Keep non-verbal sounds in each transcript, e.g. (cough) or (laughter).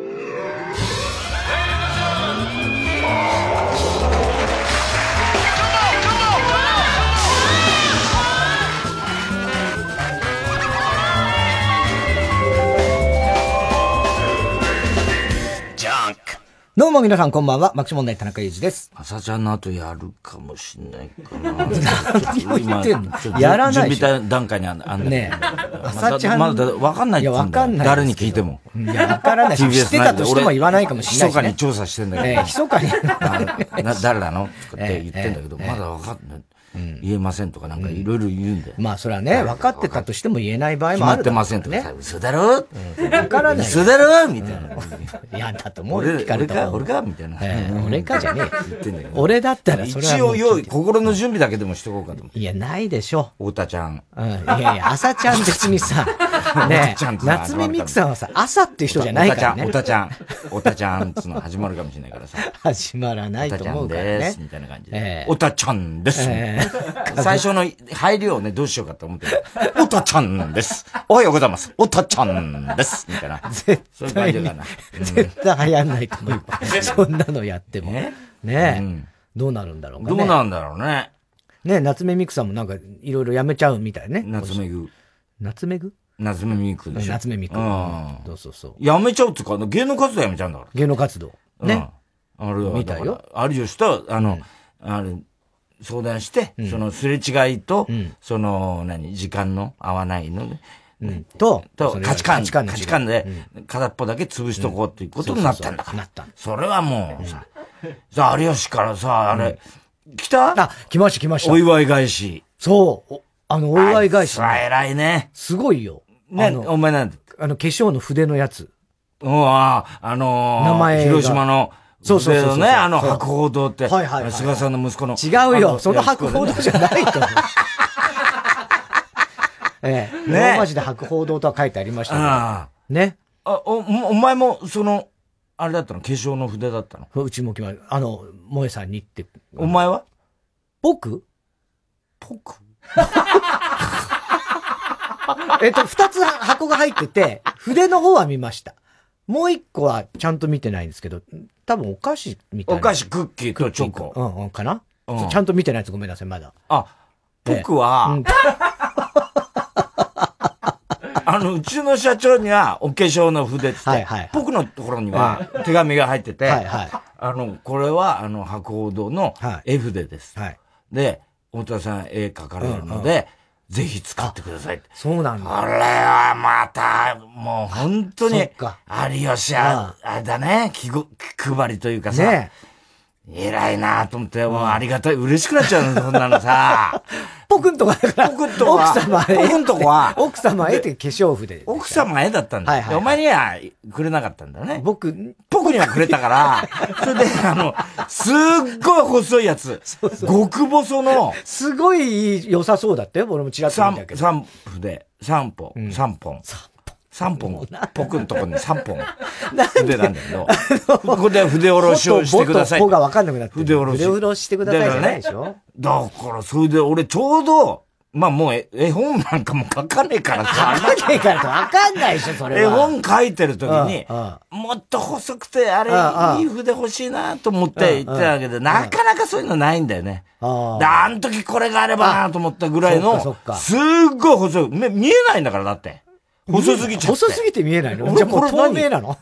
Yeah. どうも皆さんこんばんは、マクシ問題田中裕二です。朝ちゃんの後やるかもしんないかな。何を言ってんの？やらない準備段階にあんだねえ。朝ちゃん。まだわかんないいや、わかんない。誰に聞いても。いや、わからない。知ってたとしても言わないかもしれない、密かに調査してんだけど。ええ、密かに。誰なの？って言ってんだけど、まだわかんない。言えませんとかなんかいろいろ言うんで。まあそれはね、分かってたとしても言えない場合もある、ね。決まってませんとかさ、嘘だろ分からない。嘘だろ？みたいな。いや、だと思う聞かれた俺か？みたいな。俺かじゃねえ。言ってんだけど。俺だったらそれは。一応用意、心の準備だけでもしとこうかと思って。いや、ないでしょ。太田ちゃん。うん。いやいや、朝ちゃん別にさ、(laughs) ね夏目ミクさんはさ、朝っていう人じゃないからね。太田ちゃん。太田ちゃん。つの始まるかもしれないからさ。始まらないと思うからね。です。みたいな感じで。太田ちゃんです。最初の入りをね、どうしようかと思って、おたちゃんです。おはようございます。おたちゃんです。みたいな。絶対に、絶対流行んないと思う。そんなのやっても。ねえ。どうなるんだろうどうなんだろうね。ね夏目ミクさんもなんか、いろいろやめちゃうみたいね。夏目ぐ。夏目ぐ？夏目ミクでしょ。夏目ミク。うん。そうそうそう。やめちゃうっていうか、芸能活動やめちゃうんだから。芸能活動。ね。あれは。見たよ。有吉と、あの、あれ、相談して、うん、そのすれ違いと、うん、その、何、時間の合わないのね。うん、と、と、価値観、価値観で、片っぽだけ潰しとこうっていうことになったんだから。なった。それはもうさ、さあ、有吉からさ、あれ、来た？あ、来ました、来ました。お祝い返し。そう。あの、お祝い返し。あ、偉いね。すごいよ。ね、お前なんあの、化粧の筆のやつ。うん、あの名前。広島の、そうそうそうね、あの白報堂って。はいはい。菅さんの息子の。違うよ。その白報堂じゃないと。(laughs) ええ。ね。ローマ字で白報堂とは書いてありましたけど。ね。あ、お、お前も、その、あれだったの？化粧の筆だったの？うちも決まる。あの、萌えさんにって。お前は？僕？僕？(laughs) (laughs) えっと、二つ箱が入ってて、筆の方は見ました。もう一個はちゃんと見てないんですけど、多分お菓子みたいな。お菓子、クッキーとチョコ。うんうん、かな、うん、ちゃんと見てないやつごめんなさい、まだ。あ、僕は、うん、(laughs) あの、うちの社長にはお化粧の筆って、はいはいはい、僕のところには手紙が入ってて、はいはい、あの、これは、あの、博報堂の絵筆です。はい、で、太田さん絵描かれるので、うんうんぜひ使ってください。そうなんだ。これはまた、もう本当に、有吉あ、あれだね、気配りというかさ、ね、偉いなと思って、もうありがたい、嬉しくなっちゃうの、そんなのさ。(laughs) ポクンとかだから。ポクンとか。奥様ポクンとかは。奥様絵って化粧筆。奥様絵だったんだ。はいはい、お前にはくれなかったんだね。僕、僕にはくれたから、それで、あの、すっごい細いやつ。そうそう極細の。すごい良さそうだったよ。俺もちらっと見たけど。三筆、三本、三本。3本、ポクんとこに3本、(laughs) 筆なんだけど、ここで筆下ろしをしてください。がわかんなくなって筆下ろし。筆下ろししてくださいじゃないでしょ？だから、それで俺ちょうど、まあもう絵本なんかも書かねえからさ。書かねえからわかんないでしょ、それは。絵本書いてる時に、もっと細くて、あれ、いい筆欲しいなと思って言ってたけど、なかなかそういうのないんだよね。あん時これがあればなと思ったぐらいの、すっごい細い。見えないんだから、だって。細すぎちゃって。細すぎて見えないの？じゃあもう透明なの？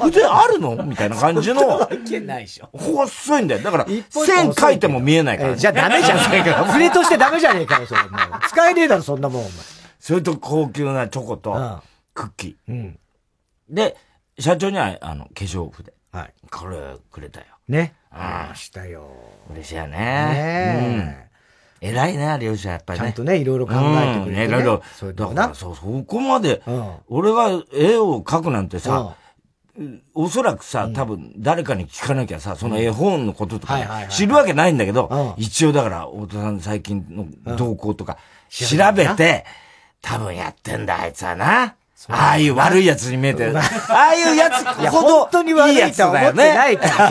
筆あるの？みたいな感じの。(laughs) わけないでしょ。細いんだよ。だから、線書いても見えないから。じゃあダメじゃん、(laughs) 筆としてダメじゃねえかよ、それ。使えねえだろ、そんなもん、お前。それと高級なチョコと、クッキー。うん。で、社長には、あの、化粧筆。はい。これ、くれたよ。ね。ああ、したよ。嬉しいよね。ねえ。偉いね、漁師はやっぱりね。ちゃんとね、いろいろ考えてくれて、ね。いろいろ。だからそう、そこまで、俺が絵を描くなんてさ、おそらくさ、多分誰かに聞かなきゃさ、その絵本のこととか知るわけないんだけど、一応だから、太田さん最近の動向とか調べて、多分やってんだ、あいつはな。ああいう悪い奴に見えてる。(laughs) ああいう奴ほど、本当に悪いとは思ってないから。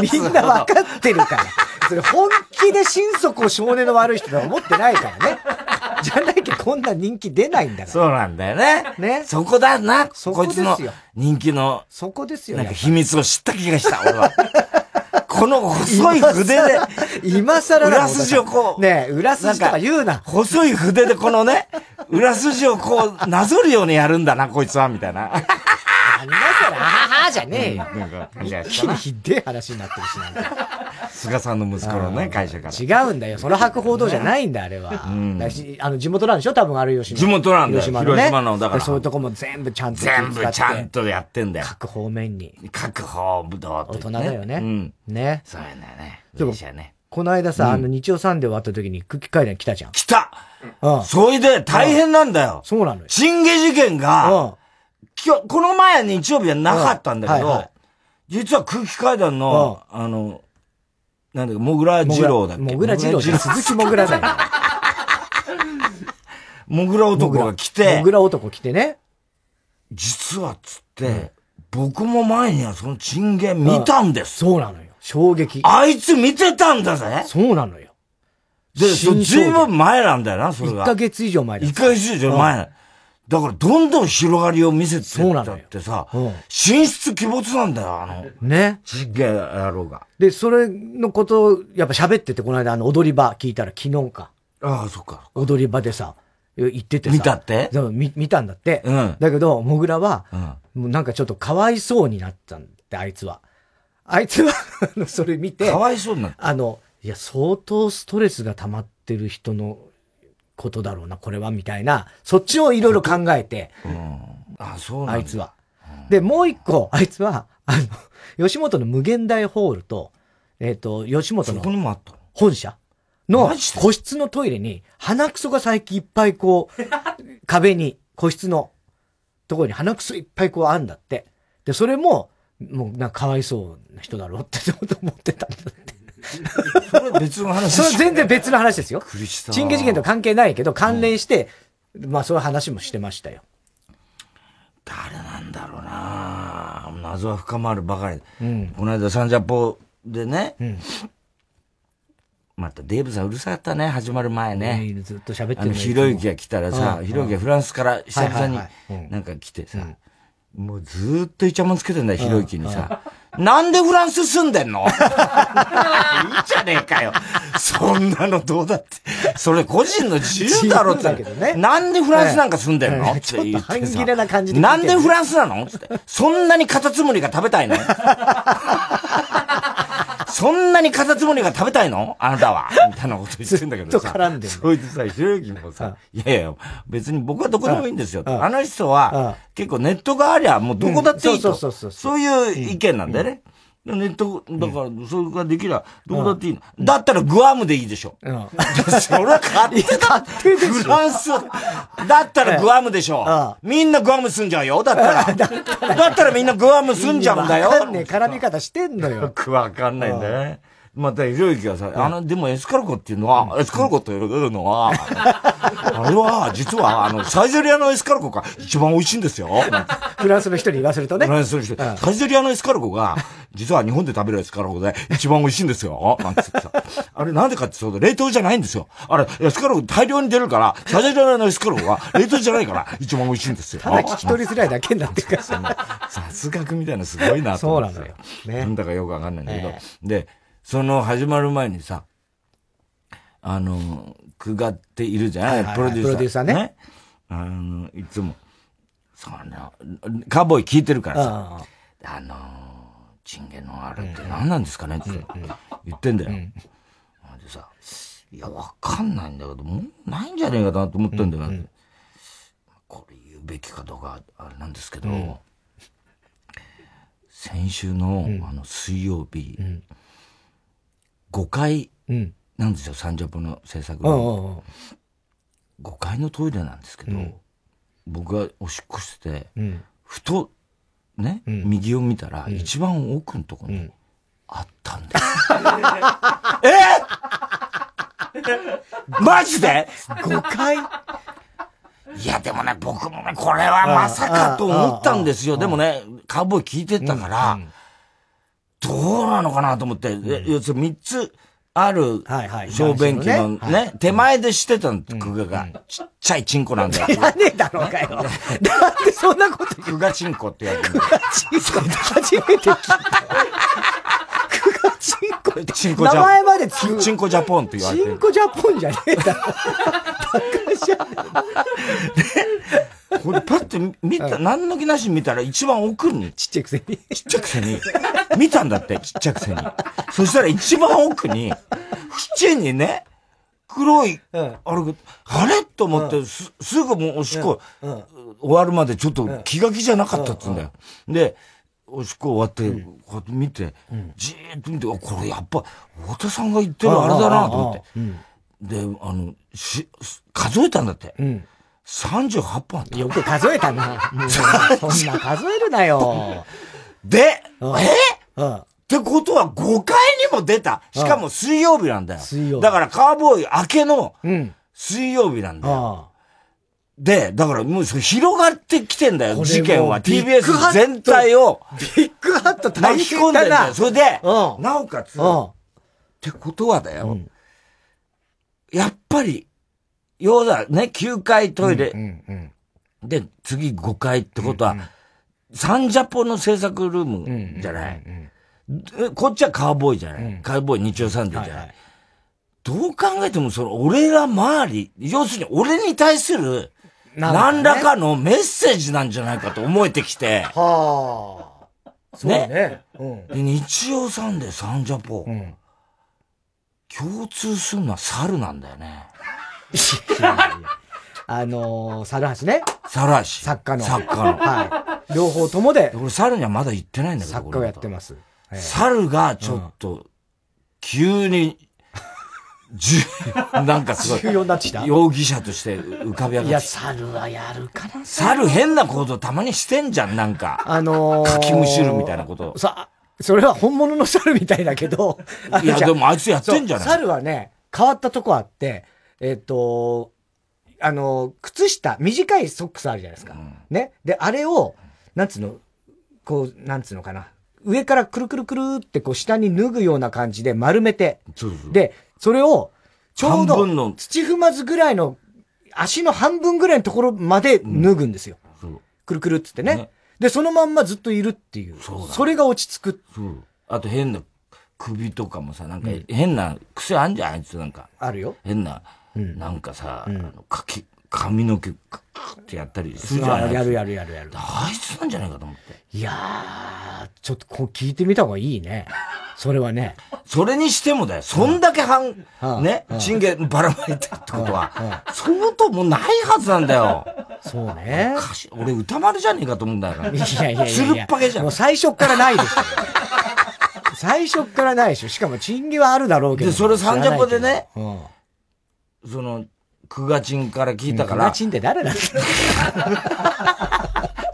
みんな分かってるから。それ本気で心底少年の悪い人とは思ってないからね。(laughs) じゃないけど、こんな人気出ないんだから。そうなんだよね。ね。そこだな、そこいつの人気の。そこですよ。なんか秘密を知った気がした、俺は。この細い筆で、今更裏筋をこう。ね裏筋とか言うな。細い筆でこのね、裏筋をこう、なぞるようにやるんだな、こいつは、みたいな。なんだそれ、あははじゃねえよ。なんか、一気にひでえ話になってるし、なんか。菅さんの息子のね、会社から。違うんだよ。その博報道じゃないんだ、あれは。うん、あの、地元なんでしょ？多分、ある吉地元なんだよ。広島の、ね、広島の、だから。そういうとこも全部ちゃんと全部ちゃんとやってんだよ。各方面に。各方武道大人だよね。うん。ね。そうやね。でも、ね。この間さ、あの、日曜サンデー終わった時に空気階段来たじゃん。来たうん。それで大変なんだよ。そうなのよ。チンゲ事件が、今日、この前日曜日はなかったんだけど、実は空気階段の、あの、なんだか、もぐら二郎だっけ？もぐら二郎じゃ鈴木もぐらだよ。(laughs) もぐら男が来て、もぐら男来てね。実はつって、僕も前にはそのチンゲ見たんです。そうなのよ。衝撃。あいつ見てたんだぜ。そうなのよ。で、そ、ずいぶん前なんだよな、それが。1ヶ月以上前だ。1ヶ月以上前。だからどんどん広がりを見せてったってさ、進出鬼没なんだよ、あの。ね。ちげえ野郎が。で、それのことをやっぱ喋ってて、この間あの踊り場聞いたら昨日か。ああ、そっか。踊り場でさ、言っててさ。見たって？見見たんだって。うん。だけど、もぐらは、うん、もうなんかちょっとかわいそうになったんだあいつは。あいつは (laughs) それ見て。かわいそうになったあの、いや、相当ストレスが溜まってる人のことだろうな、これは、みたいな、そっちをいろいろ考えて、うん、あ、そうあいつは。で、もう一個、あいつは、あの、吉本の無限大ホールと、えっ、ー、と、吉本の本社の個室のトイレに、鼻くそが最近いっぱいこう、(laughs) 壁に、個室のところに鼻くそいっぱいこうあんだって。で、それも、もうなんかかわいそうな人だろうって思ってたんだって。それ別の話それ全然別の話ですよ。チンゲ事件と関係ないけど、関連して、うん、まあそういう話もしてましたよ。誰なんだろうな。謎は深まるばかり。うん、この間サンジャポでね、うん、またデーブさんうるさかったね、始まる前ね。ずっと喋ってるあの、ひろゆきが来たらさ、ひろゆきがフランスから久々になんか来てさ、もうずっとイチャモンつけてんだよ、ひろゆきにさ。なんでフランス住んでんの？(laughs) いいじゃねえかよ。そんなのどうだって。それ個人の自由だろって。ね、なんでフランスなんか住んでんの、って言って半切れな感じで。なんでフランスなの？って。そんなにカタツムリが食べたいの？そんなにカタツムリが食べたいの？あなたは。(laughs) みたいなこと言ってんだけどさ。絡んでそいつさ、ひろゆきもさ、いやいや、別に僕はどこでもいいんですよ。あの人は、結構ネットがありゃもうどこだっていいと。そういう意見なんだよね。ネット、だから、それができりゃ、どうだっていいの？だったらグアムでいいでしょ。うん。(laughs) それは勝手だ。フランス。だったらグアムでしょ。みんなグアム住んじゃうよ。(laughs) だったら。だったらみんなグアム住んじゃうんだよ。わかんねえ絡み方してんのよ。よくわかんないんだね。また、ひろゆきがさ、あの、でもエスカルゴっていうのは、エスカルゴっていうのは、(laughs) あれは、実は、あの、サイゼリアのエスカルゴが一番美味しいんですよ。フランスの人に言わせるとね。フランスの人。サイゼリアのエスカルゴが、実は日本で食べるエスカルゴで一番美味しいんですよ。なんつってさ。あれなんでかってそう冷凍じゃないんですよ。あれ、エスカルゴ大量に出るから、サイゼリアのエスカルゴは冷凍じゃないから一番美味しいんですよ。ただ聞き取りづらいだけになってるからさすがくみたいなすごいなと思って。そうなのよ。ね。なんだかよくわかんないんだけど。で、その始まる前にさ、あの、くがっているじゃない、はいプロデューサー。プロデューサーね。ね。あの、いつも、そうな、カーボーイ聞いてるからさ、あの、チンゲのあれって何なんですかねって言ってんだよ。でさ、いや、わかんないんだけど、もうないんじゃねえかなと思ったんだよ。な、うんうん、これ言うべきかどうかあれなんですけど、うん、先週の、あの水曜日、うん5階なんですよ、サンジャポの制作の。5階のトイレなんですけど、うん、僕がおしっこしてて、うん、ふと、ね、うん、右を見たら、一番奥のとこに、あったんです。えマジで ?5 階いや、でもね、僕もね、これはまさかと思ったんですよ。でもね、カウボーイ聞いてたから、どうなのかなと思って、要するに3つ、ある、小便器のね、手前でしてたの、クガが。ちっちゃいチンコなんだよ。(laughs) いらねえだろうかよ。なんでそんなこと言うクガチンコってやつ。クガチンコ初めて聞いた。クガチンコって。チンコジャ名前までつチンコジャポンって言われてチンコジャポンじゃねえだろ。バカじゃねえ。(laughs) これパッて見た、何の気なしに見たら一番奥に。ちっちゃいくせに。ちっちゃいくせに。見たんだって、ちっちゃいくせに。そしたら一番奥に、縁にね、黒い、あれ、あれと思って、す、すぐもうおしっこ、終わるまでちょっと気が気じゃなかったっつうんだよ。で、おしっこ終わって、こうやって見て、じーっと見て、これやっぱ、太田さんが言ってるあれだなと思って。で、あの、し、数えたんだって。38本あった。よく数えたな。そんな数えるなよ。で、え？ってことは5回にも出た。しかも水曜日なんだよ。水曜日。だからカーボーイ明けの水曜日なんだよ。で、だからもう広がってきてんだよ、事件は。TBS 全体を。ビッグハット大変だな。それで、なおかつ、ってことはだよ。やっぱり、要はね、9階トイレ。で、次5階ってことは、サンジャポの制作ルームじゃない？こっちはカーボーイじゃない？カーボーイ日曜サンデーじゃない？どう考えても、その、俺ら周り、要するに俺に対する、何らかのメッセージなんじゃないかと思えてきて。はあ。そうね。で、日曜サンデー、サンジャポ。共通するのは猿なんだよね。(laughs) あのー、猿橋ね。猿橋。作家の。作家の。はい。両方ともで。俺、猿にはまだ行ってないんだけど。作家をやってます。猿がちょっと、急に、(laughs) なんかすごい。重要になってきた。容疑者として浮かび上がって。いや、猿はやるかな。猿変な行動たまにしてんじゃん、なんか。あのー、かきむしるみたいなこと。さ、それは本物の猿みたいだけど。いや、でもあいつやってんじゃない？猿はね、変わったとこあって、えっ、ー、と、あの、靴下、短いソックスあるじゃないですか。うん、ね。で、あれを、なんつうの、こう、なんつうのかな。上からくるくるくるってこう下に脱ぐような感じで丸めて。で、それを、ちょうど、土踏まずぐらいの、足の半分ぐらいのところまで脱ぐんですよ。うん、くるくるっつってね、ね、で、そのまんまずっといるっていう。そそれが落ち着く。あと変な首とかもさ、なんか変な癖あんじゃん、あいつなんか。あるよ。変な。なんかさ、あの、かき、髪の毛、ってやったりするじゃないやるやるやるやる。あいつなんじゃないかと思って。いやー、ちょっとこう聞いてみた方がいいね。それはね。それにしてもだよ。そんだけ半、ね、チンゲばらまいてるってことは、相当もうないはずなんだよ。そうね。俺歌丸じゃねえかと思うんだよ。いやいやいや。つるっぱげじゃん。もう最初からないですよ。最初からないでしょ。しかもチンゲはあるだろうけど。で、それサンジャポでね、うんその、クガチンから聞いたから。クガチンって誰だ？っけ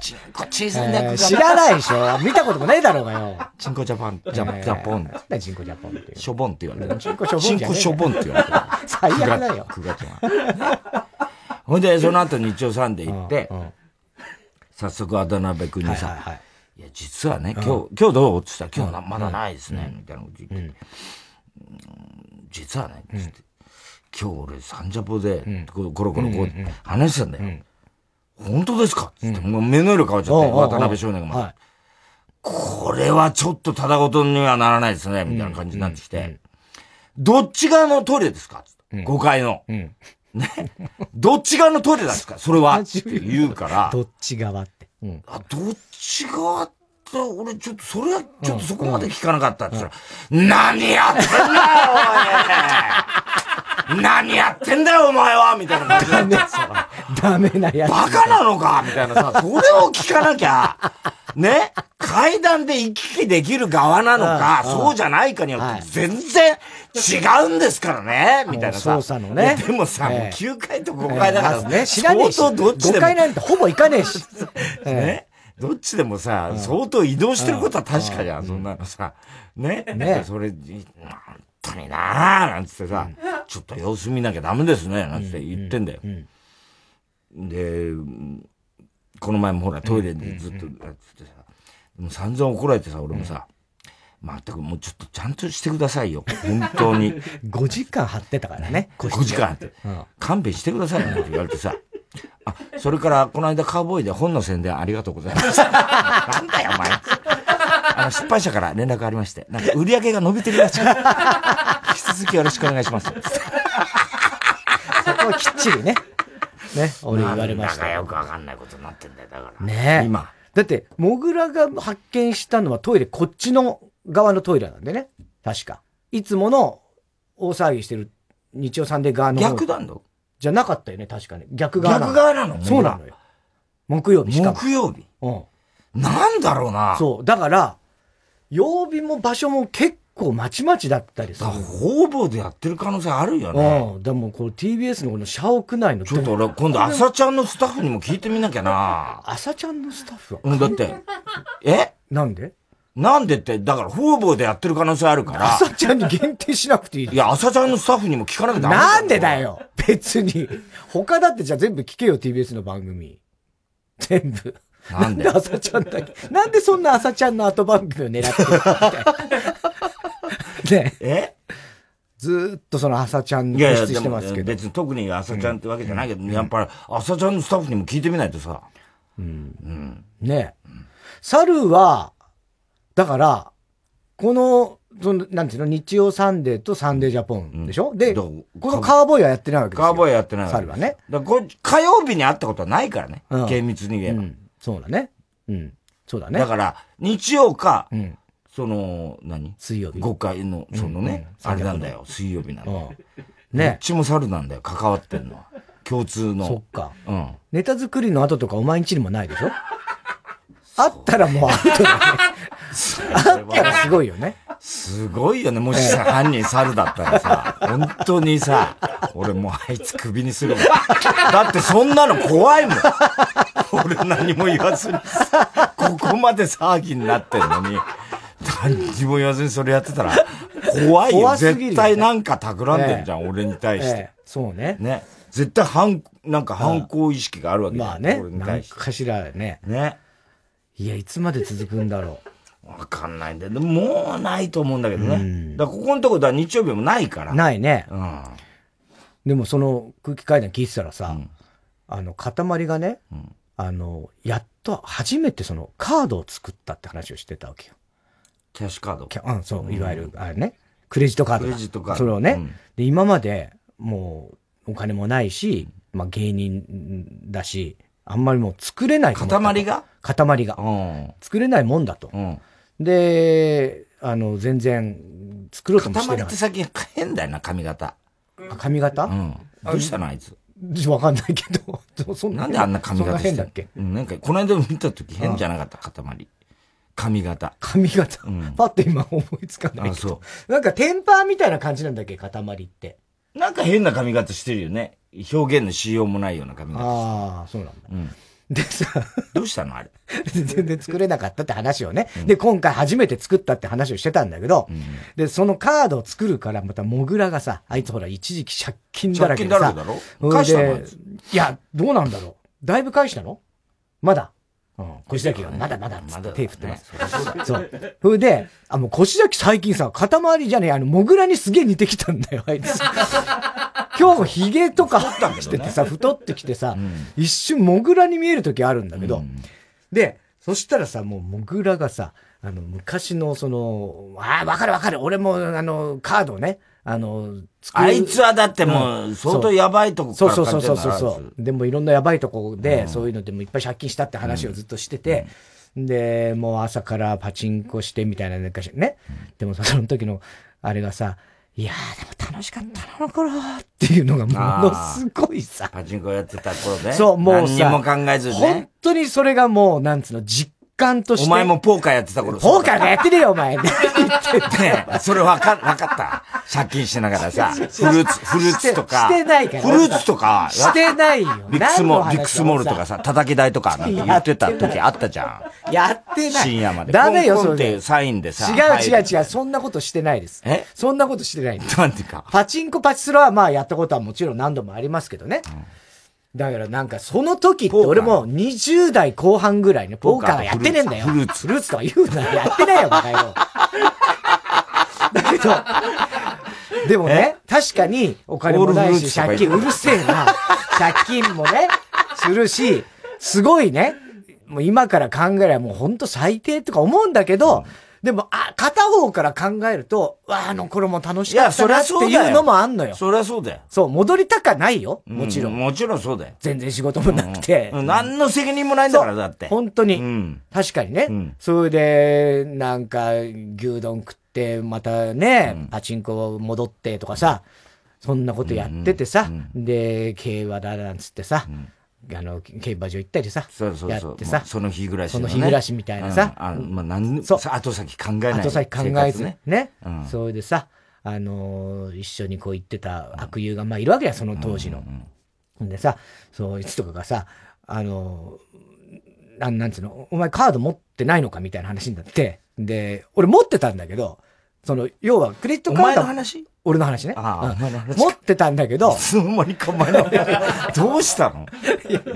チンコ小さいね、えー、知らないでしょ？見たこともないだろうがよ。チンコジャパン、ジャ、えー、ジャポン。何チンコジャポンって。ショボンって言われる。チンコショボン。チンコショボンって言われる。最悪だよ。クガチンは。ほんで、その後日曜サンデー行って、早速渡辺君にさ、はいはいはいいや、実はね、今日、今日どう？って言ったら、今日まだないですね、みたいなこと言って。実はね、つって。今日俺サンジャポで、コロコロこう話してたんだよ。本当ですか？ってもう目の色変わっちゃって、渡辺少年がまこれはちょっとただごとにはならないですね、みたいな感じになってきて。どっち側のトイレですか ?5 階の。ね。どっち側のトイレですか？それは。って。言うから。どっち側って。あ、どっち側って、俺ちょっと、それはちょっとそこまで聞かなかったって言ったら、何やってんだよ、おい何やってんだよ、お前はみたいな感じでさ。ダメなやつ。バカなのかみたいなさ、それを聞かなきゃ、ね階段で行き来できる側なのか、そうじゃないかによって全然違うんですからね、みたいなさ。操作のね。でもさ、もう9階と5階だからね、知らねえし。どっちでも。5階なんてほぼ行かねえし。(laughs) ね。どっちでもさ、相当移動してることは確かじゃん、そんなのさ。ね。ね。それ、当になーなんつってさ、ちょっと様子見なきゃダメですね、なんつって言ってんだよ。で、この前もほらトイレでずっとやっててさ、もう散々怒られてさ、俺もさ、まったくもうちょっとちゃんとしてくださいよ。本当に。(laughs) 5時間張ってたからね。5時間張って。うん、勘弁してくださいよって言われてさ。あ、それから、この間カウボーイで本の宣伝ありがとうございました。(laughs) なんだよ、お前。あの、出版社から連絡ありまして、なんか売り上げが伸びてるらしく。(laughs) 引き続きよろしくお願いします。そこはきっちりね。ね、俺言われました。なんかよくわかんないことになってんだよ、だから。ね今。だって、モグラが発見したのはトイレ、こっちの側のトイレなんでね。確か。いつもの大騒ぎしてる日曜サンデー側の。逆なんだ？じゃなかったよね、確かに。逆側逆側なの？そうなのよ。木曜日しか木曜日？うん。なんだろうな。そう。だから、曜日も場所も結構まちまちだったりする。方々でやってる可能性あるよね。うん。でも、この TBS のこの社屋内の。ちょっと俺、今度、朝ちゃんのスタッフにも聞いてみなきゃな。朝ちゃんのスタッフは？うん、だって、(laughs) え？なんで？なんでって、だから方々でやってる可能性あるから。朝ちゃんに限定しなくていい。いや、朝ちゃんのスタッフにも聞かなきゃダメなんでだよ？別に。他だってじゃあ全部聞けよ、TBS の番組。全部。なんで？朝ちゃんだけ？なんでそんな朝ちゃんの後番組を狙ってるみたいな。(laughs) ねえ？ずっとその朝ちゃんに固執してますけど。別に特に朝ちゃんってわけじゃないけど、うん、やっぱり朝ちゃんのスタッフにも聞いてみないとさ。うん。うん。ねえ。猿は、だから、この、その、なんていうの、日曜サンデーとサンデージャポンでしょ、うん、で、このカーボーイはやってないわけですよ。カーボーイはやってないわけ猿はね。だこ火曜日に会ったことはないからね。うん、厳密に言えば。うんそうだね。うん。そうだね。だから、日曜か、うん、その、何？水曜日。5回の、そのね、うんうん、あれなんだよ、水曜日なんだよ。ね。どっちも猿なんだよ、関わってんのは。共通の。そっか。うん。ネタ作りの後とかお前んちにもないでしょ？あったらもうアウトだね。(laughs) あったらすごいよね。すごいよね。もしさ、犯人猿だったらさ、本当にさ、俺もうあいつ首にするわ。だってそんなの怖いもん。俺何も言わずにここまで騒ぎになってんのに、何も言わずにそれやってたら、怖いよ。よ絶対なんか企んでんじゃん、ええ、俺に対して、ええ。そうね。ね。絶対反、なんか反抗意識があるわけまあね。俺に対して。かしらね。ね。いや、いつまで続くんだろう。わかんないんだよ。もうないと思うんだけどね。だからここのところは日曜日もないから。ないね。うん。でもその空気階段聞いてたらさ、うん、あの、塊がね、うん、あの、やっと初めてそのカードを作ったって話をしてたわけよ。キャッシュカード？うん、そう、いわゆる、あれね、クレジットカード。クレジットカード。それをね、うん、で、今までもうお金もないし、まあ芸人だし、あんまりもう作れない塊が？塊が、うん。作れないもんだと。うん、で、あの、全然作ろうともしてない。塊って先変だよな、髪型。髪型？うん。どうしたのあいつ？わかんないけど、(laughs) そんな。なんであんな髪型して変だっけ？うん、なんか、この間見た時変じゃなかった、塊。髪型。髪型？うん、パッと今思いつかないけど。そう。なんかテンパーみたいな感じなんだっけ、塊って。なんか変な髪型してるよね。表現のしようもないような髪型。ああ、そうなんだ。うん。でさ、どうしたの？あれ。全然作れなかったって話をね、うん。で、今回初めて作ったって話をしてたんだけど、うん、で、そのカードを作るから、またモグラがさ、あいつほら、一時期借金だらけでさ。借金だらけだろ返したの？いや、どうなんだろう？だいぶ返したの？まだ？うん。腰崎が、まだまだまだ手振ってます。そう。それで、あ、もう腰崎最近さ、肩回りじゃねえ、あの、モグラにすげえ似てきたんだよ、あいつ。(laughs) 今日も髭とかしててさ、太ってきてさ、一瞬モグラに見える時あるんだけど、で、そしたらさ、もうモグラがさ、あの、昔のその、ああ、わかるわかる。俺も、あの、カードね、あの、あいつはだってもう、相当やばいとこからそうそうそうそうそう。でもいろんなやばいとこで、そういうのでもいっぱい借金したって話をずっとしてて、で、もう朝からパチンコしてみたいなね。でも (laughs) その時の、あれがさ、いやー、でも楽しかったな、あの頃っていうのがものすごいさ。パチンコやってた頃ね。そう、もうさ。何にも考えずにね。本当にそれがもう、なんつうの、実感として。お前もポーカーやってた頃ポーカーやってねえよ、お前。(laughs) ねそれわか、わかった。借金しながらさ、フルーツ、フルーツとか。してないから。フルーツとか。してないよ。ビックスモール、ビックスモールとかさ、叩き台とかなんて言ってた時あったじゃん。やってない。深夜まで。ダメよ、それ。サインでさ。違う違う違う、そんなことしてないです。え？そんなことしてないんです。(laughs) なんていうか。パチンコパチスロはまあやったことはもちろん何度もありますけどね。うんだからなんかその時って俺も20代後半ぐらいね、ポーカーはやってねえんだよ。フルーツ。フルーツとか言うな。やってないよ、バカ野郎。だけど、でもね、確かにお金もないし、借金うるせえな。借金もね、するし、すごいね、もう今から考えればもうほんと最低とか思うんだけど、でも、あ、片方から考えると、わあ、の頃も楽しかったなっていうのもあんのよ。そりゃそうだよ。そう、戻りたかないよ。もちろん。もちろんそうだよ。全然仕事もなくて。何の責任もないんだから、だって。本当に。確かにね。それで、なんか、牛丼食って、またね、パチンコ戻ってとかさ、そんなことやっててさ、で、競馬だなんつってさ、あの、競馬場行ったりさ、そうそうそうやってさ、その日暮らし、ね、その日暮らしみたいなさ、あまあ、なんそう後先考えない。後先考えずね。ね。うん、それでさ、あのー、一緒にこう行ってた悪友がまあいるわけや、その当時の。うん、でさ、そいつとかがさ、あのー、なん、なんつうの、お前カード持ってないのかみたいな話になって、で、俺持ってたんだけど、その、要はクレジットカード。お前の話？俺の話ね。ああ、うん、持ってたんだけど。いつの間にか前のどうしたの？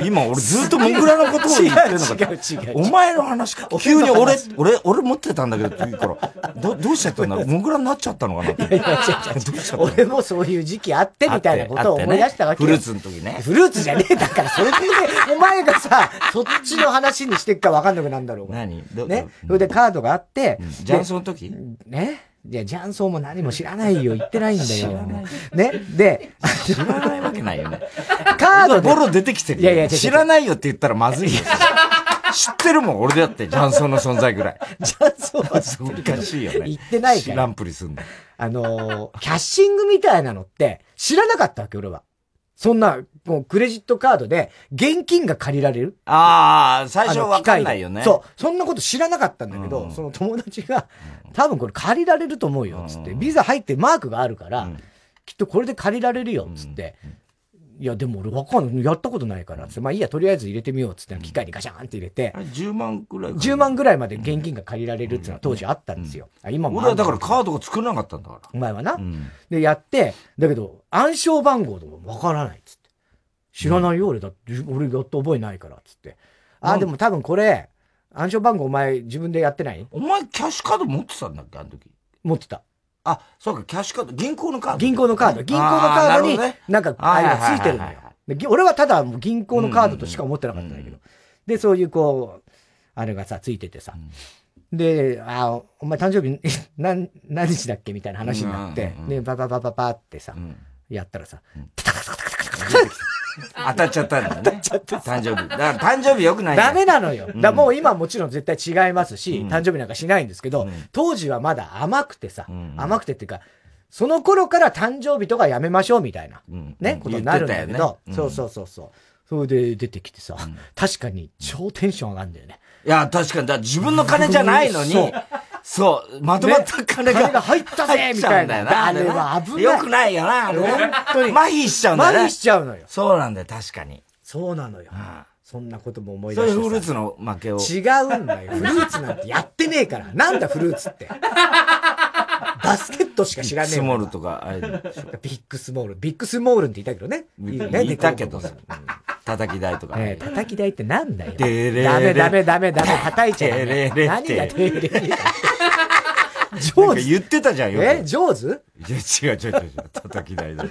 今俺ずっとモグラのことを言ってるのか。違う違うお前の話か。急に俺、俺、俺持ってたんだけどって言うから、ど、どうしちゃったんだ？ろうモグラになっちゃったのかなって。いやいや違う違う。どうしちゃった俺もそういう時期あってみたいなことを思い出したわけ、ね、フルーツの時ね。フルーツじゃねえだから、それで、(laughs) お前がさ、そっちの話にしてっかわかんなくなるんだろう何？ね？それでカードがあって、じゃあその時？ね？いや、雀荘も何も知らないよ。言ってないんだよ。ね？で、知らないわけないよね。(laughs) カードボロ出てきてる。いやいや、知らないよって言ったらまずいよ。知ってるもん、俺だって、雀荘の存在ぐらい。雀荘は難しいよね。言ってないから。知らんぷりすんだ。あのキャッシングみたいなのって知らなかったわけ、俺は。そんな、もうクレジットカードで現金が借りられるああ、最初わかんないよね。そう。そんなこと知らなかったんだけど、うん、その友達が、多分これ借りられると思うよ、つって。ビザ入ってマークがあるから、うん、きっとこれで借りられるよ、つって。いや、でも俺わかんない。やったことないから。まあいいや、とりあえず入れてみようっつって、機械にガシャンって入れて。10万ぐらい ?10 万ぐらいまで現金が借りられるっていうのは当時あったんですよ。うん、今も。俺はだからカードが作らなかったんだから。お前はな。うん、で、やって、だけど、暗証番号とかわからないっつって。知らないよ、俺だって、俺やっと覚えないから、っつって。あ、でも多分これ、暗証番号お前自分でやってない？お前キャッシュカード持ってたんだっけあの時？持ってた。あ、そうか、キャッシュカード、銀行のカード。銀行のカード。銀行のカードに、なんか、あれがついてるのよ。俺はただ銀行のカードとしか思ってなかったんだけど。で、そういうこう、あれがさ、ついててさ。で、あ、お前誕生日、(laughs) 何、何日だっけみたいな話になって、で、パパパパパってさ、やったらさ、タタタタタタタタタ (laughs) 当たっちゃったんだね。当たっちゃった。誕生日。だから誕生日良くないダメなのよ。だもう今もちろん絶対違いますし、誕生日なんかしないんですけど、当時はまだ甘くてさ、甘くてっていうか、その頃から誕生日とかやめましょうみたいな、ね、ことになるんだけど、そうそうそうそう。それで出てきてさ、確かに超テンション上がるんだよね。いや、確かに、だ自分の金じゃないのに、そう、まとまった金が、金が入ったぜみたいな。あれは危ない。よくないよな、あれ。本当に。麻痺しちゃうんだよね。麻痺しちゃうのよ。そうなんだよ、確かに。そうなのよ。そんなことも思い出して。そういうフルーツの負けを。違うんだよ。(laughs) フルーツなんてやってねえから。なんだフルーツって。(laughs) バスケットしか知らねえスモールとか、あれビッグスモール。ビッグスモールって言ったけどね。いいたけどさ。叩き台とか。ええ、叩き台ってなんだよ。ダメダメダメダメ、叩いちゃう。何がテーレレ上手言ってたじゃんよ。え上手いや、違う違う違う。(laughs) 叩き台だ。フ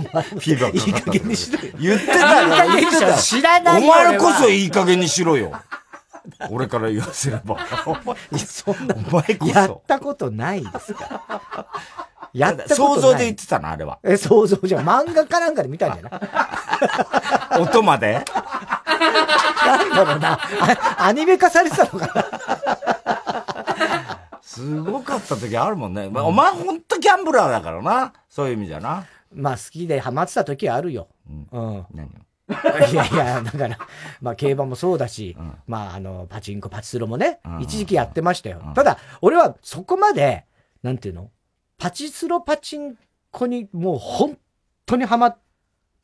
ィーバーいい加減にしろよ。言ってたよ。知らないよ。お前こそいい加減にしろよ。俺から言わせれば。(laughs) そんな、お前こそ。やったことないですか (laughs) やったこと想像で言ってたのあれは。え、想像じゃ漫画かなんかで見たんじゃない？(laughs) 音まで？なんだろうな。アニメ化されてたのかな？すごかった時あるもんね。まあ、お前ほんとギャンブラーだからな。そういう意味じゃな。まあ好きでハマってた時はあるよ。うん。うん、何 (laughs) いやいや、だから、まあ競馬もそうだし、うん、まああの、パチンコ、パチスロもね、一時期やってましたよ。ただ、俺はそこまで、なんていうの？パチスロ、パチンコにもう本当にハマっ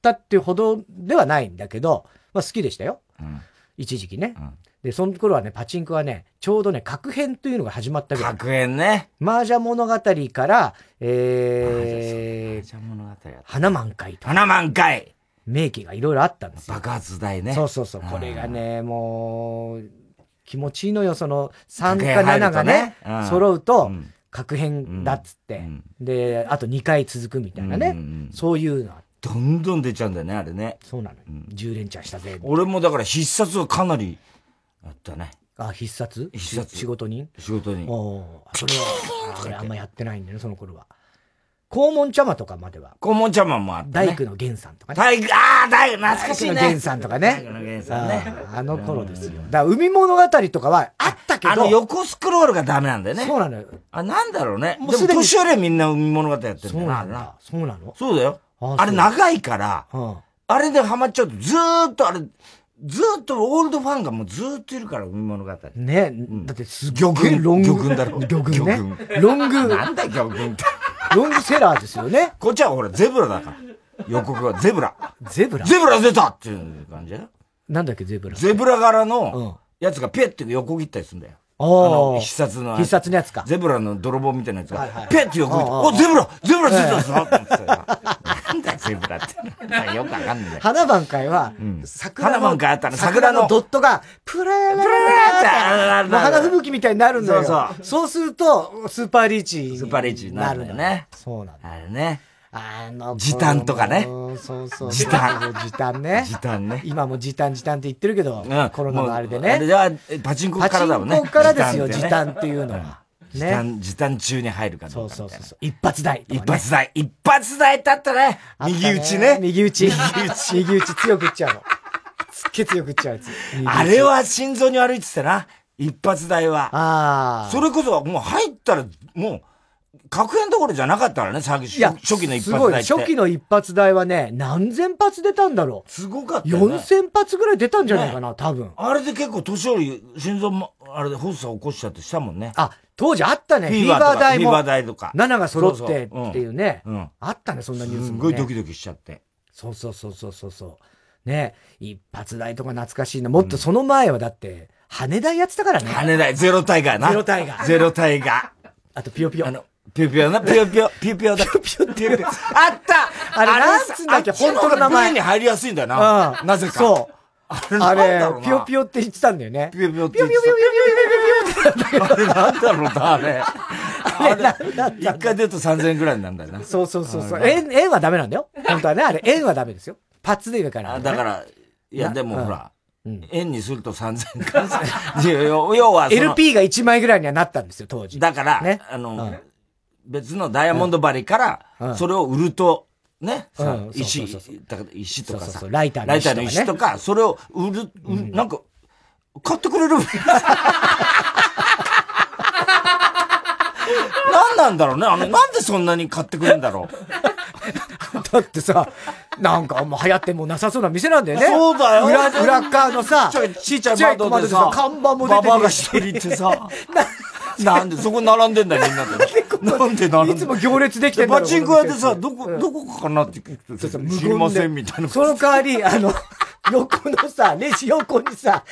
たっていうほどではないんだけど、まあ好きでしたよ。うん、一時期ね。で、その頃はね、パチンコはね、ちょうどね、核編というのが始まったぐらい。核編ね。麻雀物語から、えー、花満開と。花満開名機がいろいろあったんですよ。爆発台ね。そうそうそう。これがね、もう、気持ちいいのよ、その、3か7がね、揃うと、確変だっつって、うん、で、あと2回続くみたいなね。うんうん、そういうのどんどん出ちゃうんだよね、あれね。そうなの。うん、10連チャンしたぜ。俺もだから必殺はかなりあったね。あ、必殺？必殺。仕事人？仕事人。おそれは、あれあんまやってないんだよね、その頃は。黄門茶間とかまでは。黄門茶間もあった、ね。大工の源さんとかね。大工、ああ、大工、懐かしいね。大工の源さんとかね。大工の源さんね。あの頃ですよ。だから海物語とかはあったけど。あの横スクロールがダメなんだよね。そうなのよ。あ、なんだろうね。もうすでに。年寄りはみんな海物語やってるんだそうなんだ。そうなのそうだよ。あれ長いから、あれでハマっちゃうとずーっとあれ、ずっとオールドファンがもうずっといるから、海物語。ね、だってす魚群、ロング。魚群だろ。魚群ね。ロング。なんだ魚群って。ロングセラーですよね。こっちはほら、ゼブラだから。予告はゼブラ。ゼブラ？ゼブラ出たっていう感じだよ。なんだっけ、ゼブラ？ゼブラ柄のやつがペッて横切ったりするんだよ。あの、必殺の。必殺のやつか。ゼブラの泥棒みたいなやつが、ペッて横切って、お、ゼブラゼブラ出たぞなんだゼブラって。よくわかんない。花番会は、桜花番会あったの、桜のドットが、プラーララララ花吹雪みたいになるんだよ。そうそう。そうすると、スーパーリーチ。スーパーリーチになるんだよね。そうなんだ。あれね。あの、時短とかね。そうそう。時短。時短ね。時短ね。今も時短時短って言ってるけど、コロナのあれでね。あれはパチンコからだもんね。パチンコからですよ、時短っていうのは。時短、時短中に入るかそうそうそう。一発台。一発台。一発台だったね。右打ちね。右打ち。右打ち。右打ち強く打っちゃうの。すっげえ強く打っちゃうやつ。あれは心臓に悪いって言ってたな。一発台は。ああ。それこそもう入ったら、もう、確変どころじゃなかったからね、最初初期の一発台初期の一発台はね、何千発出たんだろう。すごかったよ、ね。4000発ぐらい出たんじゃないかな、ね、多分。あれで結構年寄り、心臓も、あれで発作起こしちゃってしたもんね。あ、当時あったね。フィーバー台も。フィーバー台とか。7が揃ってっていうね。うん。あったね、そんなニュースも、ね。すごいドキドキしちゃって。そうそうそうそうそうそう。ね一発台とか懐かしいな。もっとその前はだって、羽台やってたからね。羽台、ゼロタイガーな。ゼロタイガー。ゼロタイガー。あと、ピヨピヨ。あの、ピヨピヨな、ピヨピヨ、ピヨピヨだ。ピヨピヨ、ピヨピヨ。あったあれ、なんつんだっけ、本当の名前。に入りやすいんだよな。なぜか。そう。あれ、ピヨピヨって言ってたんだよね。ピヨピヨって言ってた。ピヨピヨピヨピヨピヨピヨピヨあれなんだろうな、あれ。あれ、一回出ると3000円くらいなんだよな。そうそうそうそう。円、円はダメなんだよ。本当はね、あれ、円はダメですよ。パッツでいいから。だから、いや、でもほら、円にすると3000円か。要は、LP が1枚ぐらいにはなったんですよ、当時。だから、あの、別のダイヤモンドバリから、それを売ると、ね、石、石とかさ、ライターの石とか、ね、石とか、それを売る、なんか、買ってくれる？(laughs) 何なんだろうね。あの、なんでそんなに買ってくれるんだろう。(laughs) だってさ、なんかもう流行ってもなさそうな店なんだよね。そうだよ。裏、裏側のさ、ちっちゃい窓でさ、看板も出てる。ババが一人ってさ、(laughs) (laughs) なんでそこ並んでんだよ、みんなで。なんで並んでいつも行列できてるパチンコ屋でさ、どこ、どこかなって聞くと、知りませんみたいな。その代わり、あの、(laughs) 横のさ、レジ横にさ、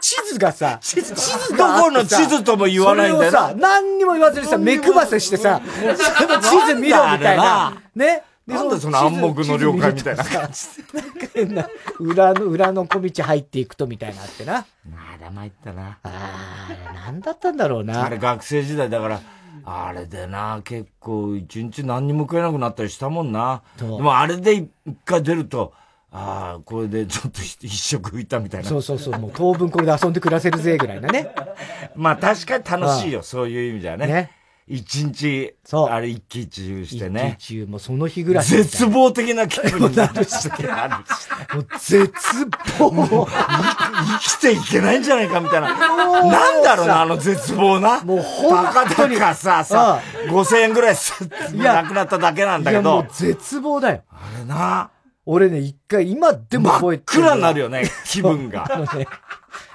地図がさ、地図どこの地図とも言わないんだよさ、何にも言わずにさ、目配せしてさ、(laughs) 地図見ろみたいな。ね？なんだその暗黙の了解みたいな感じ。なんか変な、裏の、裏の小道入っていくとみたいなあってな。まだ参ったな。ああ、なんだったんだろうな。あれ学生時代だから、あれでな、結構一日何にも食えなくなったりしたもんな。でもあれで一回出ると、ああ、これでちょっと一食浮いたみたいな。そうそうそう、もう当分これで遊んで暮らせるぜぐらいなね。(laughs) まあ確かに楽しいよ、そういう意味じゃね。ね。一日、そう。あれ一喜一憂してね。一喜一憂、もうその日ぐらい。絶望的な気分になるし。もう絶望。生きていけないんじゃないかみたいな。なんだろうな、あの絶望な。もう本当に。かさ、さ、5000円ぐらいなくなっただけなんだけど。いや、もう絶望だよ。あれな。俺ね、一回、今でも覚えてる。真っ暗になるよね、気分が。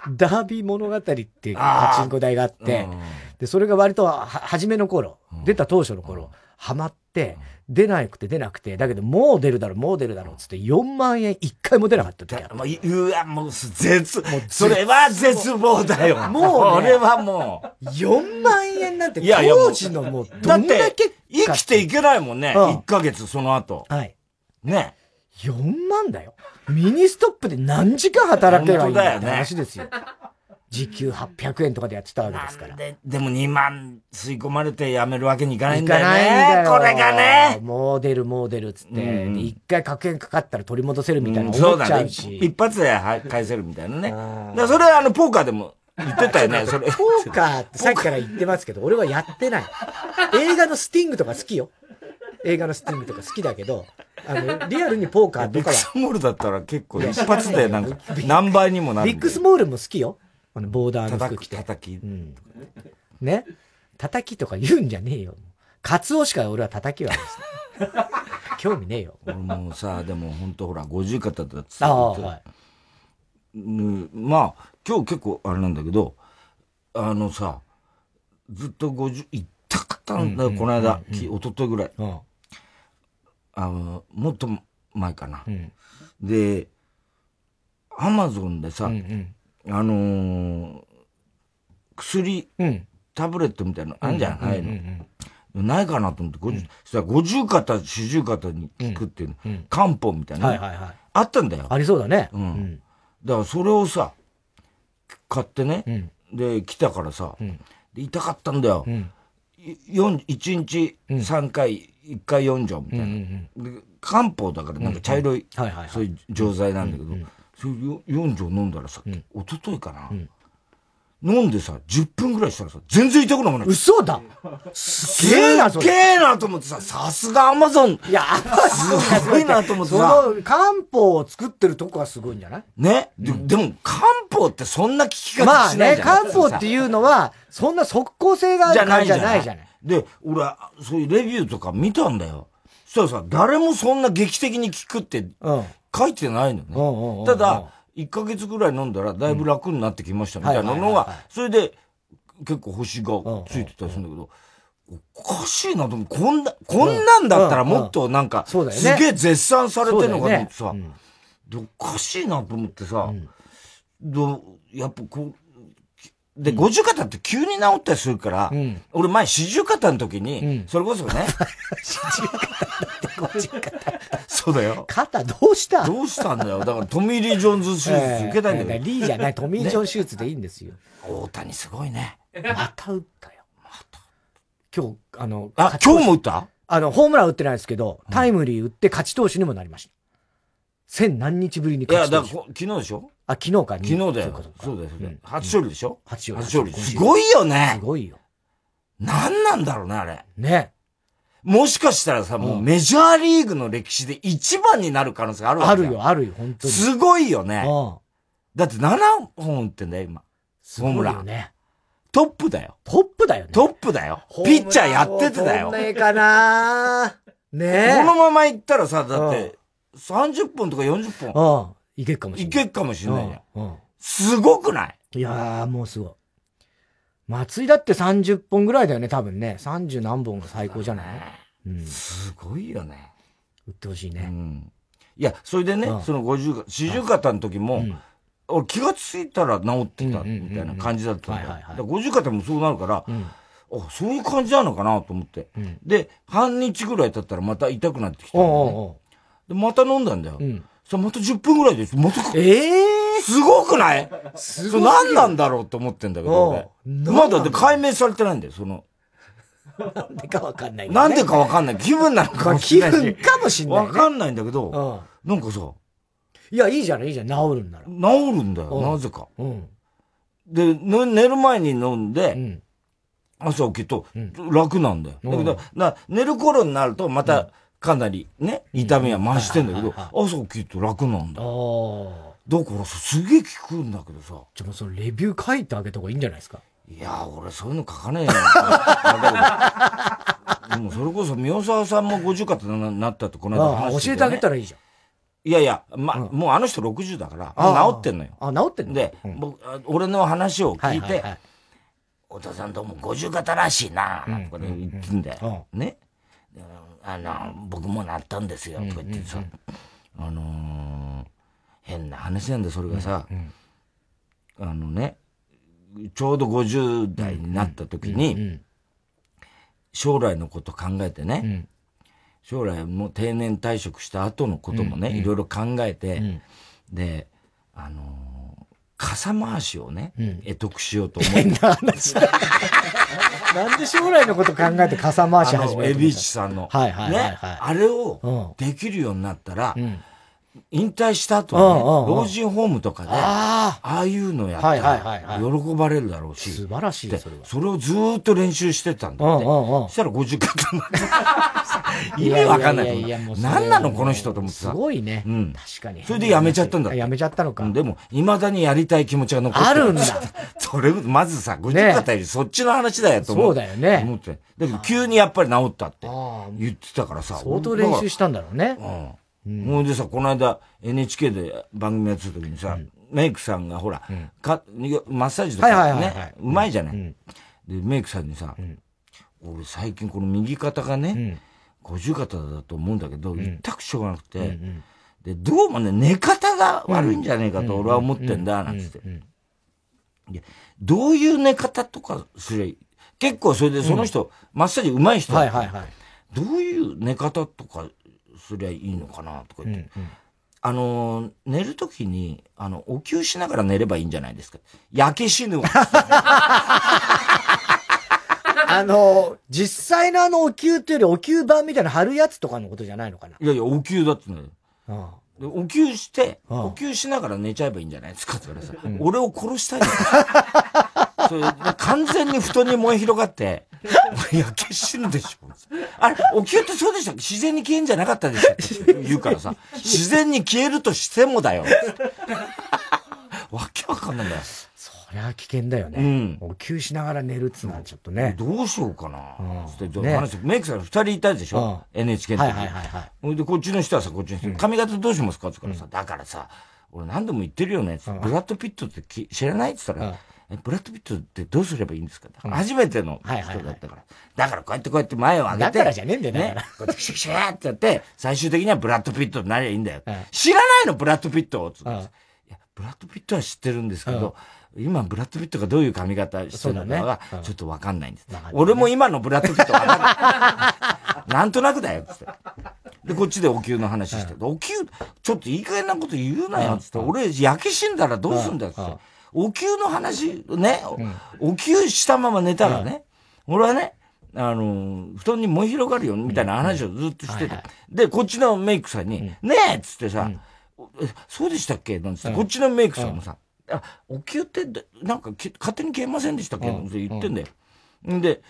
ダービー物語っていうパチンコ台があって、で、それが割とは、初めの頃、出た当初の頃、ハマって、出なくて出なくて、だけどもう出るだろう、もう出るだろう、つって4万円一回も出なかった時もう、うわ、もう、絶、もう、それは絶望だよ。もう、ね、俺はもう。4万円なんて、当時のもう、どんだけ生きていけないもんね、うん、1ヶ月その後。はい。ね。4万だよ。ミニストップで何時間働けばいいんだって話ですよ。時給800円とかでやってたわけですから。で、でも2万吸い込まれてやめるわけにいかないんだよね。いかないんだよ。これがね。もう出る、もう出るつって、一、うん、回確変かかったら取り戻せるみたいな思っちゃうし。うん、うね、一発で返せるみたいなね。だそれあの、ポーカーでも言ってたよね、(laughs) それ。ポーカーってさっきから言ってますけど、俺はやってない。(laughs) 映画のスティングとか好きよ。映画のスティングとか好きだけど、あの、リアルにポーカーとかは。ビックスモールだったら結構一発でなんか何倍にもなる。ビックスモールも好きよ。あの、ボーダーの服着て。叩き。うん。ね？叩きとか言うんじゃねえよ。カツオしか俺は叩きはですね。(laughs) 興味ねえよ。俺もさ、でも本当ほら、50方だってさ、あはい、うん、まあ、今日結構あれなんだけど、あのさ、ずっと50、行ったかったんだよ、この間、一昨日ぐらい。あの、もっと前かな。うん、で、アマゾンでさ、うんうんあのー、薬、うん、タブレットみたいなのあんじゃないの、ないかなと思って、うん、そしたら五十肩、四十肩に効くっていうの、うん、漢方みたいな、はいはいはい、あったんだよ。ありそうだね。うん。だからそれをさ、買ってね、で、来たからさ、で痛かったんだよ。うん、1日3回、1回4錠みたいな。で漢方だからなんか茶色い、そういう錠剤なんだけど、それ4錠飲んだらさ、うん、一昨日かな、うん、飲んでさ、10分ぐらいしたらさ、全然痛くなくない。嘘だすげえな、すげえなと思ってさ、さすがアマゾン。いや、すごいなと思ってさ。その漢方を作ってるとこはすごいんじゃない？ね、うん、でも、漢方ってそんな効き方しないじゃん。まあね、漢方っていうのは、そんな即効性がある感じじゃないじゃない。で、俺、そういうレビューとか見たんだよ。そしたらさ、誰もそんな劇的に効くって、書いてないのね。ただ、1ヶ月ぐらい飲んだらだいぶ楽になってきましたみたいなのが、それで結構星がついてたりするんだけど、おかしいなと思う。こんな、こんなんだったらもっとなんか、すげえ絶賛されてんのかと思ってさ、おかしいなと思ってさ、どやっぱこう、で、五十肩って急に治ったりするから、うん、俺前四十肩の時に、うん、それこそね。(laughs) 四十肩って五十肩。そうだよ。肩どうした？どうしたんだよ。だからトミー・リー・ジョーンズ手術受けたんだよ。えー、リーじゃない、(laughs) トミー・ジョン手術でいいんですよ。大谷すごいね。また打ったよ。また。今日、あの、あ、今日も打った？あの、ホームラン打ってないですけど、タイムリー打って勝ち投手にもなりました。千何日ぶりに勝ち投手。いや、だ昨日でしょ？あ、昨日か、昨日だよ。そうだよ、初勝利でしょ？初勝利。すごいよね。すごいよ。何なんだろうね、あれ。ね。もしかしたらさ、もうメジャーリーグの歴史で一番になる可能性があるわけあるよ、あるよ、本当に。すごいよね。だって7本打ってんだよ、今。ホームラン。ね。トップだよ。トップだよね。トップだよ。ピッチャーやっててだよ。ねえかなねこのまま行ったらさ、だって、30本とか40本。うん。いけるかもしれない。いけるかもしれないじゃん。うん。すごくない？いやー、もうすごい。松井だって30本ぐらいだよね、多分ね。30何本が最高じゃない、うん、すごいよね。売ってほしいね。うん。いや、それでね、うん、その50、40肩の時も、うん、俺気がついたら治ってたみたいな感じだったんだよ。50肩もそうなるから、うん、あ、そういう感じなのかなと思って。うん、で、半日ぐらい経ったらまた痛くなってきた、ね、で、また飲んだんだよ。うんさ、また10分ぐらいです。また、ええー、すごくない？すごい。何なんだろうと思ってんだけど、まだで解明されてないんだよ、その。なんでかわかんない、ね、なんでかわかんない。気分なのかもしれない。気分かもしんない、ね。わかんないんだけど、うん、なんかさ。いや、いいじゃない、いいじゃん。治るんなら。治るんだよ、なぜか。うん、で、寝る前に飲んで、うん、朝起きると、楽なんだよ。だけど、な寝る頃になると、また、かなりね、痛みは増してんだけど、朝起きると楽なんだ。だからさ、すげえ効くんだけどさ。じゃあそのレビュー書いてあげた方がいいんじゃないですか？いや俺そういうの書かねえよ。(laughs) でもそれこそ宮沢さんも50かってなったってこの間話して、ね、教えてあげたらいいじゃん。いやいや、ま、うん、もうあの人60だから、治ってんのよ。あ、治ってんの？で、うん、僕、俺の話を聞いて、はいはいはい、お父さんとも50型らしいな、とか言ってんだよ。ね。あの、僕もなったんですよ、とか言ってさ、あのー、変な話なんだ、それがさ、あのね、ちょうど50代になった時に、将来のこと考えてね、将来も定年退職した後のこともね、いろいろ考えて、で、あの傘回しをね、うん、得得しようと思って。変な話だ。(laughs) なんで将来のこと考えて傘回し始めたの？エビーチさんの。はいはいはい、はい、ね。あれをできるようになったら、うん、引退した後ね、老人ホームとかで、ああいうのやったら、喜ばれるだろうし。素晴らしいそれは。それをずっと練習してたんだって。そしたら50回になった。(laughs) 意味わかんない。何なのこの人と思ってさ。すごいね。うん。確かに。それでやめちゃったんだやめちゃったのか。でも、未だにやりたい気持ちが残ってる。あるんだ。(laughs) それ、まずさ、50肩よりそっちの話だよと思う。そうだよね。思って。だけど急にやっぱり治ったって言ってたからさ。相当練習したんだろうね。うん。ほ、うん。でさ、この間 NHK で番組やってた時にさ、うん、メイクさんがほら、うん、かマッサージとかね、うまいじゃない、で、メイクさんにさ、俺最近この右肩がね、五十肩だと思うんだけど、痛くしょうがなくて、で、どうもね、寝方が悪いんじゃねえかと俺は思ってんだ、なんつって。で、どういう寝方とかすれ結構それでその人、マッサージ上手い人、はいはいはい、どういう寝方とかすりゃいいのかなとか言って。うんうん、あの、寝るときに、あの、お灸しながら寝ればいいんじゃないですか。焼け死ぬわ。(laughs) あの、実際のあのお灸っていうよりお灸版みたいな貼るやつとかのことじゃないのかな？いやいや、お灸だってね。ああお灸して、お灸しながら寝ちゃえばいいんじゃないですかって言われさ、うん、俺を殺したい完全に布団に燃え広がって、焼け死ぬでしょ。あれ、お灸ってそうでした自然に消えんじゃなかったでしょって言うからさ、自然に消えるとしてもだよ。わけわかんないんだよ。そりゃ危険だよね。うん。お灸しながら寝るっつうのはちょっとね。どうしようかな。うん。ね、話メイクさん二人いたでしょ、うん、?NHK の時。はいはいはいはい。で、こっちの人はさ、こっちの人、髪型どうしますか？って言うからさ、だからさ、俺何度も言ってるよね。ブラッド・ピットって知らない？って言ったら、え、ブラッド・ピットってどうすればいいんですか、初めての人だったから。だからこうやってこうやって前を上げて。だからじゃねえんだよね。こうやってシュシューってやって、最終的にはブラッド・ピットになりゃいいんだよ。知らないの、ブラッド・ピットを。いや、ブラッド・ピットは知ってるんですけど、今、ブラッド・ピットがどういう髪型してるのかは、ちょっとわかんないんです。俺も今のブラッド・ピットわかんない。(laughs) なんとなくだよ、つって。で、こっちでお灸の話して。お灸、ちょっといい加減なこと言うなよ、つって。俺、焼け死んだらどうすんだよ、つって。お灸の話、ね、お灸したまま寝たらね、俺はね、あの、布団に燃え広がるよ、みたいな話をずっとしてて。で、こっちのメイクさんに、ねえっつってさ、そうでしたっけ？なんつって、こっちのメイクさんもさ、あ、お灸って、なんか勝手に消えませんでしたっけ？って言ってんだよ。ん。で、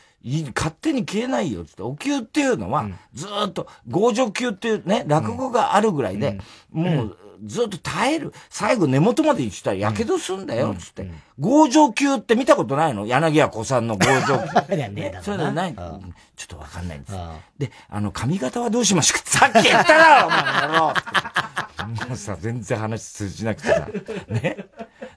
勝手に消えないよ、つって。お灸っていうのは、ずっと、合助灸っていうね、落語があるぐらいで、もう、ずっと耐える。最後根元まで行ったら火傷すんだよ、つって。合助灸って見たことないの？柳家子さんの合助灸。そういうのない。ちょっとわかんないんです。で、あの、髪型はどうしましょう？か (laughs) さっき言っただろ、お前野郎もうさ、(laughs) 全然話通じなくてさ。(laughs) ね。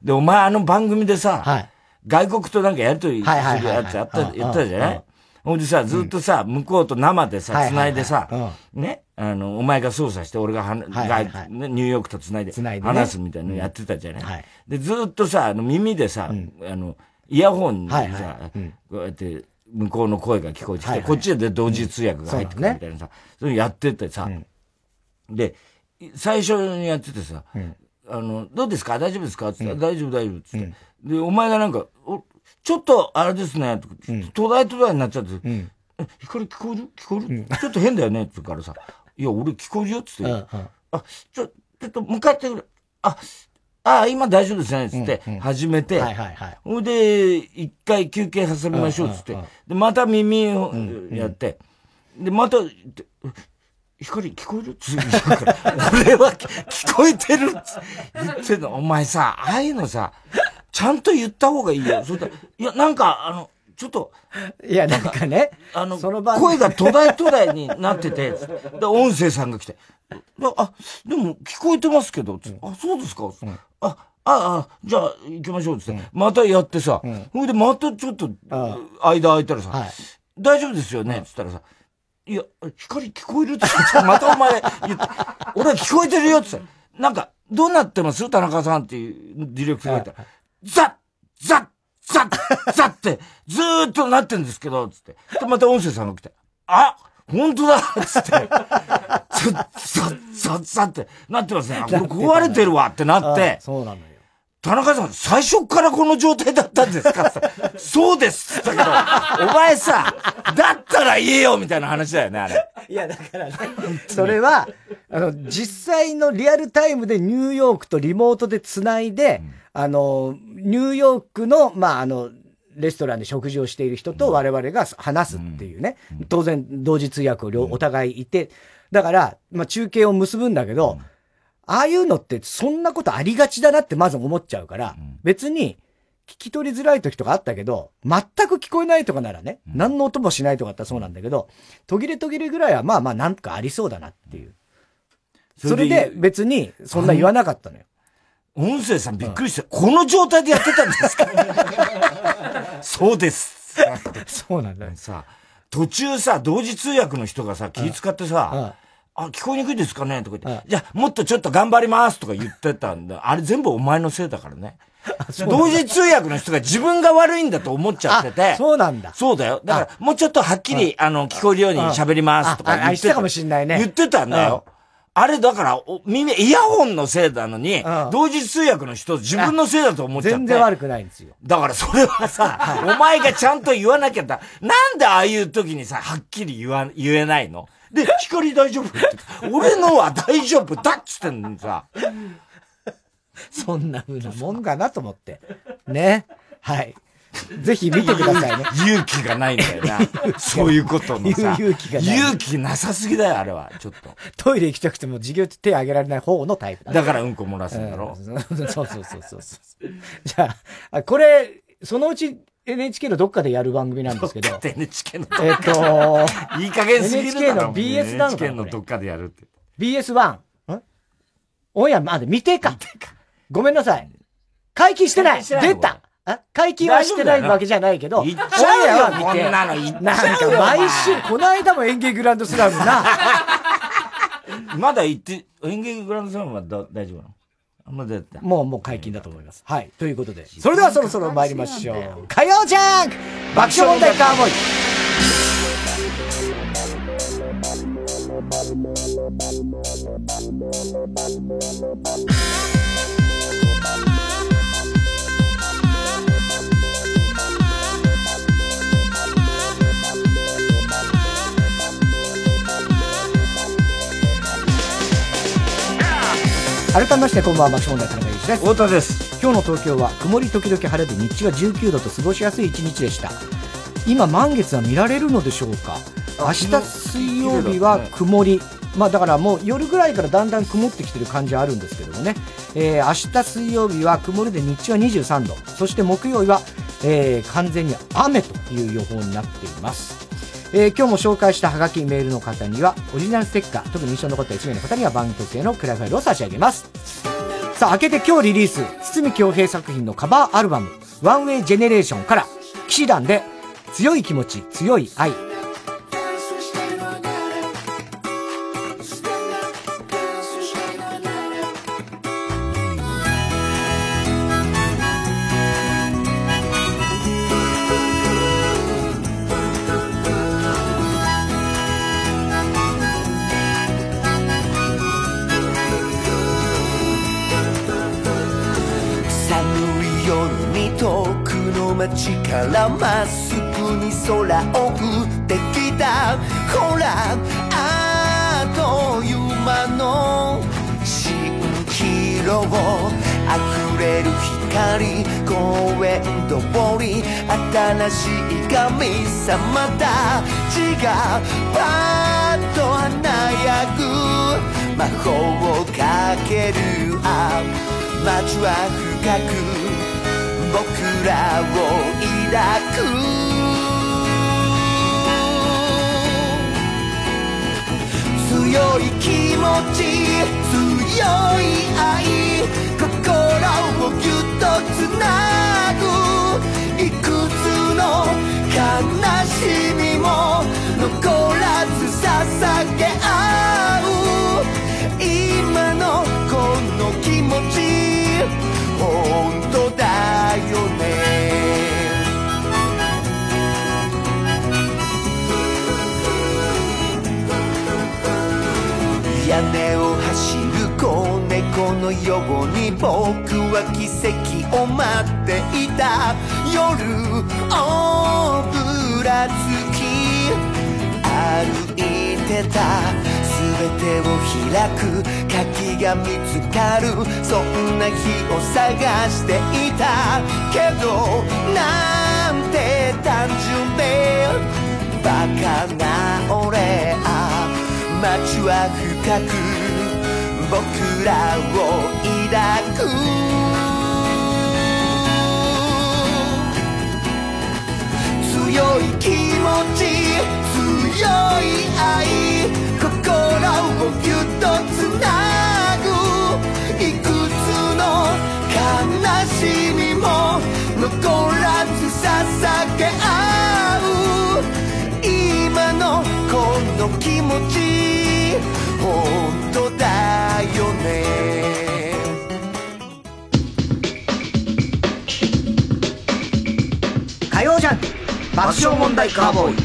で、お前あの番組でさ、はい、外国となんかやりとりするやつやった、言ったじゃない？ほんでさ、ずっとさ、向こうと生でさ、繋いでさ、ね、あの、お前が操作して、俺がは、ニューヨークと繋いで、話すみたいなのやってたじゃない？で、ずっとさ、あの、耳でさ、あの、イヤホンにさ、こうやって、向こうの声が聞こえてきて、こっちで同時通訳が入ってくるみたいなさ、それやっててさ、で、最初にやっててさ、あの、どうですか？大丈夫ですか？って言ったら、大丈夫大丈夫ってって。で、お前がなんか、お、ちょっと、あれですね、途絶え途絶えになっちゃって、うん、光聞こえる？聞こえる、ちょっと変だよねって言うからさ、いや、俺聞こえるよって言って、あ、ちょ、ちょっと向かってくる。あ、あ今大丈夫ですね、つって、始めて、はいはいはい。ほいで、一回休憩挟みましょう、つって。で、また耳をやって、で、また、光聞こえる？って言うから、俺は聞こえてるって言ってんの。お前さ、ああいうのさ、ちゃんと言った方がいいよ。そいや、なんか、あの、ちょっと。いや、なんかね。あの、声が途絶え途絶えになってて、(laughs) で、音声さんが来て、あ、でも聞こえてますけど、あ、そうですか、うん、あ、あ、あ、じゃあ行きましょう、つって、うん、またやってさ、ほ、うん、いでまたちょっと、間空いたらさ、はい、大丈夫ですよね、つったらさ、いや、光聞こえるってまたお前言って、(laughs) 俺は聞こえてるよって。なんか、どうなってます？田中さんっていうディレクターがいたら、ザッザッザッザッって、ずーっとなってんですけど、つって。で、また音声さんが来て、あ本当だつって、(laughs) ザッザッザッザッってなってますね。これ壊れてるわってなって、そうなのよ。田中さん、最初からこの状態だったんですか？(laughs) そうです。って言ったけど、お前さ、だったら言えよみたいな話だよね、あれ。いや、だからね、それは、あの、実際のリアルタイムでニューヨークとリモートで繋いで、うん、あの、ニューヨークの、まあ、あの、レストランで食事をしている人と我々が話すっていうね。うん、当然、同時通訳をお互いいて、だから、まあ、中継を結ぶんだけど、ああいうのってそんなことありがちだなってまず思っちゃうから、別に聞き取りづらい時とかあったけど、全く聞こえないとかならね、何の音もしないとかってそうなんだけど、途切れ途切れぐらいはまあまあなんかありそうだなっていう。それで別にそんな言わなかったのよ。音声さんびっくりして、この状態でやってたんですか？(laughs) そうです。そうなんだよ。さ、途中さ、同時通訳の人がさ、気遣ってさ、あ、聞こえにくいですかね？とか言って、じゃあ、もっとちょっと頑張りますとか言ってたんだ。あれ全部お前のせいだからね。(laughs) 同時通訳の人が自分が悪いんだと思っちゃってて。そうなんだ。そうだよ。だから、もうちょっとはっきり、あの、聞こえるように喋りますとか言ってた。かもしんないね。言ってたんだよ。あれだから、耳、イヤホンのせいなのに、同時通訳の人自分のせいだと思っちゃって。全然悪くないんですよ。だからそれはさ、(laughs) お前がちゃんと言わなきゃだ。なんでああいう時にさ、はっきり言わ、言えないの？で、光大丈夫？って。俺のは大丈夫だっつってんのにさ。そんな風なもんかなと思って。ね。はい。ぜひ見てくださいね。勇気がないんだよな。そういうことのさ。勇気がない。勇気なさすぎだよ、あれは。ちょっと。トイレ行きたくても授業って手挙げられない方のタイプだ。だからうんこ漏らすんだろ。うん、そうそうそうそうそう。じゃあ、これ、そのうち NHK のどっかでやる番組なんですけど。(laughs) NHK のえっと、(laughs) いい加減すぎるだろ。NHK の BS なのか NHK のどっかでやるって。BS1? んオンエアまで見てか。ごめんなさい。回帰してない出たあ回帰はしてないわけじゃないけど、オンエアは見て。なのなんか毎週、この間も演芸グランドスラムな。(laughs) まだ行って、演芸グランドスラムは大丈夫なの？もうもう、もう解禁だと思います。はい。ということで、それではそろそろ参りましょう。火曜ジャンク爆笑問題カーボーイ改めましてこんばんは、爆笑問題田中裕二です。太田です。今日の東京は曇り時々晴れで日中は19度と過ごしやすい一日でした。今、満月は見られるのでしょうか？明日水曜日は曇り。まあだからもう夜ぐらいからだんだん曇ってきてる感じはあるんですけどもね。えー、明日水曜日は曇りで日中は23度。そして木曜日は、えー、完全に雨という予報になっています。えー、今日も紹介したハガキメールの方には、オリジナルステッカー、特に印象に残った1名の方には番組特製のクラファイルを差し上げます。さあ、明けて今日リリース、堤恭平作品のカバーアルバム、ワンウェイジェネレーションから、騎士団で、強い気持ち、強い愛、新しい神様たちがパッと華やぐ。魔法をかけるあ街は深く。僕らを抱く。強い気持ち。強い愛。心をぎゅっとつなぐ。悲しみも残らず捧げ合う。今のこの気持ち本当だよね。屋根を走る子猫のように僕は奇跡を待っていた。夜をらつき歩いてた。全てを開く鍵が見つかる。そんな日を探していた。けどなんて単純でバカな俺あ。街は深く。僕らを抱く。い気持ち強い愛。爆笑問題カーボーイ。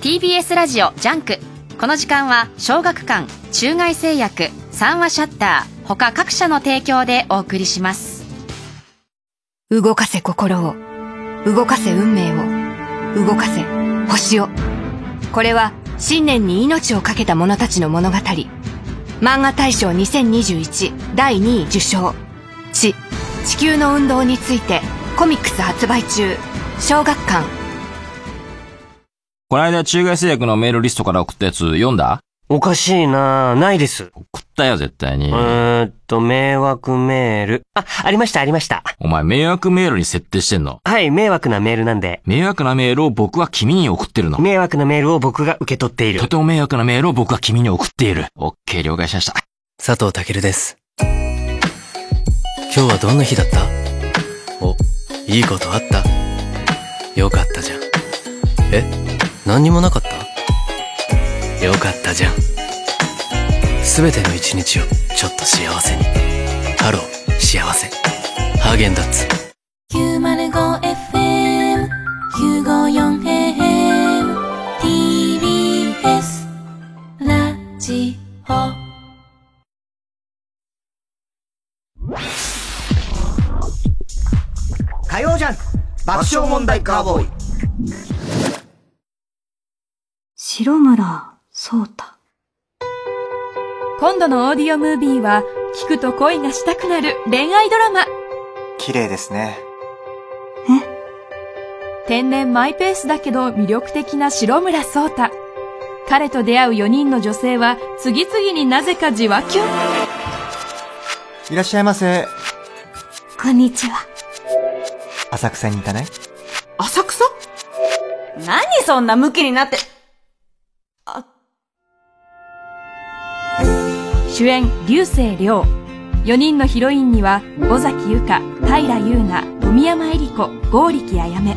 TBS ラジオジャンク。この時間は小学館中外製薬三和シャッター他各社の提供でお送りします。動かせ心を動かせ運命を動かせ星を。これは信念に命を懸けた者たちの物語。漫画大賞2021第2位受賞。地地球の運動についてコミックス発売中小学館この間中外製薬のメールリストから送ったやつ読んだ？おかしいなないです。送ったよ、絶対に。うーんと、迷惑メール。あ、ありました、ありました。お前、迷惑メールに設定してんの？はい、迷惑なメールなんで。迷惑なメールを僕は君に送ってるの？迷惑なメールを僕が受け取っている。とても迷惑なメールを僕は君に送っている。オッケー、了解しました。佐藤健です。今日はどんな日だった？お、いいことあった？よかったじゃん。え何にもなかった？よかったじゃん。すべての一日をちょっと幸せに。ハロー、幸せ。ハーゲンダッツ。905FM 954AM TBS ラジオ火曜ジャンク。爆笑問題カーボーイ。白村聡太。今度のオーディオムービーは聞くと恋がしたくなる恋愛ドラマ。綺麗ですね。天然マイペースだけど魅力的な白村聡太。彼と出会う4人の女性は次々になぜかじわきゅんいらっしゃいませ。こんにちは。浅草に行かない？浅草？何そんなムキになって。あ。主演流星涼。4人のヒロインには尾崎由香平優奈富山恵里子剛力あやめ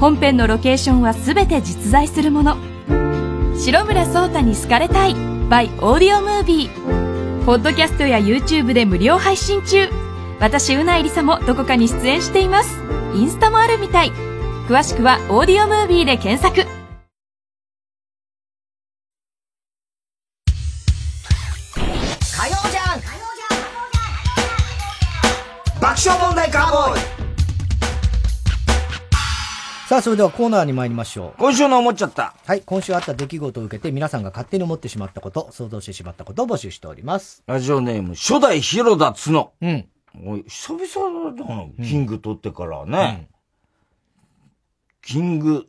本編のロケーションは全て実在するもの。白村聡太に好かれたい。by オーディオムービー。ポッドキャストや YouTube で無料配信中。私うないりさもどこかに出演していますインスタもあるみたい詳しくはオーディオムービーで検索火曜ジャンク爆笑問題カーボーイさあ、それではコーナーに参りましょう。今週の思っちゃった。はい、今週あった出来事を受けて皆さんが勝手に思ってしまったこと、想像してしまったことを募集しております。ラジオネーム、初代広田角。うん。おい、久々だな、キング取ってからね。キング、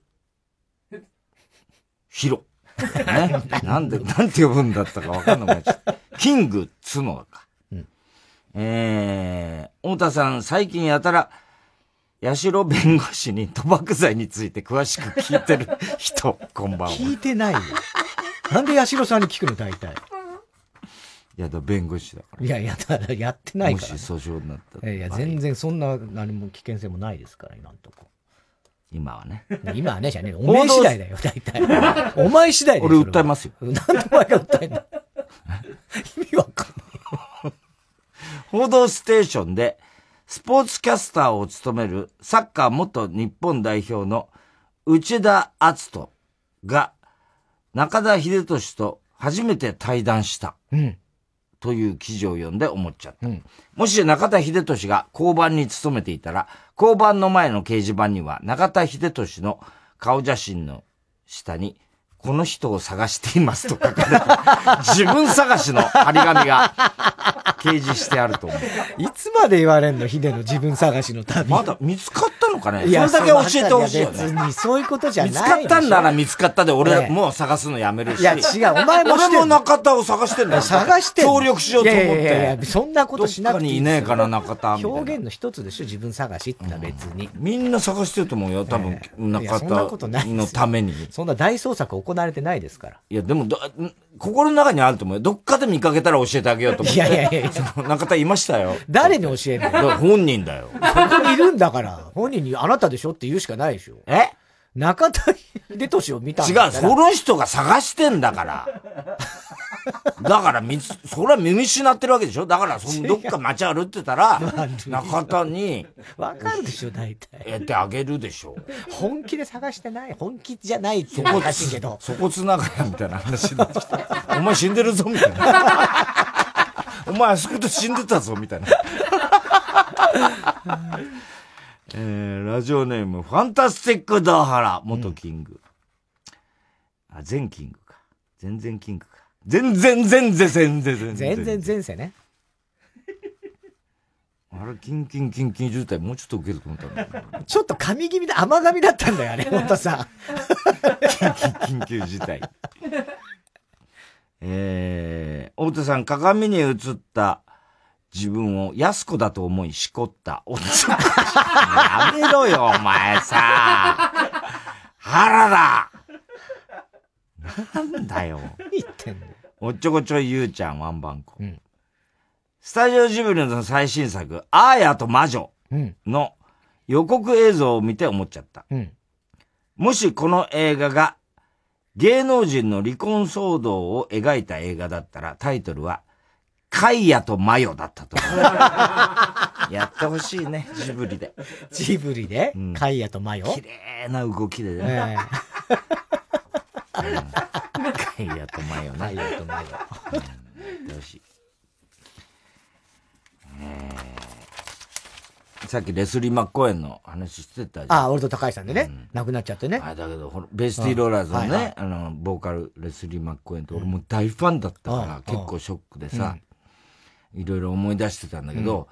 ヒロ。ね？(laughs) なんで、なんて呼ぶんだったかわかんなくなっちゃった。(laughs) キング角か。えー、太田さん、最近やたら、八代弁護士に賭博罪について詳しく聞いてる人、こんばんは。聞いてないよ。なんで八代さんに聞くの大体。いや、だ弁護士だから。いやいや、だからやってないから、もし訴訟になったらいや全然そんな何も危険性もないですから、今んとこ。今はね。今はね、じゃねえ。お前次第だよ、大体。お前次第だよ。俺訴えますよ。なんでお前が訴えんの？(laughs) 意味わかんない。報道ステーションで、スポーツキャスターを務めるサッカー元日本代表の内田篤人が中田秀俊と初めて対談した。うん。という記事を読んで思っちゃった。もし中田秀俊が交番に勤めていたら、交番の前の掲示板には中田秀俊の顔写真の下に、この人を探していますと書かれた、自分探しの張り紙が掲示してあると思う。いつまで言われんのヒデの自分探しの旅。まだ見つかったのかね？いやそれだけ教えてほしいよいや別ね。にそういうことじゃない見つかったんなら見つかったで、ね俺もう探すのやめるし。いや違うお前も俺も中田を探してんだよ。探して協力しようと思って。いやいやそんなことしなくていいどっかにいねえかな、中田。みたいな表現の一つでしょ自分探しってのは別に。みんな探してると思うよ、多分、中田のために。そんな大捜索行われてないですから。いや、でも心の中にあると思うよ。どっかで見かけたら教えてあげようと思って。いやいやいや中田 (laughs) いましたよ。誰に教えるの？本人だよ。そこにいるんだから、本人にあなたでしょって言うしかないでしょ。え？中田秀俊を見たん違う、その人が探してんだから。だから、みつ、それは見失ってるわけでしょ？だから、そのどっか街歩ってたら、中田に、わかるでしょ、大体。やってあげるでしょ？本気で探してない。本気じゃないっていうのはおかしいけど。そこつながやみたいな話になってきた。(laughs) お前死んでるぞ、みたいな。お前あそこと死んでたぞ、みたいな。(laughs) えー、ラジオネーム、ファンタスティックダーハラ、元キング。あ、全キングか。全然キングか。全然、全然、全然、全然。全然前世ね。あれ、キンキンキンキン渋滞もうちょっと受けると思ったんだけど。ちょっと神気味で甘噛みだったんだよ、あれ、(laughs) ほんとさ。緊急事態。えー、大手さん、鏡に映った自分を安子だと思い、しこった。おっちゃん。やめろよ、お前さ。腹だなんだよ。言ってんの？おっちょこちょいゆうちゃん、ワンバンコ。スタジオジブリの最新作、アーヤと魔女の予告映像を見て思っちゃった。うん。もしこの映画が芸能人の離婚騒動を描いた映画だったらタイトルは、カイヤとマヨだったと。(laughs) やってほしいね、ジブリで。(laughs) ジブリで、カイヤとマヨ？綺麗な動きでね。えカイヤとマヨね。カイヤとマヨ。うんやってほしい。えーさっきレスリー・マッコーエンの話してたじゃん。あ、俺と高橋さんでね、亡くなっちゃってね。あだけど、ベースティーローラーズのね、はいはいあの、ボーカル、レスリー・マッコーエンって俺も大ファンだったから、うん結構ショックでさ、いろいろ思い出してたんだけど、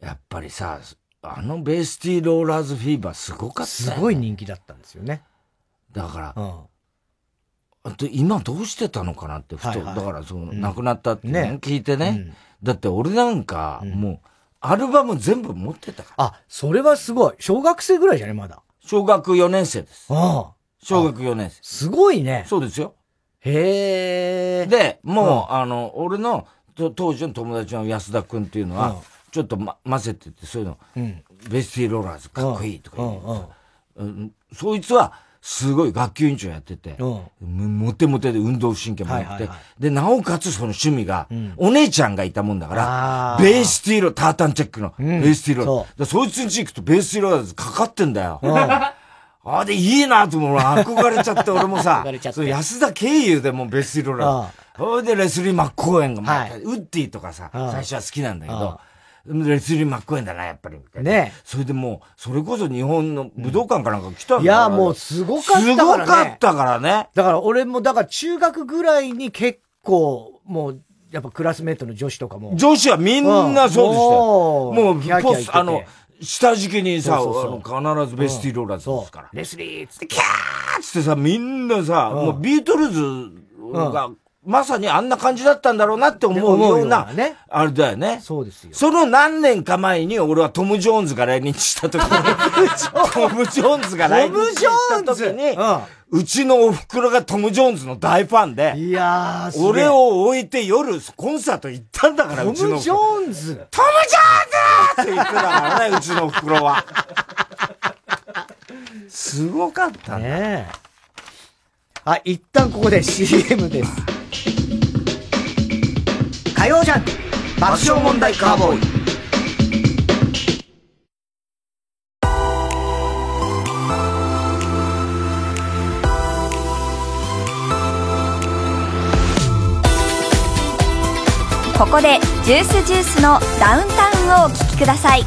やっぱりさ、あのベースティーローラーズフィーバーすごかったよ、ね。すごい人気だったんですよね。だから、うん。あと今どうしてたのかなって、ふと、はいはいだからその、うん亡くなったって、ねね聞いてね、だって俺なんか、もう、アルバム全部持ってたから。あ、それはすごい。小学生ぐらいじゃね、まだ。小学4年生です。ああ。小学4年生。すごいね。そうですよ。へえ。で、もう、あの、俺の、と当時の友達の安田くんっていうのは、うんちょっとま、混ぜてて、そういうの、うんベスティーローラーズかっこいいとか言う、うんうんうんそいつは、すごい学級委員長やってて、もモテモテで運動神経も良くて、で、なおかつその趣味が、お姉ちゃんがいたもんだからベースティーロ、タータンチェックの、ベースティーローそいつんち行くとベースティーローかかってんだよ。うん。(laughs) あで、いいなと思う。俺憧れちゃって、俺もさ安田経由でもうベースティーローラーズ。それでレスリー・マッコーエンがウッディとかさ、うん。最初は好きなんだけうん。ど、レスリー・マッコーエンだな、やっぱり。みたいなねそれでもう、それこそ日本の武道館かなん。か来たん。だいや、もうすごかったからね。すごかったからね。だから俺も、だから中学ぐらいに結構、もう、やっぱクラスメートの女子とかも。女子はみん。なそうでしたよ。もうもう、ポス、あの、下敷きにさ、そう必ずベスティーローラーズですから。レスリーっつって、キャーっつってさ、みん。なさ、もうビートルズが、まさにあんな感じだったんだろうなって思うような、ねあれだよね。そうですよ。その何年か前に俺はトム・ジョーンズが来日した時に、(laughs) トム・ジョーンズが来日した時に、うちのお袋がトム・ジョーンズの大ファンで、いや俺を置いて夜コンサート行ったんだから、トム・うちのジョーンズ。トム・ジョーンズって言ってたからね、(laughs) うちのお袋は。すごかったね。あ、一旦ここで CM です。曜ジャンク爆笑問題カーボーイ。ここでジュースジュースのダウンタウンをお聴きください、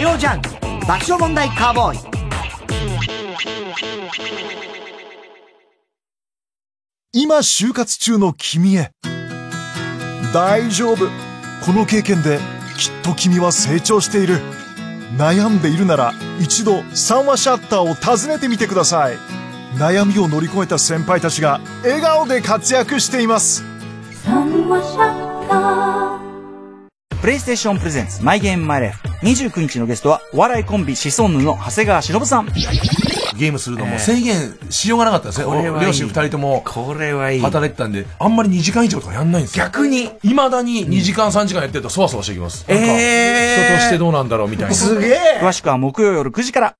カーボーイ。今就活中の君へ。大丈夫。この経験できっと君は成長している。悩んでいるなら一度三話シャッターを訪ねてみてください。悩みを乗り越えた先輩たちが笑顔で活躍しています。三話シャッタープレイステーションプレゼンツマイゲームマイライフ29日のゲストは、お笑いコンビシソンヌの長谷川忍さん。ゲームするのも制限しようがなかったですね。両親二人とも。これはいい。働いてたんで、あんまり2時間以上とかやんないんですよ。逆に？未だに2時間3時間やってるとそわそわしてきます。ええー。人としてどうなんだろうみたいな。すげえ詳しくは木曜夜9時から。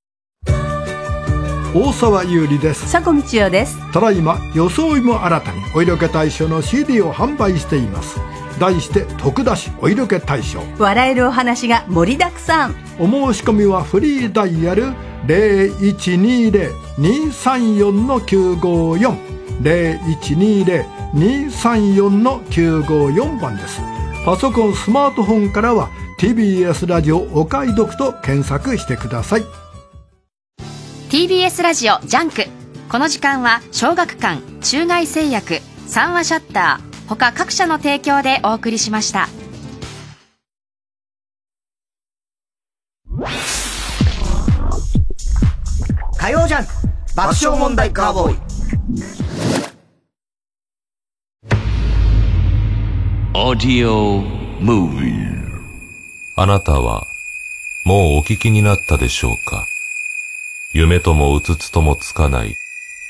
大沢優里です佐古道夫ですただいま装いも新たにお色気対象の CD を販売しています題して徳田市お色気大賞笑えるお話が盛りだくさん。お申し込みはフリーダイヤル0120-234-954 0120-234-954番です。パソコンスマートフォンからは TBS ラジオお買い得と検索してください。TBS ラジオジャンク。この時間は小学館中外製薬三話シャッター他各社の提供でお送りしました。火曜ジャン爆笑問題カーボーイ。あなたはもうお聞きになったでしょうか？夢ともうつつともつかない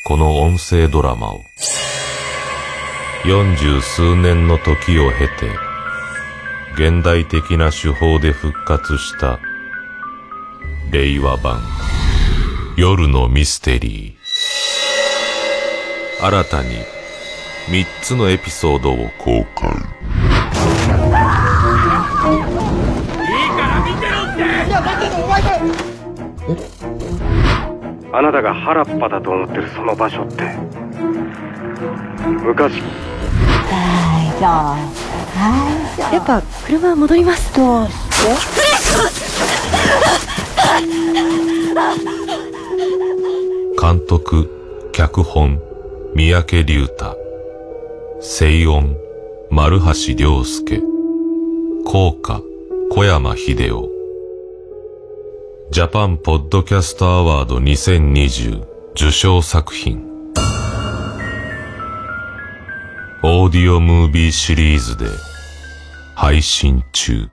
この音声ドラマを。四十数年の時を経て、現代的な手法で復活した令和版夜のミステリー。新たに三つのエピソードを公開。いいから見てろっていや、待てお前だあなたが原っぱだと思ってるその場所って昔。じゃあやっぱ車戻ります。と監督脚本三宅龍太。声音丸橋良介。効果小山秀夫。ジャパンポッドキャストアワード2020受賞作品オーディオムービーシリーズで配信中。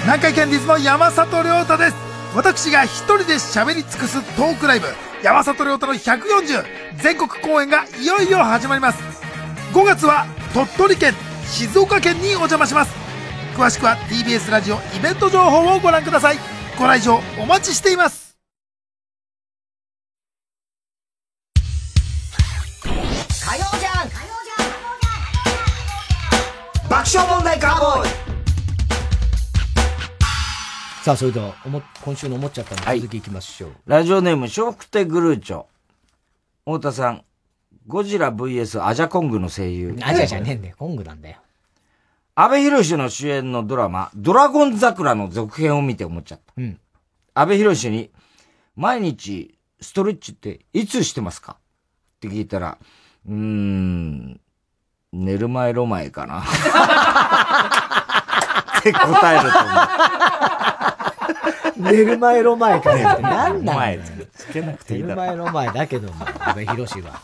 南海キャンディーズの山里亮太です。私が一人で喋り尽くすトークライブ。山里亮太の140全国公演がいよいよ始まります。5月は鳥取県静岡県にお邪魔します。詳しくは TBS ラジオイベント情報をご覧ください。ご来場お待ちしています。さあ、それでは、おも、今週の思っちゃったの続きいきましょう。ラジオネーム、笑福亭グルーチョ。太田さん、ゴジラ VS アジャコングの声優。アジャじゃねえんだよ。コングなんだよ。安倍博士の主演のドラマ、ドラゴン桜の続編を見て思っちゃった。うん。安倍博士に、毎日ストレッチっていつしてますか？って聞いたら、うーん、寝る前ロマエかな。って答えると思う。(laughs) 寝る前ロマエかなって何なんだよ。つけなくていい。寝る前ロマエだけども、安倍博士は。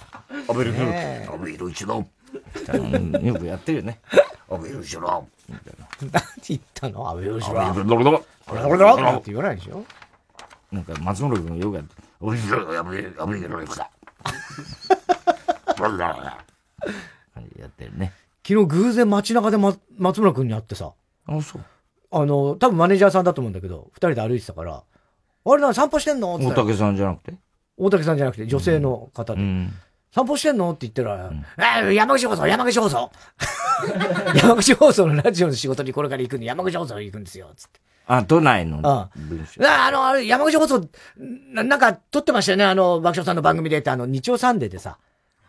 安倍博士、安倍博士の。よくやってるよね。安倍博士の。何言ったの？安倍博士は。安倍博士は。俺だって言わないでしょ？なんか松村君よくやって、安倍博士、安倍博士だ。やってるね。昨日偶然街中で、ま、松村君に会ってさ。あ、そう。あの、多分マネージャーさんだと思うんだけど、二人で歩いてたから、あれな、散歩してんの？大竹さんじゃなくて？大竹さんじゃなくて、女性の方で。うん、散歩してんの？って言ったら、うん、え山口放送、山口放送 (laughs) 山口放送のラジオの仕事にこれから行くんで、山口放送行くんですよ、つって。あ、都内のあああの、あれ、山口放送な、なんか撮ってましたよね、あの、爆笑さんの番組でって、あの、日曜サンデーでさ、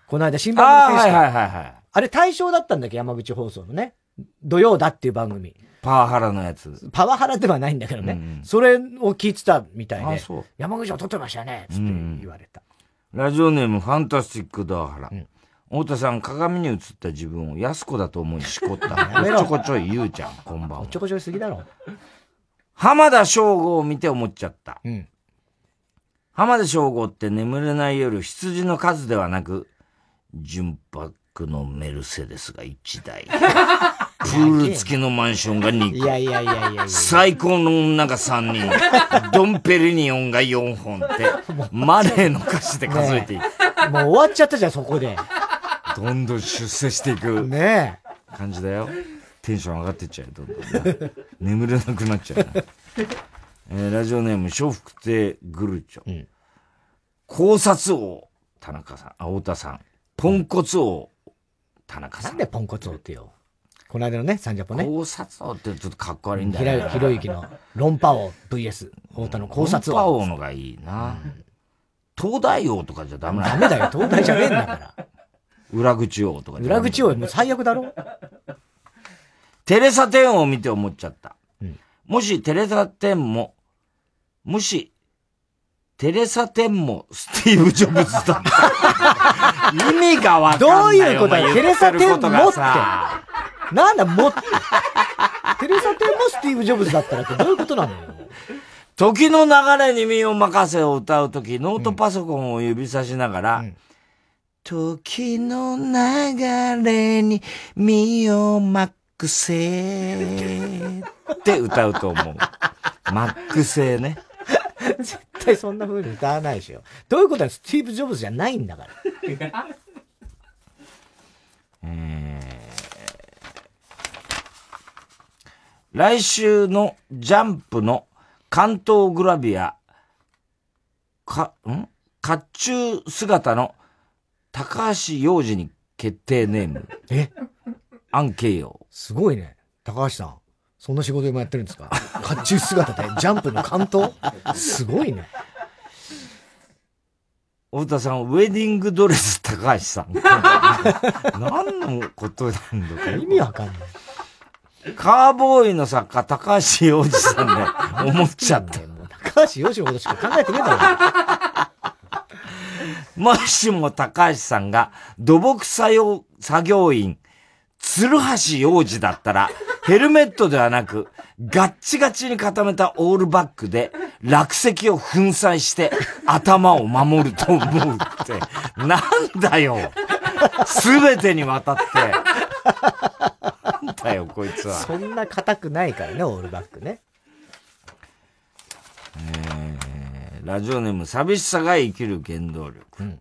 この間新番組選手権。はいはいはいはい。あれ対象だったんだっけ、山口放送のね。土曜だっていう番組。パワハラのやつ。パワハラではないんだけどね。うん、それを聞いてたみたいで。山口を撮ってましたよね、つって言われた。うん、ラジオネームファンタスティックダーハラ。うん、太田さん、鏡に映った自分を安子だと思いしこった。(laughs) おっちょこちょいゆうちゃん、こんばんは。おっちょこちょいすぎだろ。浜田省吾を見て思っちゃった。うん、浜田省吾って眠れない夜、羊の数ではなく、純白のメルセデスが1台。プール付きのマンションが2個。いやいやいやいや最高の女が3人。ドンペリニオンが4本って、マレーの歌詞で数えていく、ね。もう終わっちゃったじゃん、そこで。どんどん出世していく。ね感じだよ。テンション上がってっちゃうどんどん、ね。眠れなくなっちゃう、ね。えー、ラジオネーム、笑福亭グルチョ。うん、考察王、田中さん、青田さん。ポンコツ王、田中さん。なんでポンコツ王ってよ。この間のね、サンジャポね。考察王ってちょっとかっこ悪いんだよ、ね。ひろゆきの論破王 VS、太田の考察王。論破王のがいいな、うん、東大王とかじゃダメダメだよ、東大じゃねえんだから。裏口王とか裏口王もう最悪だろテレサテンを見て思っちゃった。うん、もしテレサテンも、もしテレサ・テンもスティーブ・ジョブズだった。(laughs) 意味がわかんない。どういうことだテレサ・テンもって。なんだ、もって。テレサ・テンもスティーブ・ジョブズだったらってどういうことなの？よ。時の流れに身を任せを歌うとき、ノートパソコンを指さしながら、うん、時の流れに身を任せって歌うと思う。(laughs) マックセね。絶対そんな風に歌わないでしょ。どういうことはスティーブ・ジョブズじゃないんだから。(laughs) えー、来週のジャンプの関東グラビア、か、ん？甲冑姿の高橋洋二に決定ネーム。え？アンケイヨ。すごいね。高橋さん。そんな仕事今やってるんですか？甲冑姿で？ジャンプの関東？すごいね。太田さん、ウェディングドレス高橋さん。(laughs) 何のことなんだか意味わかんない。カーボーイの作家、高橋洋二さんで (laughs) 思っちゃった。高橋洋二のことしか考えてねえだろ。もしも高橋さんが土木作業、作業員、鶴橋洋二だったら、ヘルメットではなく、ガッチガチに固めたオールバックで、落石を粉砕して、頭を守ると思うって。なんだよすべてにわたって。だよ、こいつは。そんな硬くないからね、オールバックね。えー、ラジオネーム、寂しさが生きる原動力。うん、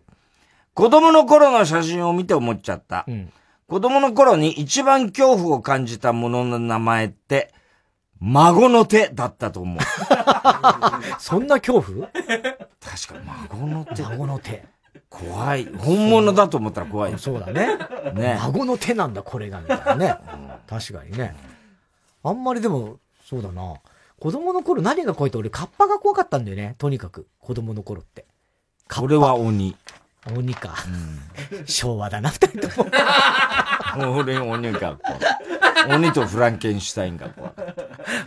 子供の頃の写真を見て思っちゃった。うん子供の頃に一番恐怖を感じたものの名前って、孫の手だったと思う。(laughs) そんな恐怖？確かに孫の手。孫の手。怖い。本物だと思ったら怖い。そうだね。ね。孫の手なんだ、これが、みたいなね。確かにね。あんまりでも、そうだな。子供の頃何が怖いって俺カッパが怖かったんだよね。とにかく。子供の頃って。俺は鬼。鬼か。うん、昭和だな、二人とも。俺鬼か。鬼とフランケンシュタインが怖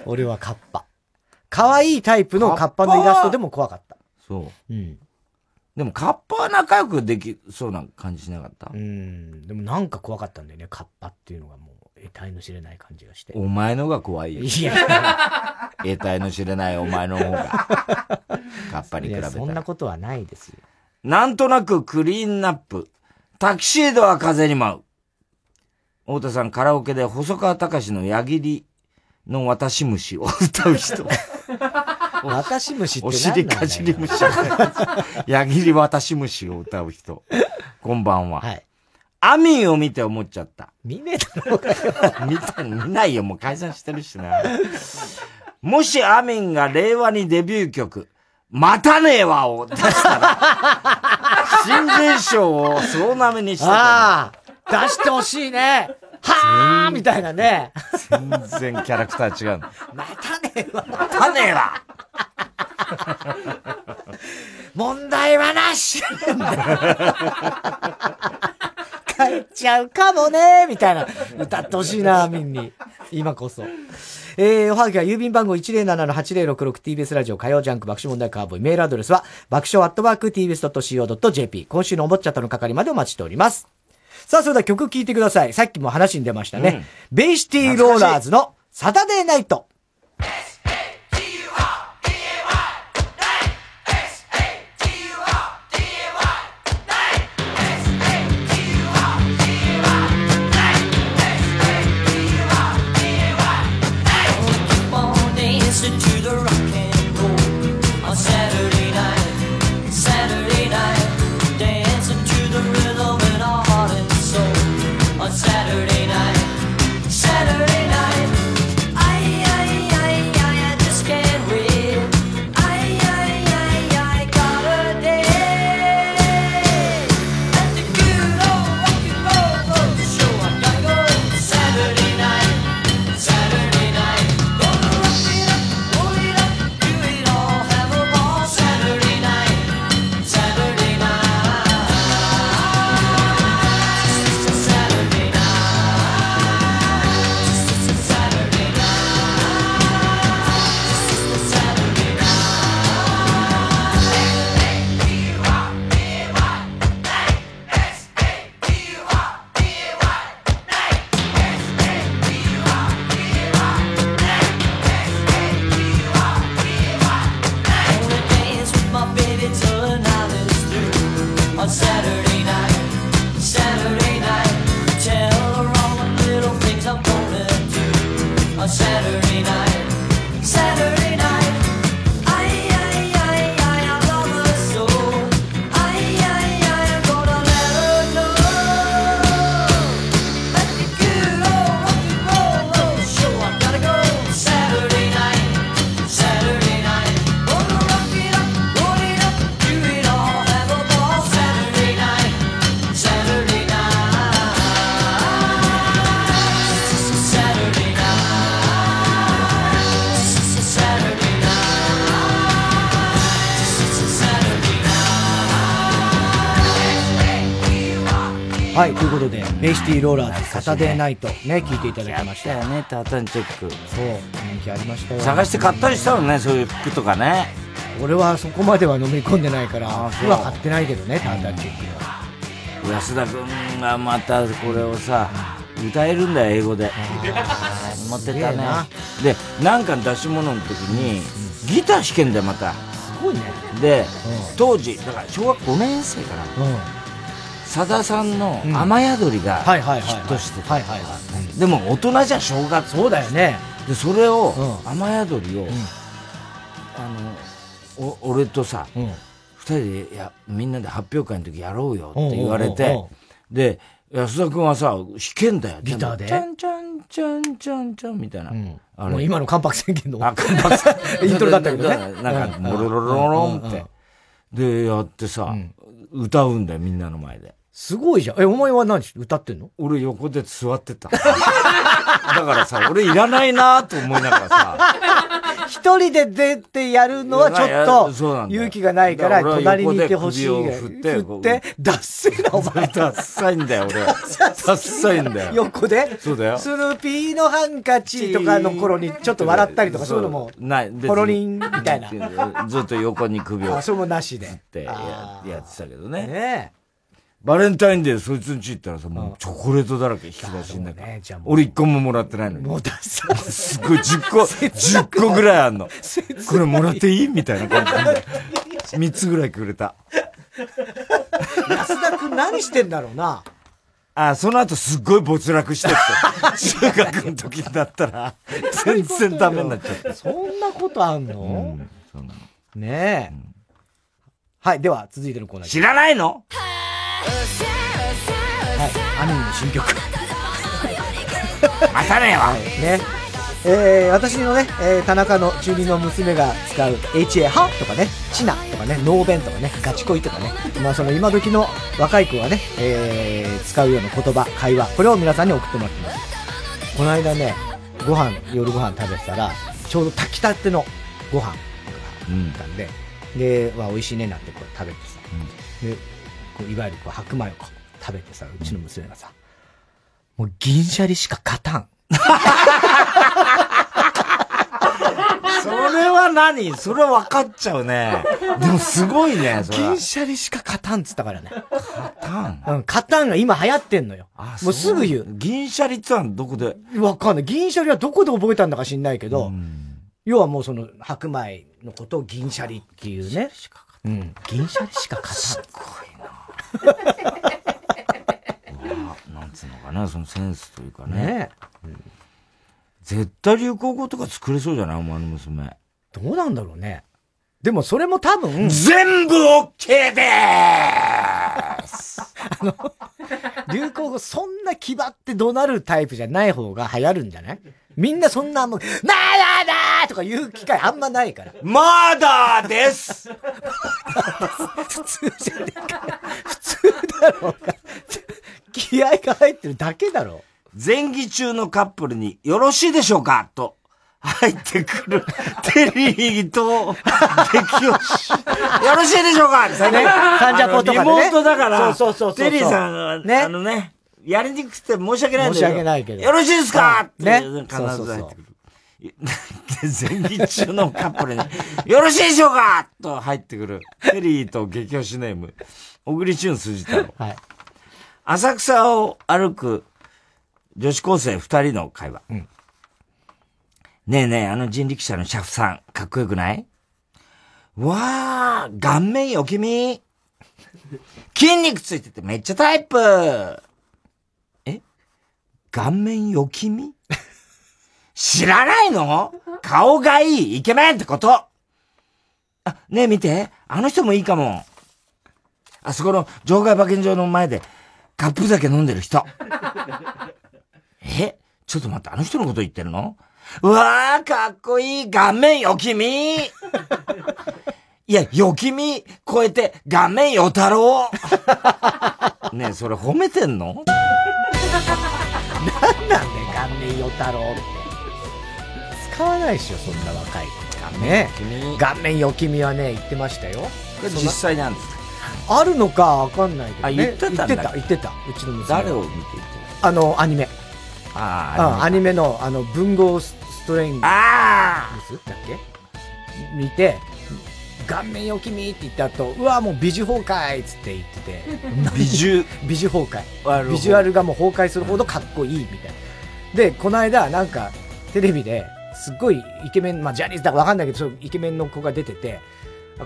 俺はカッパ。可愛いタイプのカッパのイラストでも怖かった。そう。うん。でもカッパは仲良くできそうな感じしなかった？うん。でもなんか怖かったんだよね、カッパっていうのがもう、得体の知れない感じがして。お前のが怖いよ。いや。得体の知れないお前の方が。カッパに比べたら。そんなことはないですよ。なんとなくクリーンナップ。タキシードは風に舞う。太田さんカラオケで細川隆の矢切の私虫を歌う人。(laughs) 私虫ってお尻かじり虫。矢切私虫を歌う人。こんばんは。はい。アミンを見て思っちゃった。見ねえだろうかよ。見た、見ないよ。もう解散してるしな。もしアミンが令和にデビュー曲、待たねえわを出したら、新人賞を総なめにしてた。ああ出してほしいね。はあみたいなね。全然キャラクター違う。またねえわ。またねえわ。問題はなし帰っちゃうかもねみたいな。歌ってほしいな、みんに。今こそ。えー、おはがきは郵便番号 107-8066TBS ラジオ火曜ジャンク爆笑問題カーボーイ。メールアドレスは爆笑アットワーク TBS.CO.JP。今週のお坊ちゃったの係までお待ちしております。さあ、それでは曲聴いてください。さっきも話に出ましたね。うん、ベイシティローラーズのサタデーナイト。ローラーズ、サタデーナイト、ね、聞いていただきましたよね、タータンチェック。そう、人気ありましたよ。探して買ったりしたのね、そういう服とかね。俺はそこまでは飲み込んでないから、服は買ってないけどね、タータンチェックは。安田君がまたこれをさ、歌えるんだよ、英語で。持ってたね。で、なんか出し物の時に、ギター弾けんだよ、また。すごいね。で、当時、だから小学5年生かな。さださんの雨宿りがヒットしてた。でも大人じゃ正月。そうだよね。で、それを、雨宿りを、あの、お俺とさ、二人で、いや、みんなで発表会の時やろうよって言われて、で、安田君はさ、弾けんだよ。ギターで。ちゃんちゃんちゃんちゃんちゃんみたいな。あの今の関白宣言の。あ、関白宣言。イントロだったけどね。なんか、モロロロロンって。で、やってさ、歌うんだよ、みんなの前で。すごいじゃん。え、お前は何歌ってんの？俺横で座ってた。(laughs) だからさ、俺いらないなと思いながらさ。一人で出てやるのはちょっと、勇気がないから、隣にいてほしい。振って、振って、ダッな、お前。(laughs) ダッサいんだよ、俺。ダッサいんだよ。横で？そうだよ。スヌーピーのハンカチとかの頃にちょっと笑ったりとか、そういうのも、ない。ポロリンみたいな。ずっと横に首を。あ、それもなしで。ってやってたけどね。ねバレンタインデーそいつんち行ったらさ、もうチョコレートだらけ引き出しんだから。俺一個ももらってないのに。もうダサすごい10個、(laughs) 10個ぐらいあんの。これもらっていいみたいな感じで。3つぐらいくれた。安田くん何してんだろうな。あ、その後すっごい没落してって。中学の時だったら、全然ダメになっちゃった。そんなことあんの、うん、そうなのねえ、うん、はい、では続いてのコーナー。知らないの？はい、アニメの新曲。(laughs) またねは、い、ね。えー、私のね、えー、田中の中二の娘が使う HA はとかね、チナとかね、ノーベンとかね、ガチ恋とかね、まあその今時の若い子がね、えー、使うような言葉、会話、これを皆さんに送ってもらってます。この間ね、ご飯、夜ご飯食べてたら、ちょうど炊きたてのご飯があったんで、うん、で、まあ美味しいねなんてこう食べてさ、うん、で、こういわゆるこう白米をこう食べてさ、うちの娘がさ、もう銀シャリしか勝たん。それは何？それは分かっちゃうね。でもすごいね。銀シャリしか勝たんっつったからね。勝たん？うん、勝たんが今流行ってんのよ。あ、もうすぐ言う。銀シャリってのはどこで？わかんない。銀シャリはどこで覚えたんだか知んないけど、要はもうその白米のことを銀シャリっていうね。うん。銀シャリしか勝たん。すごいななんつうのかな、そのセンスというかね。ね、うん絶対流行語とか作れそうじゃないお前の娘。どうなんだろうね。でもそれも多分。全部 OK でーす (laughs) あの、流行語そんな気張って怒鳴るタイプじゃない方が流行るんじゃない？みんなそんなもう、なーだーとか言う機会あんまないから。まだです普通じゃねえか。普通だろうか。気合が入ってるだけだろう。前儀中のカップルによろしいでしょうか？と入ってくるテリーと激推し。よろしいでしょうか？ね。サンジャポとかね。リモートだから、そうそうそうテリーさんは、ね、あのね、やりにくくて申し訳ないんだけど。申し訳ないけど。よろしいですか？って、ね、必ず入ってくる。(laughs) 前儀中のカップルに、よろしいでしょうか？と入ってくる。テリーと激推しネーム、小栗旬筋太郎。はい。浅草を歩く女子高生二人の会話。うん、ねえねえ、あの人力車のシャフさん、かっこよくない？わあ、顔面よ君。筋肉ついててめっちゃタイプ。顔面よ君知らないの？顔がいいイケメンってこと？あ、ねえ見て。あの人もいいかも。あそこの場外馬券場の前でカップ酒飲んでる人。え？ちょっと待って、あの人のこと言ってるの？うわー、かっこいい。顔面よきみ。いや、よきみ超えて、顔面よ太郎。ねえ、それ褒めてんの？なんなんで、顔面よ太郎って。使わないでしょ、そんな若い子。ね顔面よきみはね、言ってましたよ。これ実際なんですか？あるのかわかんないけど、ね。あ、言ってた言ってた、言ってた。うちの娘。誰を見て言ってたあの、アニメ。ああアニメのあの文豪ストレインあだっけ？見て顔面よきみって言った後うわもう美女崩壊っつって言ってて。(laughs) 美女？美女崩壊。ビジュアルがもう崩壊するほどかっこいいみたいな。でこの間なんかテレビですっごいイケメンまあジャニーズだかわかんないけどそうイケメンの子が出てて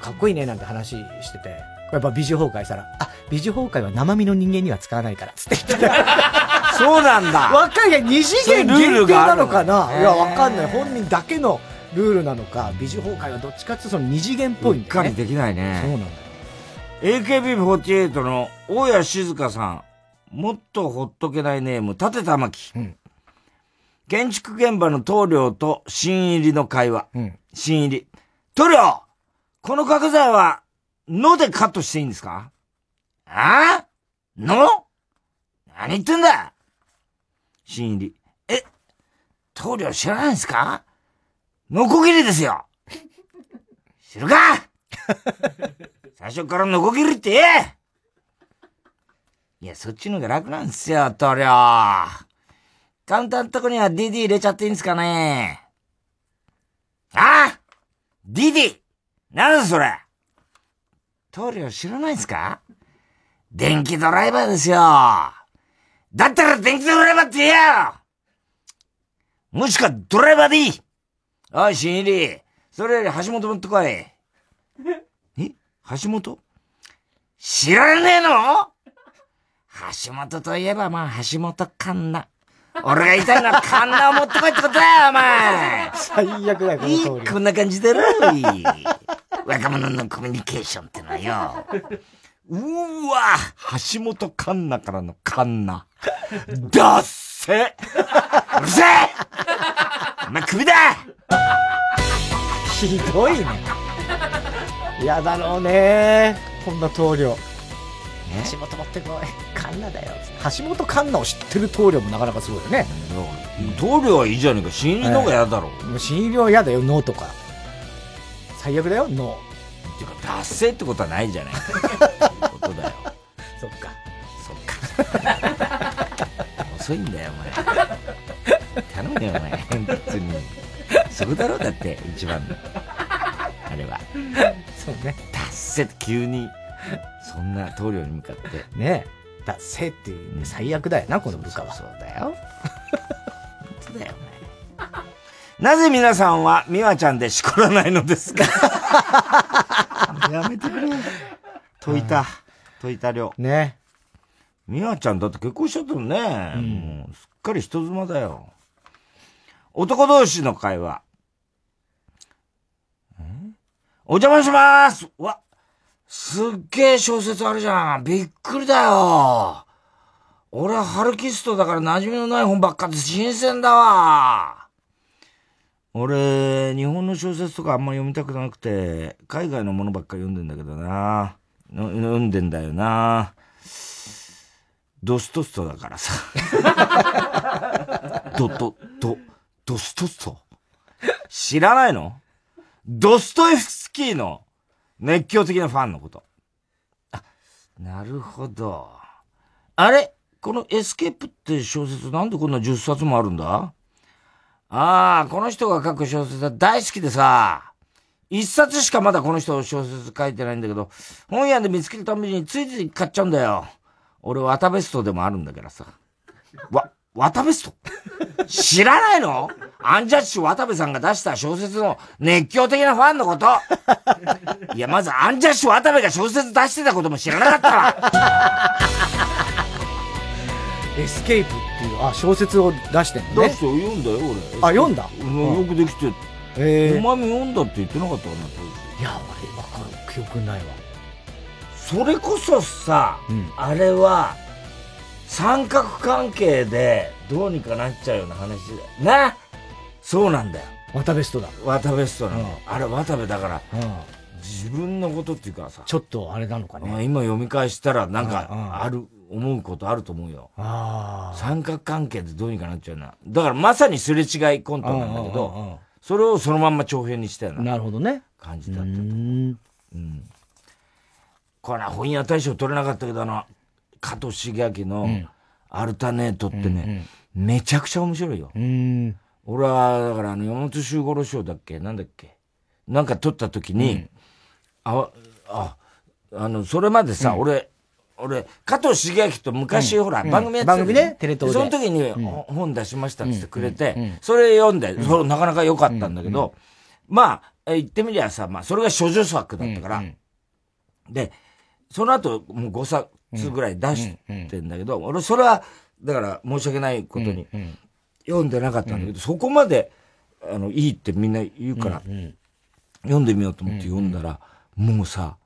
かっこいいねなんて話してて。やっぱ美女崩壊したらあ美女崩壊は生身の人間には使わないからつって言ってたそうなんだ。若いが二次元限定なのかな？いや、わかんない。本人だけのルールなのか、美女崩壊はどっちかっていうとその二次元っぽいんだよね。っかりできないね。そうなんだ。AKB48 の大谷静香さん、もっとほっとけないネーム、立玉木。うん、建築現場の棟梁と新入りの会話。うん、新入り。棟梁この角材は、のでカットしていいんですか？ああ？の？何言ってんだ？新入り。え、棟梁知らないんですか？ノコギリですよ知るか？(laughs) 最初からノコギリって言えいや、そっちの方が楽なんですよ、塗料。カウンターのとこには DD 入れちゃっていいんですかねあ？あ !DD! なんだそれ？塗料知らないんすか？電気ドライバーですよ。だったら電気ドライバーって言えよもしかドライバーでいいおい、新入り。それより橋本持ってこい。(laughs) え？橋本？知らねえの？橋本といえばまあ橋本環奈。俺が言いたいのはカンナを持ってこいってことだよ、お前最悪だよ、この通り。こんな感じだろ若者のコミュニケーションってのはよ。うーわ橋本環奈からのカンナ。だっせうるせえお前首だ (laughs) ひどいね。嫌だろうね。こんな棟梁。橋本持ってこい。カンナだよ。橋本カンナを知ってる棟梁もなかなかすごいよね。棟梁はいいじゃねえか。新入りの方が嫌だろ。もう新入りは嫌だよ、脳とか。最悪だよ、脳。っていうか、達成ってことはないじゃない。(laughs) ことだよ。そっか。そっか。(laughs) 遅いんだよ、お前。頼むよ、お前。本に。そこだろう、だって、一番の。あれは。そうね。達成って急に。そんな棟梁に向かって。ねえ。だせっていう最悪だよな、この部下は。そうだよ。本当だよ、なぜ皆さんは美和ちゃんでしこらないのですか？やめてくれ。解いた。解いた量。ね。美和ちゃんだって結婚しちゃったのね。うん、もうすっかり人妻だよ。男同士の会話。お邪魔しますわ、すっげえ小説あるじゃん。びっくりだよ。俺はハルキストだから馴染みのない本ばっかで新鮮だわ。俺、日本の小説とかあんま読みたくなくて、海外のものばっか読んでんだけどな。読んでんだよな。ドストストだからさ。(laughs) ド、ド、ド、ドストスト知らないの？ドストエフスキーの熱狂的なファンのこと。あ、なるほど。あれ？このエスケープって小説なんでこんな10冊もあるんだ？ああ、この人が書く小説は大好きでさ、一冊しかまだこの人小説書いてないんだけど、本屋で見つけるたびについつい買っちゃうんだよ。俺、ワタベストでもあるんだからさ。わ、渡部スト知らないの？アンジャッシュ渡部さんが出した小説の熱狂的なファンのこといや、まずアンジャッシュ渡部が小説出してたことも知らなかったわ (laughs) エスケープっていう、あ、小説を出してんのね。出して読んだよ、俺。あ、読んだ、うん、よくできて。えー、お前も読んだって言ってなかったかな、いや、俺、わかる。記憶ないわ。それこそさ、うん、あれは、三角関係でどうにかなっちゃうような話だよ。なそうなんだよ。渡部ストだ。渡部ストなの。うん、あれ渡部だから、うん、自分のことっていうかさ。ちょっとあれなのかね。今読み返したらなんかある、思うことあると思うよ。三角関係でどうにかなっちゃうな。だからまさにすれ違いコントなんだけど、それをそのまんま長編にしたよな。なるほどね。感じだったと。うん。これは本屋大賞取れなかったけど、あの、加藤茂明のアルタネートってね、うんうん、めちゃくちゃ面白いよ。俺は、だからあの、山本周五郎賞だっけ？なんだっけ？なんか撮った時に、うん、あ、あ、あの、それまでさ、うん、俺、俺、加藤茂明と昔、ほら、番組やってた、番組ね、テレ東で。その時に、本出しましたって言ってくれて、それ読んで、それなかなか良かったんだけど、まあ、言ってみりゃさ、まあ、それが処女作だったから、で、その後、もう5作、つぐらい出してんだけど、俺それは、だから申し訳ないことに、読んでなかったんだけど、そこまで、あの、いいってみんな言うから、読んでみようと思って読んだら、もうさ、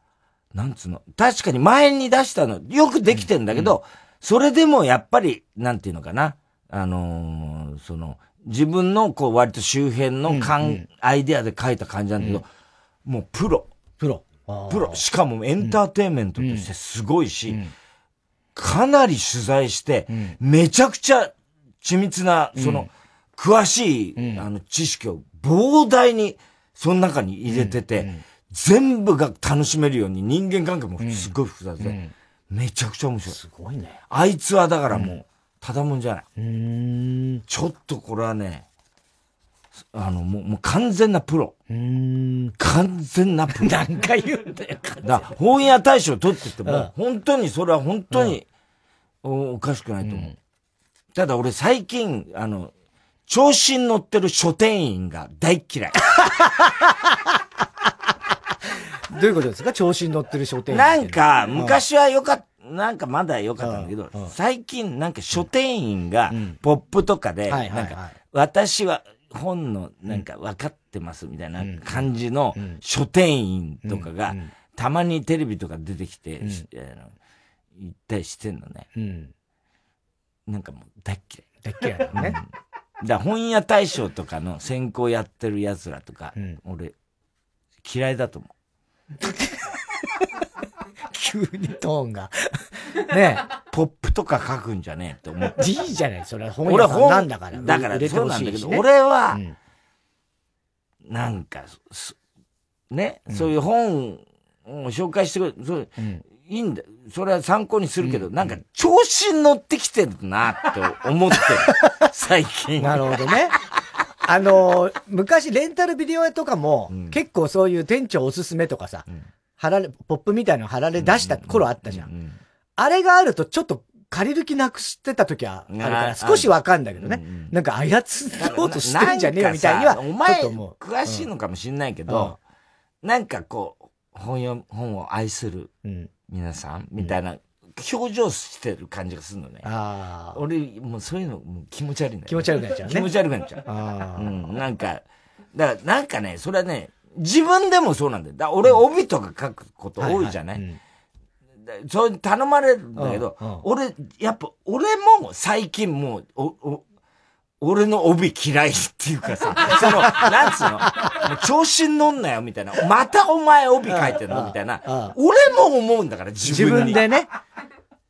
なんつうの、確かに前に出したの、よくできてんだけど、それでもやっぱり、なんていうのかな、あのその、自分のこう割と周辺の感、アイデアで書いた感じなんだけど、もうプロ。プロ。プロ、しかもエンターテインメントとしてすごいし、かなり取材して、めちゃくちゃ緻密な、その、詳しい、あの、知識を膨大に、その中に入れてて、全部が楽しめるように人間関係もすごい複雑で、うん、めちゃくちゃ面白い。すごいね。あいつはだからもう、ただもんじゃない。ちょっとこれはね、あの、もう、もう完全なプロ。完全なプロ。何回言うんだよ、だ本屋大賞取ってても、本当に、それは本当に、おかしくないと思う。ただ俺最近、あの、調子に乗ってる書店員が大嫌い。(laughs) どういうことですか？調子に乗ってる書店員。なんか、昔はよかった。なんかまだ良かったんだけど、最近なんか書店員がポップとかで、なんか、私は本のなんか分かってますみたいな感じの書店員とかが、たまにテレビとか出てきて、言ったりしてんのね。なんかもう大っ嫌い。大っ嫌いだね。だ本屋大賞とかの選考やってる奴らとか、俺、嫌いだと思う。(laughs) 急にトーンが。(laughs) ねポップとか書くんじゃねえって思って。いいじゃない、それ本屋さんなんだから。だからそうなんだけど、俺は、なんか、ね、そういう本を紹介してくれ、そういいんだ。それは参考にするけど、なんか調子に乗ってきてるなって思ってる。最近。なるほどね。あのー、昔レンタルビデオ屋とかも、うん、結構そういう店長おすすめとかさ、うん、貼られ、ポップみたいなの貼られ出した頃あったじゃん。あれがあるとちょっと借りる気なくしてた時はあるから少しわかんだけどね。なんか操ろうとしてんじゃねえよみたいには、お前、詳しいのかもしんないけど、うん、なんかこう、本読、本を愛する皆さん、みたいな表情してる感じがするのね。ああ。俺、もうそういうのもう気持ち悪いんだよ、気持ち悪くなっちゃうね。気持ち悪くなっちゃう。ああ。うん、なんか、だからなんかね、それはね、自分でもそうなんだよ。だ俺、帯とか書くこと多いじゃない、はいはいうん、そう頼まれるんだけど、うんうん、俺、やっぱ、俺も最近もう、お、お、俺の帯嫌いっていうかさ、(laughs) その、なんつうの、調子に乗んなよみたいな。またお前帯書いてんの？みたいな。俺も思うんだから、自分に。自分でね。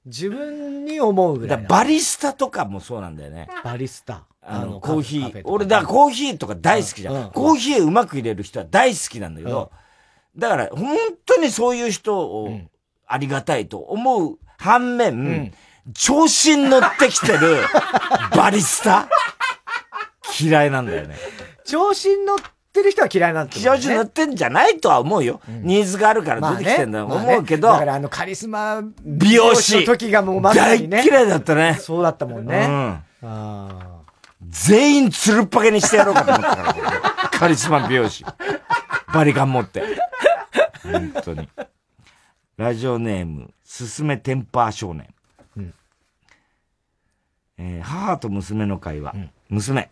自分に思うぐらい。バリスタとかもそうなんだよね。バリスタ。あの、コーヒー。俺、だからコーヒーとか大好きじゃん。コーヒーうまく入れる人は大好きなんだけど、だから、本当にそういう人をありがたいと思う反面、調子に乗ってきてるバリスタ？(laughs) 嫌いなんだよね。調子に乗ってる人は嫌いなんだ、ね。調子に乗ってんじゃないとは思うよ。うん、ニーズがあるから出てきてんだと思うけど、まあねまあね、だからあのカリスマ美容師の時がもうまさにね。大嫌いだったね。そうだったもんね。うん。全員つるっぱげにしてやろうかと思ったから、(laughs) カリスマ美容師。バリカン持って。本当に。ラジオネーム、すすめテンパー少年。うん、えー、母と娘の会話。うん、娘。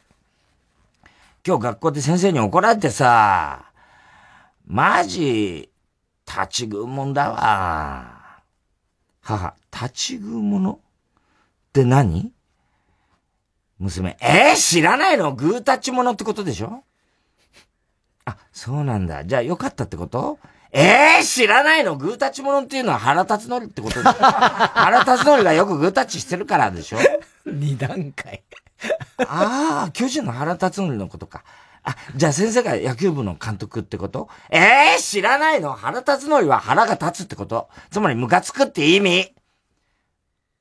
今日学校で先生に怒られてさ、マジ、立ち食うもんだわ。母、立ち食うもの？って何？娘、えー、知らないの？グータッチものってことでしょ？あ、そうなんだ。じゃあよかったってこと？えー、知らないの？グータッチものっていうのは腹立つの？りってことで腹立つのりがよくグータッチしてるからでしょ？(laughs) 二段階。(laughs) ああ、巨人の原辰徳のことか。あ、じゃあ先生が野球部の監督ってこと？ええー、知らないの？腹立つのりは腹が立つってこと？つまりムカつくって意味？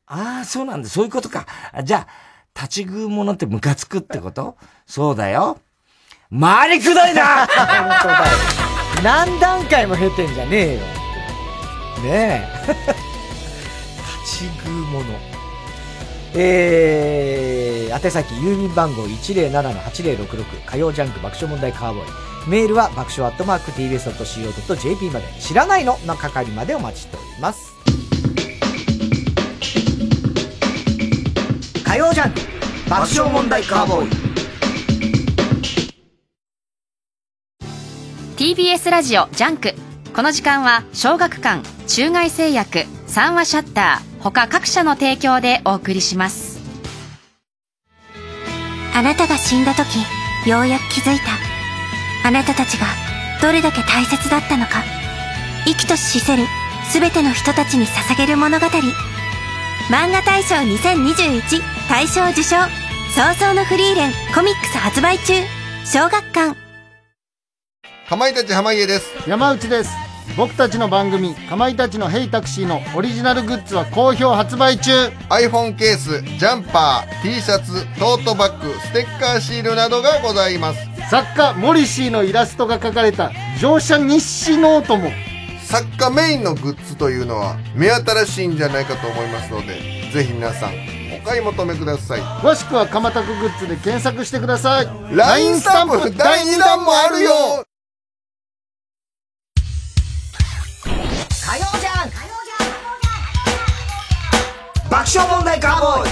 ああ、そうなんだ。そういうことか。じゃあ、立ち食うものってムカつくってこと？そうだよ。回りくどいな (laughs) 本当だよ。何段階も経てんじゃねえよ。ねえ。(laughs) 立ち食うもの。えー、宛先郵便番号107-8066火曜ジャンク爆笑問題カーボーイ。メールは爆笑アットマーク TBS.CO.JP まで。知らないのの係までお待ちしております。火曜ジャンク爆笑問題カーボーイ。TBS ラジオ JUNK。この時間は小学館中外製薬三和シャッター。他各社の提供でお送りします。あなたが死んだ時ようやく気づいた。あなたたちがどれだけ大切だったのか。生きとし死せる全ての人たちに捧げる物語。漫画大賞2021大賞受賞。早々のフリーレンコミックス発売中。小学館。かまいたち濱家です。山内です僕たちの番組「かまいたちのヘイタクシー」のオリジナルグッズは好評発売中。iPhone ケースジャンパー T シャツトートバッグステッカーシールなどがございます。作家モリシーのイラストが描かれた乗車日誌ノートも。作家メインのグッズというのは目新しいんじゃないかと思いますのでぜひ皆さんお買い求めください。詳しくはかまたくグッズで検索してください。LINE スタンプ第2弾もあるよ火曜 JUNK。爆笑問題カーボーイ。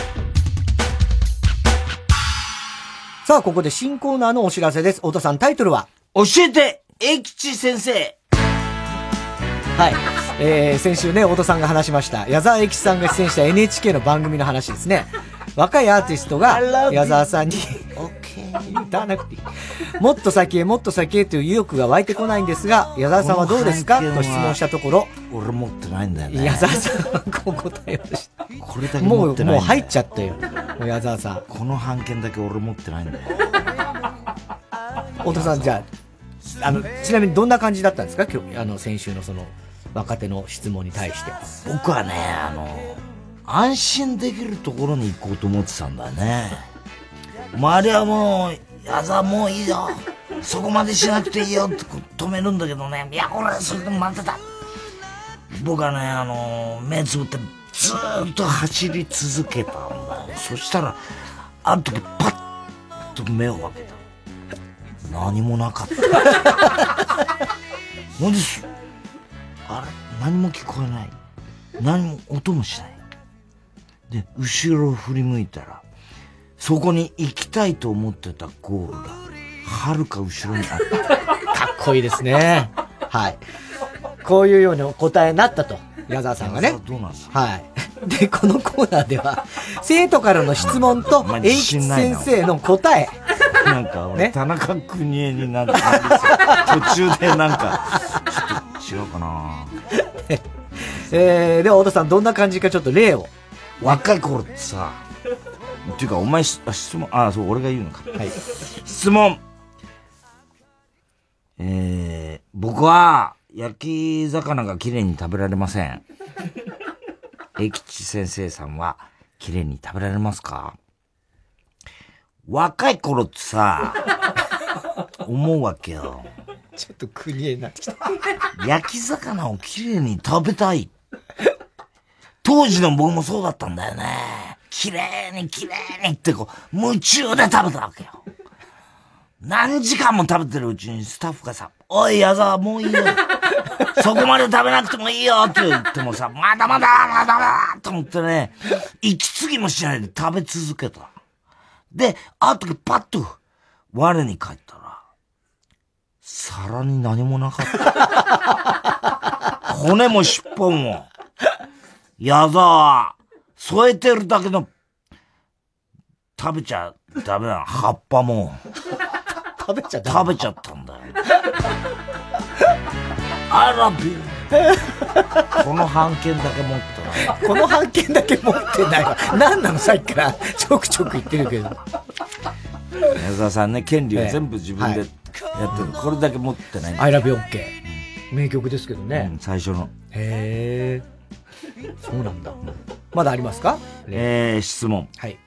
さあ、ここで新コーナーのお知らせです。太田さん、タイトルは？教えて、英吉先生。はい。えー、先週ね、太田さんが話しました、矢沢永吉さんが出演した NHK の番組の話ですね。若いアーティストが、矢沢さんに、歌わなくていい。もっと先へもっと先へという意欲が湧いてこないんですが、矢沢さんはどうですか？と質問したところ、俺持ってないんだよね。矢沢さんはこう答えました。これだけ持ってないもう、もう入っちゃったよ。矢沢さん。この判件だけ俺持ってないんだよ。太田さん、じゃあ、あの、ちなみにどんな感じだったんですか？今日、あの、先週のその、若手の質問に対して。僕はね、あの、安心できるところに行こうと思ってたんだよね。周りはもう、矢沢もういいよ。そこまでしなくていいよって止めるんだけどね。いや、これ、それでも待ってた。僕はね、あの、目つぶってずーっと走り続けたんだよ。そしたら、ある時パッと目を開けた。何もなかった。(laughs) ほんです。あれ？何も聞こえない。何も音もしない。で、後ろを振り向いたら、そこに行きたいと思ってたゴールが、はるか後ろにあった。かっこいいですね。はい。こういうような答えになったと。矢沢さんがね。どうなんですはい。(laughs) で、このコーナーでは、生徒からの質問と、英吉先生の答え。なんか俺、田中邦衛になってたんですよ。途中でなんか、ちょっと違うかな (laughs) えー、では、太田さん、どんな感じかちょっと例を。若い頃ってさ、っていうか、お前質問、あ、そう、俺が言うのか。はい。質問。えー、僕は、焼き魚が綺麗に食べられません。(laughs) 英吉先生さんは、綺麗に食べられますか？若い頃ってさ、思うわけよ。ちょっと国へなってきた。焼き魚を綺麗に食べたい。当時の僕もそうだったんだよね。綺麗に綺麗にってこう、夢中で食べたわけよ。何時間も食べてるうちにスタッフがさ、おい、矢沢、もういいよ。(laughs) そこまで食べなくてもいいよって言ってもさ、まだまだ、まだまだと思ってね、息継ぎもしないで食べ続けた。で、ある時パッと、我に返ったら、皿に何もなかった。(laughs) 骨も尻尾も。矢沢、添えてるだけの、食べちゃダメな葉っぱも。(laughs) 食べちゃ食べちゃったんだよ。I love you. この半券だけ持ってない。この半券だけ持ってないわ。何なのさっきからちょくちょく言ってるけど。矢沢さんね、権利を全部自分でやってる。これだけ持ってない。I love you OK。名曲ですけどね。うん最初の。へえ。そうなんだ。まだありますか？えー、質問。はい。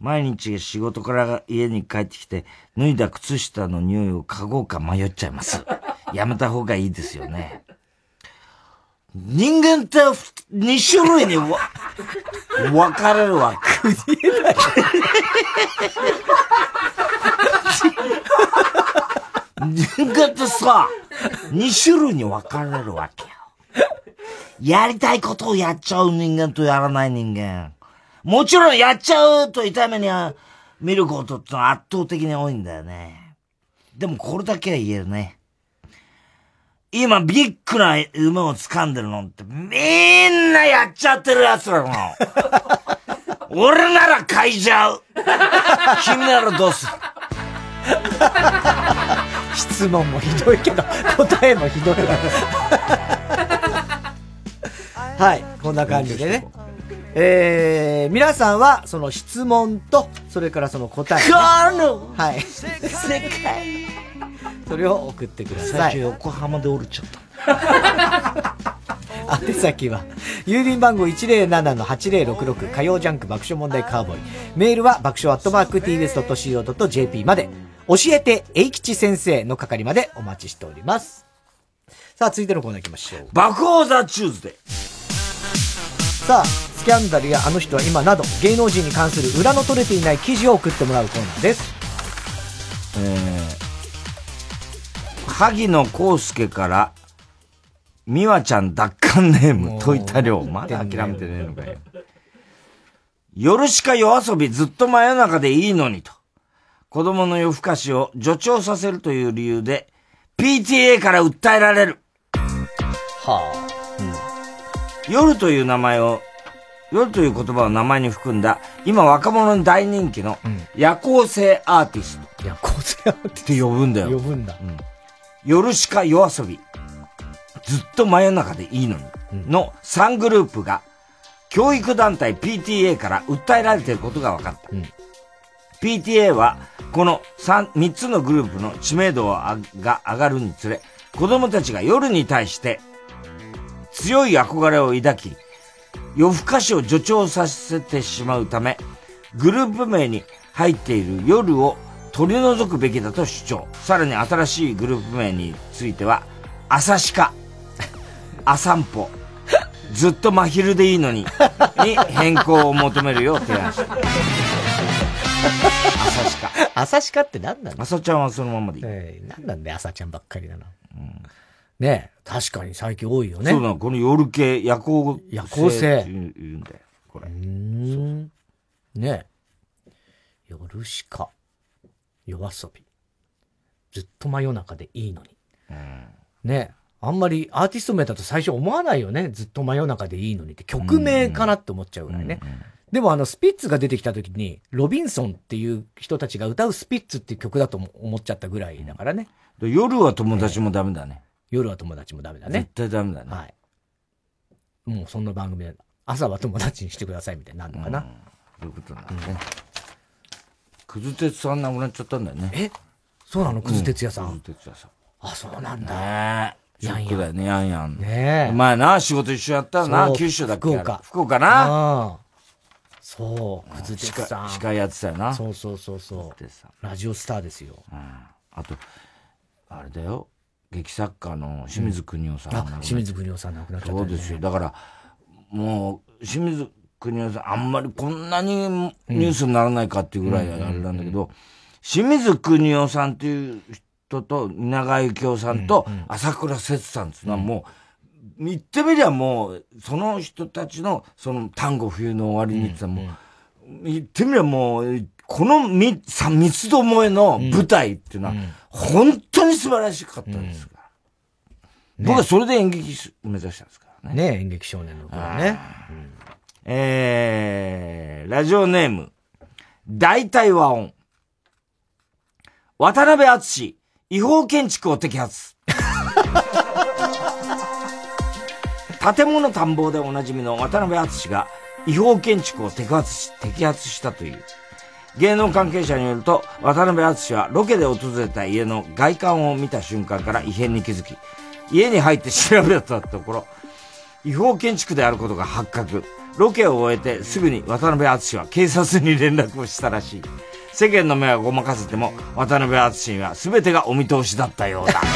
毎日仕事から家に帰ってきて、脱いだ靴下の匂いを嗅ごうか迷っちゃいます。(laughs) やめた方がいいですよね。人間って2種類にわ (laughs) 分かれるわけ。(laughs) 人間ってさ、2種類に分かれるわけよ。やりたいことをやっちゃう人間とやらない人間。もちろんやっちゃうと痛い目には見ることって圧倒的に多いんだよね。でもこれだけは言えるね。今ビッグな夢を掴んでるのってみんなやっちゃってる奴らなの。(laughs) 俺なら嗅いじゃう。君ならどうする (laughs) 質問もひどいけど、答えもひどいわ。(laughs) はい、こんな感じでね。えー、皆さんは、その質問と、それからその答え、ね。はい。世界。それを送ってください。横浜で降りちゃった。(laughs) 宛先は、郵便番号107-8066火曜ジャンク爆笑問題カーボーイ。メールは爆笑アットマーク tbs.co.jp まで、教えて、英吉先生の係までお待ちしております。さあ、続いてのコーナー行きましょう。爆王ザチューズデさあ、スキャンダルやあの人は今など、芸能人に関する裏の取れていない記事を送ってもらうコーナーです。えー、萩野公介から、美和ちゃん奪還ネーム、解いた量。まだ諦めてねえのかよ。夜しか夜遊びずっと真夜中でいいのにと。子供の夜更かしを助長させるという理由で、PTA から訴えられる。はあ。うん。夜という名前を、夜という言葉を名前に含んだ、今若者に大人気の夜行性アーティスト。夜行性アーティストって呼ぶんだよ。呼ぶんだ。うん。夜しか夜遊び。ずっと真夜中でいいのに、の3グループが、教育団体 PTA から訴えられていることが分かった。うん、PTA は、この 3, 3つのグループの知名度が上がるにつれ、子供たちが夜に対して強い憧れを抱き、夜更かしを助長させてしまうため、グループ名に入っている夜を取り除くべきだと主張。さらに新しいグループ名については、朝しかあ散歩、ずっと真昼でいいのに、に変更を求めるよう提案した。朝しか。(laughs) 朝しかって何なんだ？朝ちゃんはそのままでいい。えー、何なんで朝ちゃんばっかりだな。うん、ね確かに最近多いよね。そうなこの夜系、夜行夜行性。言うんだよ、これ。うん。ね夜しか、夜遊び。ずっと真夜中でいいのに。うん、ねあんまりアーティスト名だと最初思わないよね。ずっと真夜中でいいのにって。曲名かなって思っちゃうぐらいね。でもあの、スピッツが出てきた時に、ロビンソンっていう人たちが歌うスピッツっていう曲だと思っちゃったぐらいだからね。夜は友達もダメだね。夜は友達もダメだね。絶対ダメだね。はい。もうそんな番組で、朝は友達にしてくださいみたいになるのかな。そういうことなんだね。くず鉄さん亡くなっちゃったんだよね。え？そうなの？くず鉄屋さん。くず鉄屋さん。あ、そうなんだ。ねショックだよね、やんやん。ねえ。前な、仕事一緒やったらな、九州だっけ？福岡。福岡な。そう、くず鉄さん。司会やってたよな。そうそうそうそう。ラジオスターですよ。うん。あと、あれだよ。劇作家の清水邦夫さん、あ、清水邦夫さん亡くなっちゃった、そうですよ。だから、もう、清水邦夫さん、あんまりこんなにニュースにならないかっていうぐらいあれなんだけど、清水邦夫さんっていう人と、稲川幸雄さんと、朝倉節さんっていうのはもう、言ってみりゃもう、その人たちの、その単語冬の終わりにってもう、言ってみりゃもう、この三三つどもえの舞台っていうのは、本当に素晴らしかったですから。僕はそれで演劇目指したんですからね。ね演劇少年の頃ね。えー、ラジオネーム、大体和音。渡辺敦違法建築を摘発。(laughs) 建物探訪でおなじみの渡辺敦が違法建築を摘発し、摘発したという。芸能関係者によると、渡辺敦はロケで訪れた家の外観を見た瞬間から異変に気づき、家に入って調べたところ、違法建築であることが発覚。ロケを終えてすぐに渡辺敦は警察に連絡をしたらしい。世間の目はごまかせても、渡辺淳は全てがお見通しだったようだ。(laughs)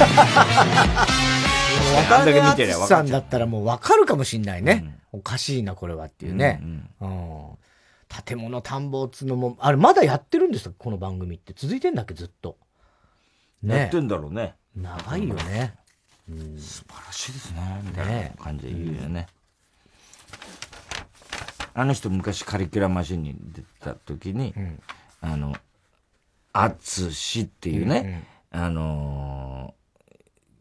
渡辺淳さんだったらもうわかるかもしんないね、うん、おかしいな、これはっていうね。うん、うん、建物探訪つのも、あれまだやってるんですか？この番組って。続いてんだっけ、ずっと。ね。やってんだろうね。長いよね。うん、素晴らしいですね。みたいな感じで言うよね。あの人昔カリキュラマシンに出た時に、うんあの、あつしっていうね、うんうん、あの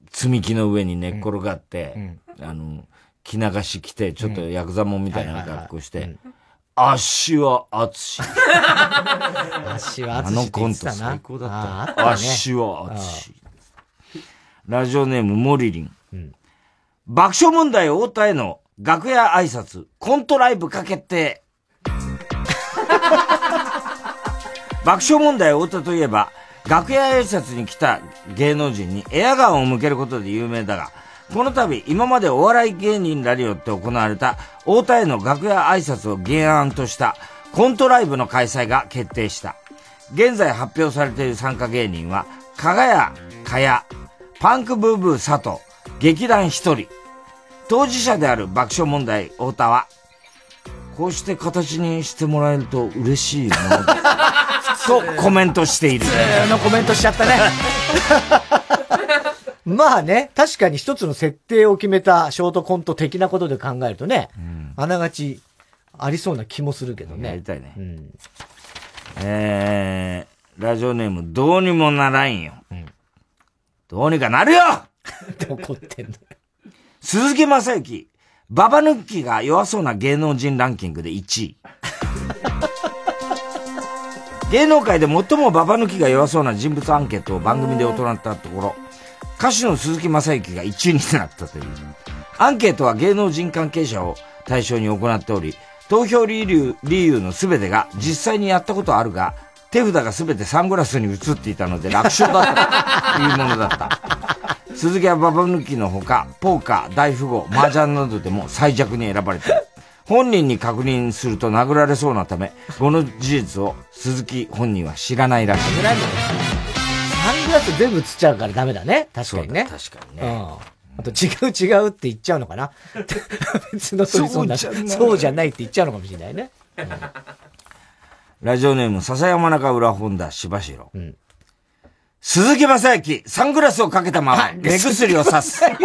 ー、積み木の上に寝っ転がって、うん、あの、着流し着て、ちょっとヤクザモンみたいな格好して、足は厚し。足は厚し。あのコント最高だった。足は厚し。ラジオネームモリリン。うん、爆笑問題太田への楽屋挨拶、コントライブかけて。(laughs) 爆笑問題太田といえば、楽屋挨拶に来た芸能人にエアガンを向けることで有名だが、この度、今までお笑い芸人ラリオって行われた、太田への楽屋挨拶を原案としたコントライブの開催が決定した。現在発表されている参加芸人は、かがや、かや、パンクブーブー佐藤、劇団一人。当事者である爆笑問題太田は、こうして形にしてもらえると嬉しいものだ。とコメントしている。普通のコメントしちゃったね。(laughs) まあね、確かに一つの設定を決めたショートコント的なことで考えるとね、うん、あながちありそうな気もするけどね。やりたいね。うん、えー、ラジオネームどうにもならんよ。うん、どうにかなるよ (laughs) 怒ってんの？鈴木正幸、ババヌッキが弱そうな芸能人ランキングで1位。(laughs) 芸能界で最もババ抜きが弱そうな人物アンケートを番組で行ったところ、歌手の鈴木正幸が1位になったという。アンケートは芸能人関係者を対象に行っており、投票理由理由の全てが実際にやったことあるが、手札が全てサングラスに映っていたので楽勝だったというものだった。鈴木はババ抜きのほか、ポーカー、大富豪、麻雀などでも最弱に選ばれている。本人に確認すると殴られそうなため、この事実を鈴木本人は知らないらしい。サングラス全部つっちゃうからダメだね。確かにね。確かにね。うん。あと違う違うって言っちゃうのかな (laughs) 別の鳥そうなそうじゃないって言っちゃうのかもしれないね。うん、ラジオネーム、笹山中浦本田柴城。うん、鈴木正幸、サングラスをかけたまま、目薬をさす。(laughs) で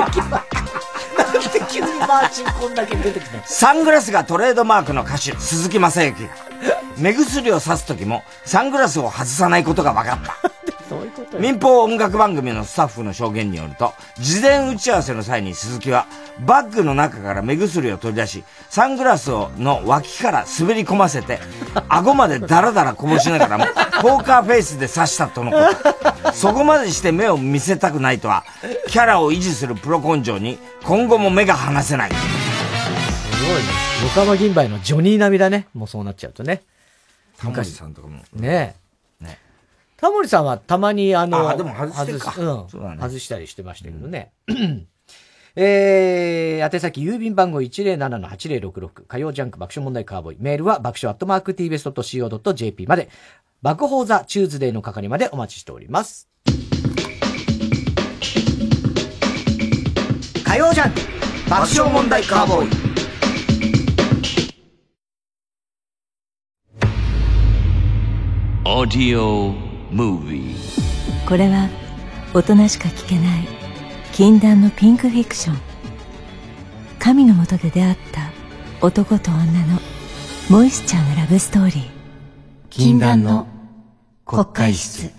急にマーチンこんだけ出てきたサングラスがトレードマークの歌手、鈴木正幸が、目薬をさす時も、サングラスを外さないことが分かった。(laughs) 民放音楽番組のスタッフの証言によると、事前打ち合わせの際に鈴木は、バッグの中から目薬を取り出し、サングラスをの脇から滑り込ませて、(laughs) 顎までダラダラこぼしながらも、ポーカーフェイスで刺したとのこと。そこまでして目を見せたくないとは、キャラを維持するプロ根性に、今後も目が離せない。すごいね。横浜銀杯のジョニー並みだね。もうそうなっちゃうとね。タモリさんとかも。ねえ。ねタモリさんはたまにあの、あ、でも外してか。うん。ね、外したりしてましたけどね。うん、えー、宛先郵便番号107-8066火曜ジャンク爆笑問題カーボーイ。メールは爆笑アットマーク tbs.co.jp まで。爆報 THE Tuesday の係までお待ちしております。火曜ジャンク爆笑問題カーボーイ。オーディオムービーこれは大人しか聞けない禁断のピンクフィクション。神のもとで出会った男と女のモイスチャーなラブストーリー。禁断の国会室。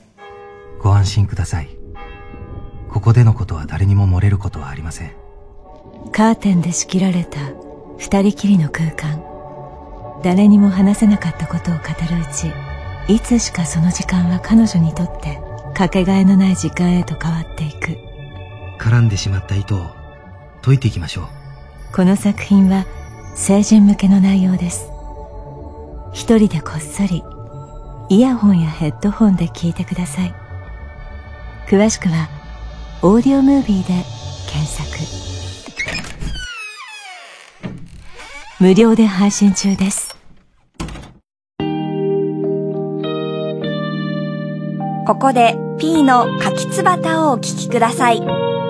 ご安心ください。ここでのことは誰にも漏れることはありません。カーテンで仕切られた二人きりの空間。誰にも話せなかったことを語るうちいつしかその時間は彼女にとってかけがえのない時間へと変わっていく。絡んでしまった糸を解いていきましょう。この作品は成人向けの内容です。一人でこっそりイヤホンやヘッドホンで聞いてください。詳しくはオーディオムービーで検索。無料で配信中ですここで P の柿つばたをお聴きください。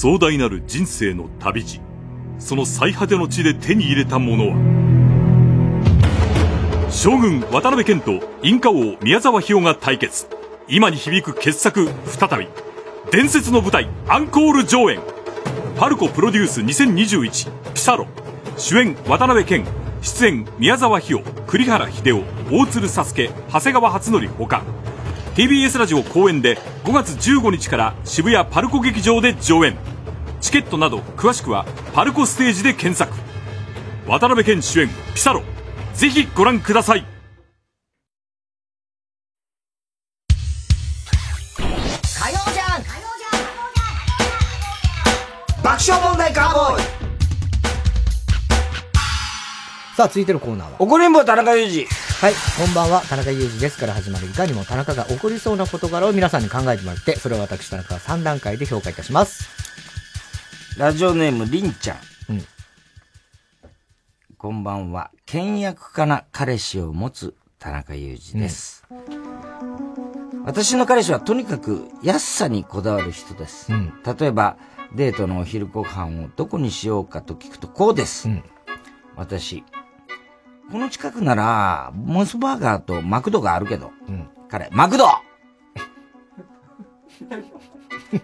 壮大なる人生の旅路。その最果ての地で手に入れたものは。将軍渡辺謙とインカ王宮沢氷が対決。今に響く傑作再び。伝説の舞台アンコール上演。パルコプロデュース2021ピサロ。主演渡辺謙。出演宮沢氷栗原秀夫大鶴佐助長谷川初則ほか TBS ラジオ公演で5月15日から渋谷パルコ劇場で上演。チケットなど詳しくはパルコステージで検索。渡辺謙主演ピサロ。ぜひご覧ください。爆笑問題カーボーイ。さあ、続いてのコーナーは。怒りんぼ田中裕二。はい、こんばんは、田中裕二ですから始まるいかにも田中が起こりそうな事柄を皆さんに考えてもらって、それを私田中が3段階で評価いたします。ラジオネーム、りんちゃん。うん。こんばんは。倹約家な彼氏を持つ田中裕二です。うん、私の彼氏はとにかく安さにこだわる人です。うん、例えば、デートのお昼ご飯をどこにしようかと聞くとこうです。うん、私、この近くなら、モスバーガーとマクドがあるけど、うん、彼、マクド！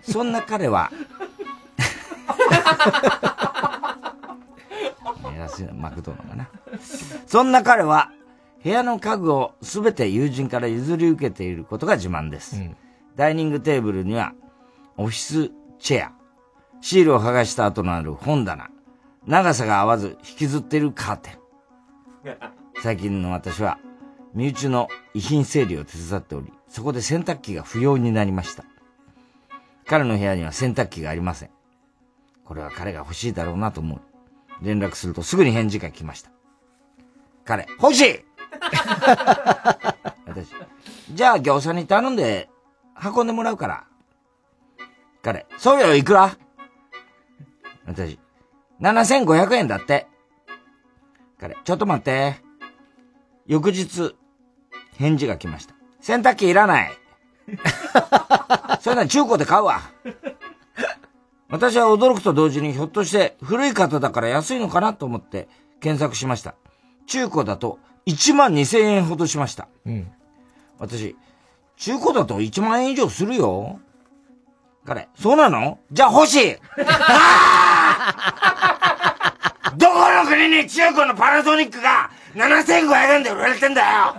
そんな彼は、安いの、マクドのかな。そんな彼は、部屋の家具をすべて友人から譲り受けていることが自慢です。うん、ダイニングテーブルには、オフィスチェア、シールを剥がした後のある本棚、長さが合わず引きずっているカーテン。最近の私は、身内の遺品整理を手伝っており、そこで洗濯機が不要になりました。彼の部屋には洗濯機がありません。これは彼が欲しいだろうなと思う。連絡するとすぐに返事が来ました。彼、欲しい (laughs) 私、じゃあ業者に頼んで運んでもらうから。彼、送料いくら？私、7500円だって。彼、ちょっと待って。翌日、返事が来ました。洗濯機いらない。(laughs) それなら中古で買うわ。私は驚くと同時にひょっとして古い方だから安いのかなと思って検索しました。中古だと1万2000円ほどしました。うん。私、中古だと1万円以上するよ。彼、そうなの？じゃあ欲しい (laughs) に中古のパナソニックが7500円で売られてんだよ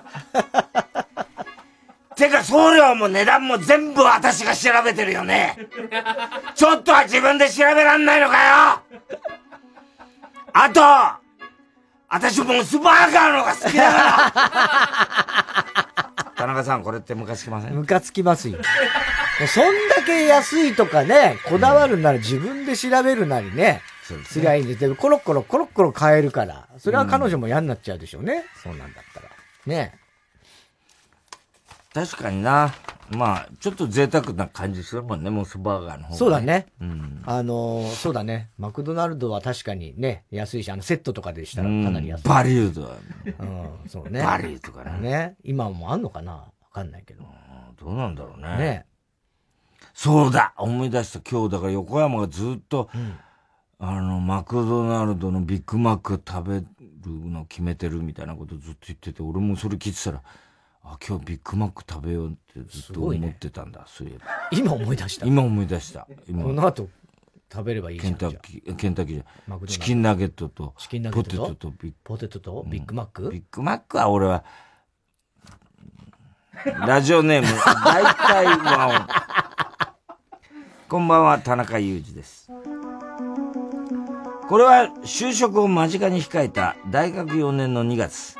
てか送料も値段も全部私が調べてるよねちょっとは自分で調べらんないのかよあと私もスバーガーの方が好きだから田中さん、これってムカつきませんムカつきますよ。そんだけ安いとかね、こだわるなら自分で調べるなりね。そうですいんですけど、コロコロコロコロ変えるから。それは彼女も嫌になっちゃうでしょうね。うん、そうなんだったら。ね確かにな。まあ、ちょっと贅沢な感じするもんね、モスバーガーの方が、ね、そうだね。うん。あのー、そうだね。マクドナルドは確かにね、安いし、あの、セットとかでしたらかなり安い。バリュードうん、そうね。バリューとかね。ね。今もあんのかな？わかんないけど。どうなんだろうね。ね。そうだ思い出した今日、だから横山がずっと、うん、あの、マクドナルドのビッグマック食べるの決めてるみたいなことずっと言ってて、俺もそれ聞いてたら、あ、今日ビッグマック食べようってずっと思ってたんだ、ね、そういえば。今思い出した。今思い出した。今。この後食べればいいじゃん。ケンタッキー、ケンタッキーじゃチキンナゲットと、チキンナゲットと？ポテトとビッグ、ポテトと？ビッグマック、ビッグマックは俺は、ラジオネーム、大体ワオこんばんは、田中裕二です。これは就職を間近に控えた大学4年の2月。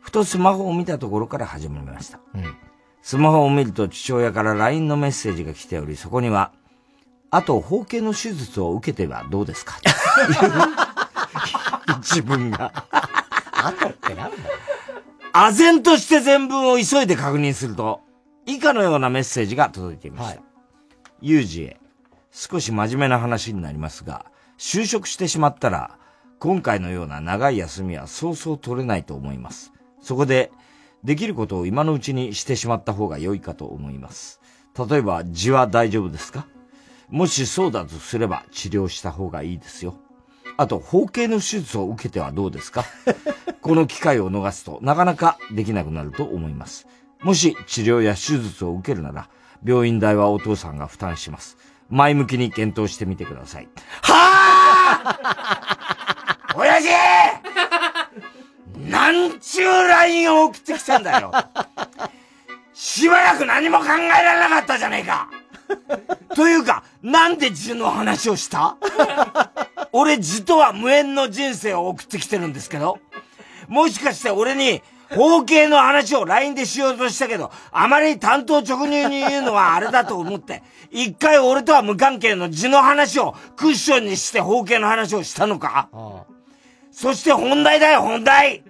ふとスマホを見たところから始まりました。うん、スマホを見ると父親から LINE のメッセージが来ており、そこには、あと包茎の手術を受けてはどうですか？(laughs) 自分があとってなんだよ。唖然として全文を急いで確認すると、以下のようなメッセージが届いていました。はい、ユージへ、少し真面目な話になりますが、就職してしまったら、今回のような長い休みはそうそう取れないと思います。そこで、できることを今のうちにしてしまった方が良いかと思います。例えば、字は大丈夫ですか？もしそうだとすれば治療した方がいいですよ。あと、包茎の手術を受けてはどうですか？(laughs) この機会を逃すとなかなかできなくなると思います。もし治療や手術を受けるなら、病院代はお父さんが負担します。前向きに検討してみてください。はあ親父なんちゅう LINE を送ってきたんだよ。しばらく何も考えられなかったじゃねえか。というか、なんで字の話をした？俺字とは無縁の人生を送ってきてるんですけど。もしかして俺に、包茎の話を LINE でしようとしたけど、あまり担当直入に言うのはあれだと思って、一回俺とは無関係の字の話をクッションにして包茎の話をしたのか？そして本題だよ、本題。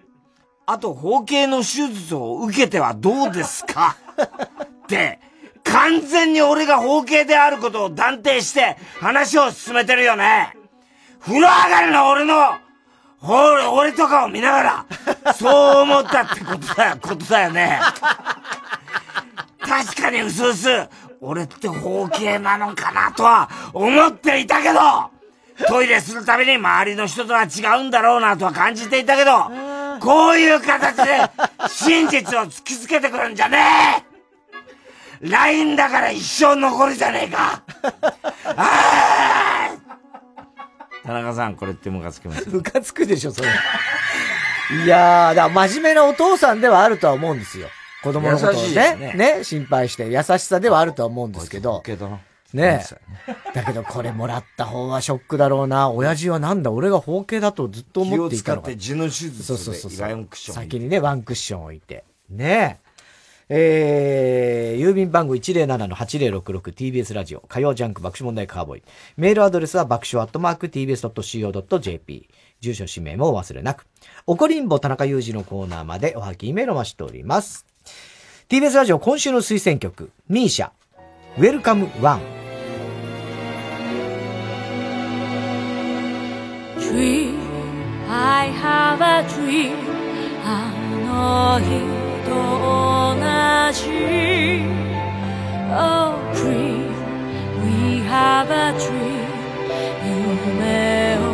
あと、包茎の手術を受けてはどうですか？(laughs) って、完全に俺が包茎であることを断定して話を進めてるよね。風呂上がりの俺の、俺、俺とかを見ながら、(laughs) そう思ったってことだよ、ことだよね。確かにうすうす、俺って包茎なのかなとは思っていたけど、トイレするたびに周りの人とは違うんだろうなとは感じていたけど、こういう形で真実を突きつけてくるんじゃねえ !LINE だから一生残るじゃねえかあ田中さん、これってムカつきますムカつくでしょ、それ。いやー、だ真面目なお父さんではあるとは思うんですよ。子供のことをね、ね、ね、心配して、優しさではあるとは思うんですけど。けどねだけどこれもらった方はショックだろうな。親父はなんだ、俺が包茎だとずっと思っていたのか。気を使って地の手術でそうそうそう。先にね、ワンクッション置いて。ねえ。えー、郵便番号 107-8066TBS ラジオ火曜ジャンク爆笑問題カーボーイ。メールアドレスは爆笑アットマーク TBS.CO.JP。住所氏名もお忘れなく。おこりんぼ田中裕二のコーナーまでおはがきメールを待しております。TBS ラジオ今週の推薦曲、 MISIA、 Welcome One。tree I have a dream あの日と同じ Oh dream We have a dream 夢を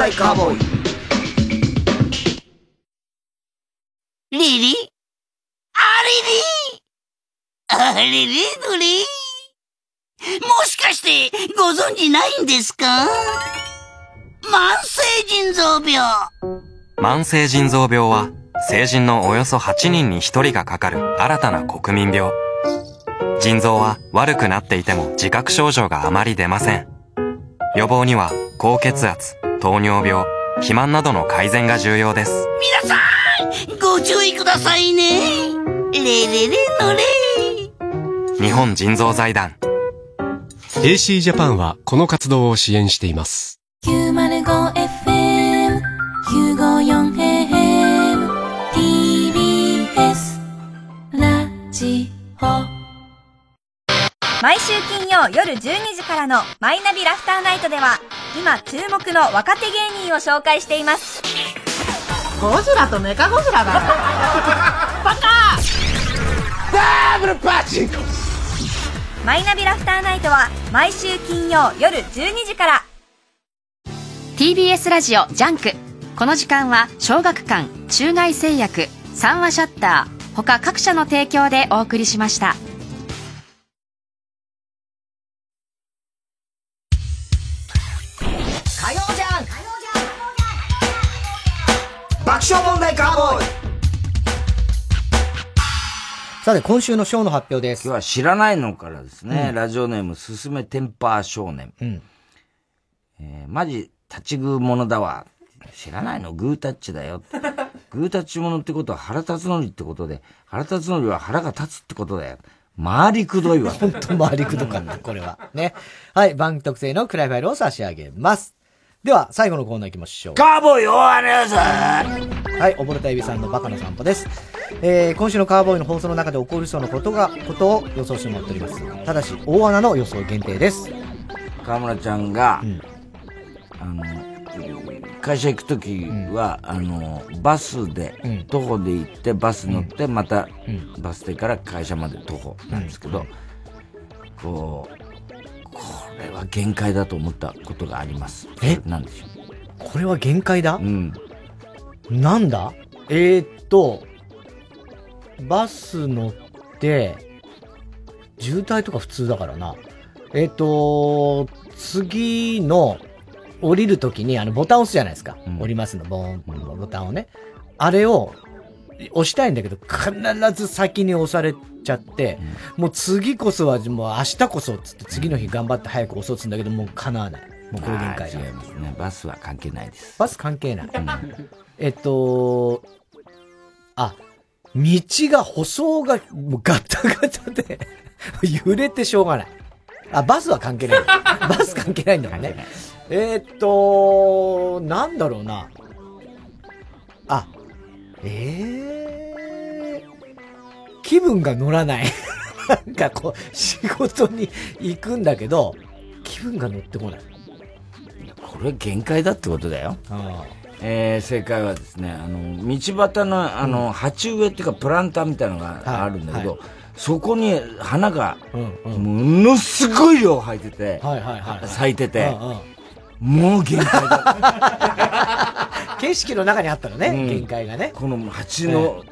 爆笑問題カー？ボーイ。リリありりあれれどれもしかしてご存知ないんですか？慢性腎臓病。慢性腎臓病は成人のおよそ8人に1人がかかる新たな国民病。腎臓は悪くなっていても自覚症状があまり出ません。予防には高血圧、糖尿病、肥満などの改善が重要です。皆さん、ご注意くださいね。レレレのレ日本腎臓財団 AC ジャパンはこの活動を支援しています 905FM954AM 毎週金曜夜12時からのマイナビラフターナイトでは今注目の若手芸人を紹介しています。ゴジラとメカゴジラだ。よ (laughs) バカ!ダブルパチンコ!マイナビラフターナイトは毎週金曜夜12時から。TBS ラジオ JUNK。この時間は小学館中外製薬三和シャッター他各社の提供でお送りしました爆笑問題カーボーイさて、今週のショーの発表です。今日は知らないのからですね、うん、ラジオネーム、すすめテンパー少年。うん、えー、マジ、立ち食うものだわ。知らないの？グータッチだよ。(laughs) グータッチものってことは腹立つのりってことで、腹立つのりは腹が立つってことだよ。回りくどいわ。(laughs) 本当回りくどかった、これは。ね。はい、番組特製のクライファイルを差し上げます。では、最後のコーナー行きましょう。カーボーイ大アニュースはい、おぼれたエビさんのバカの散歩です。えー、今週のカーボーイの放送の中で起こりそうなことが、ことを予想してもらっております。ただし、大穴の予想限定です。河村ちゃんが、うん、あの、会社行くときは、うん、あの、バスで、うん、徒歩で行って、バス乗って、また、バス停から会社まで徒歩なんですけど、こう、これは限界だと思ったことがあります。え？なんでしょう。これは限界だ？うん。なんだ？えー、っと、バス乗って、渋滞とか普通だからな。えー、っと、次の、降りるときにあのボタン押すじゃないですか。うん、降りますの、ボーン、ボタンをね。あれを押したいんだけど、必ず先に押されちゃって、うん、もう次こそは、もう明日こそっつって次の日頑張って早く押そうっつんだけど、もう叶わない。もうこれ限界違いますね。バスは関係ないです。バス関係ない。うん、えっと、あ、道が舗装がもうガタガタで揺れてしょうがない。あ、バスは関係ない。(laughs) バス関係ないんだもんね。えー、っと、なんだろうな。あ、ええー、気分が乗らない。(laughs) なんかこう、仕事に行くんだけど、気分が乗ってこない。これ限界だってことだよ。あえー、正解はですね、あの、道端の、あの、うん、鉢植えっていうかプランターみたいなのがあるんだけど、はいはい、そこに花が、ものすごい量入ってて、咲いてて、もう限界だ。(laughs) 景色の中にあったのね、うん、限界がね。この鉢の、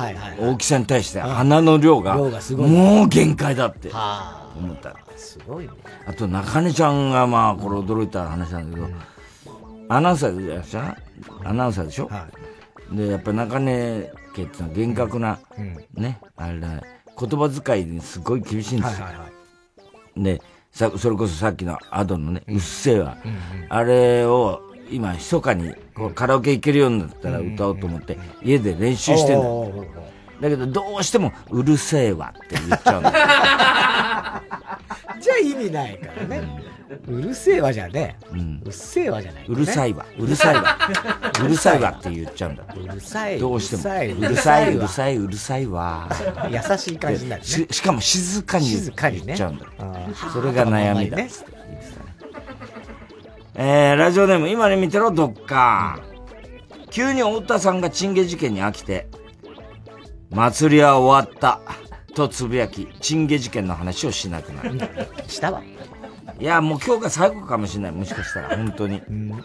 はいはい、大きさに対して花の量が、量がすごい。もう限界だって思った。すごいね。あと、中根ちゃんがまあ、これ驚いた話なんだけど、アナウンサーでしょアナウンサーでしょ、はい、で、やっぱ中根家ってのは厳格な、ね、あれだ、言葉遣いにすごい厳しいんですよ。はいはいはい、で、さ、それこそさっきのアドのね、うっせぇわ、あれを、今、密かに、カラオケ行けるようになったら歌おうと思って、家で練習してんだ。だけど、どうしても、うるせえわって言っちゃうんだ。(laughs) じゃあ意味ないからね。うるせえわじゃねえ。うん。うっせえわじゃない、うるさいわ。うるさいわ。(laughs) うるさいわって言っちゃうんだ。うるさい。どうしても。うるさい、うるさい、うるさいわ。優しい感じになる、ね、し。しかも静かに言っちゃうんだ。それが悩みだ。ね、えー、ラジオネーム、今ね見てろ、どっか。急に太田さんがチンゲ事件に飽きて、祭りは終わった。とつぶやき、チンゲ事件の話をしなくなる。したわ。いや、もう今日が最後かもしれない。もしかしたら、本当に。うん、今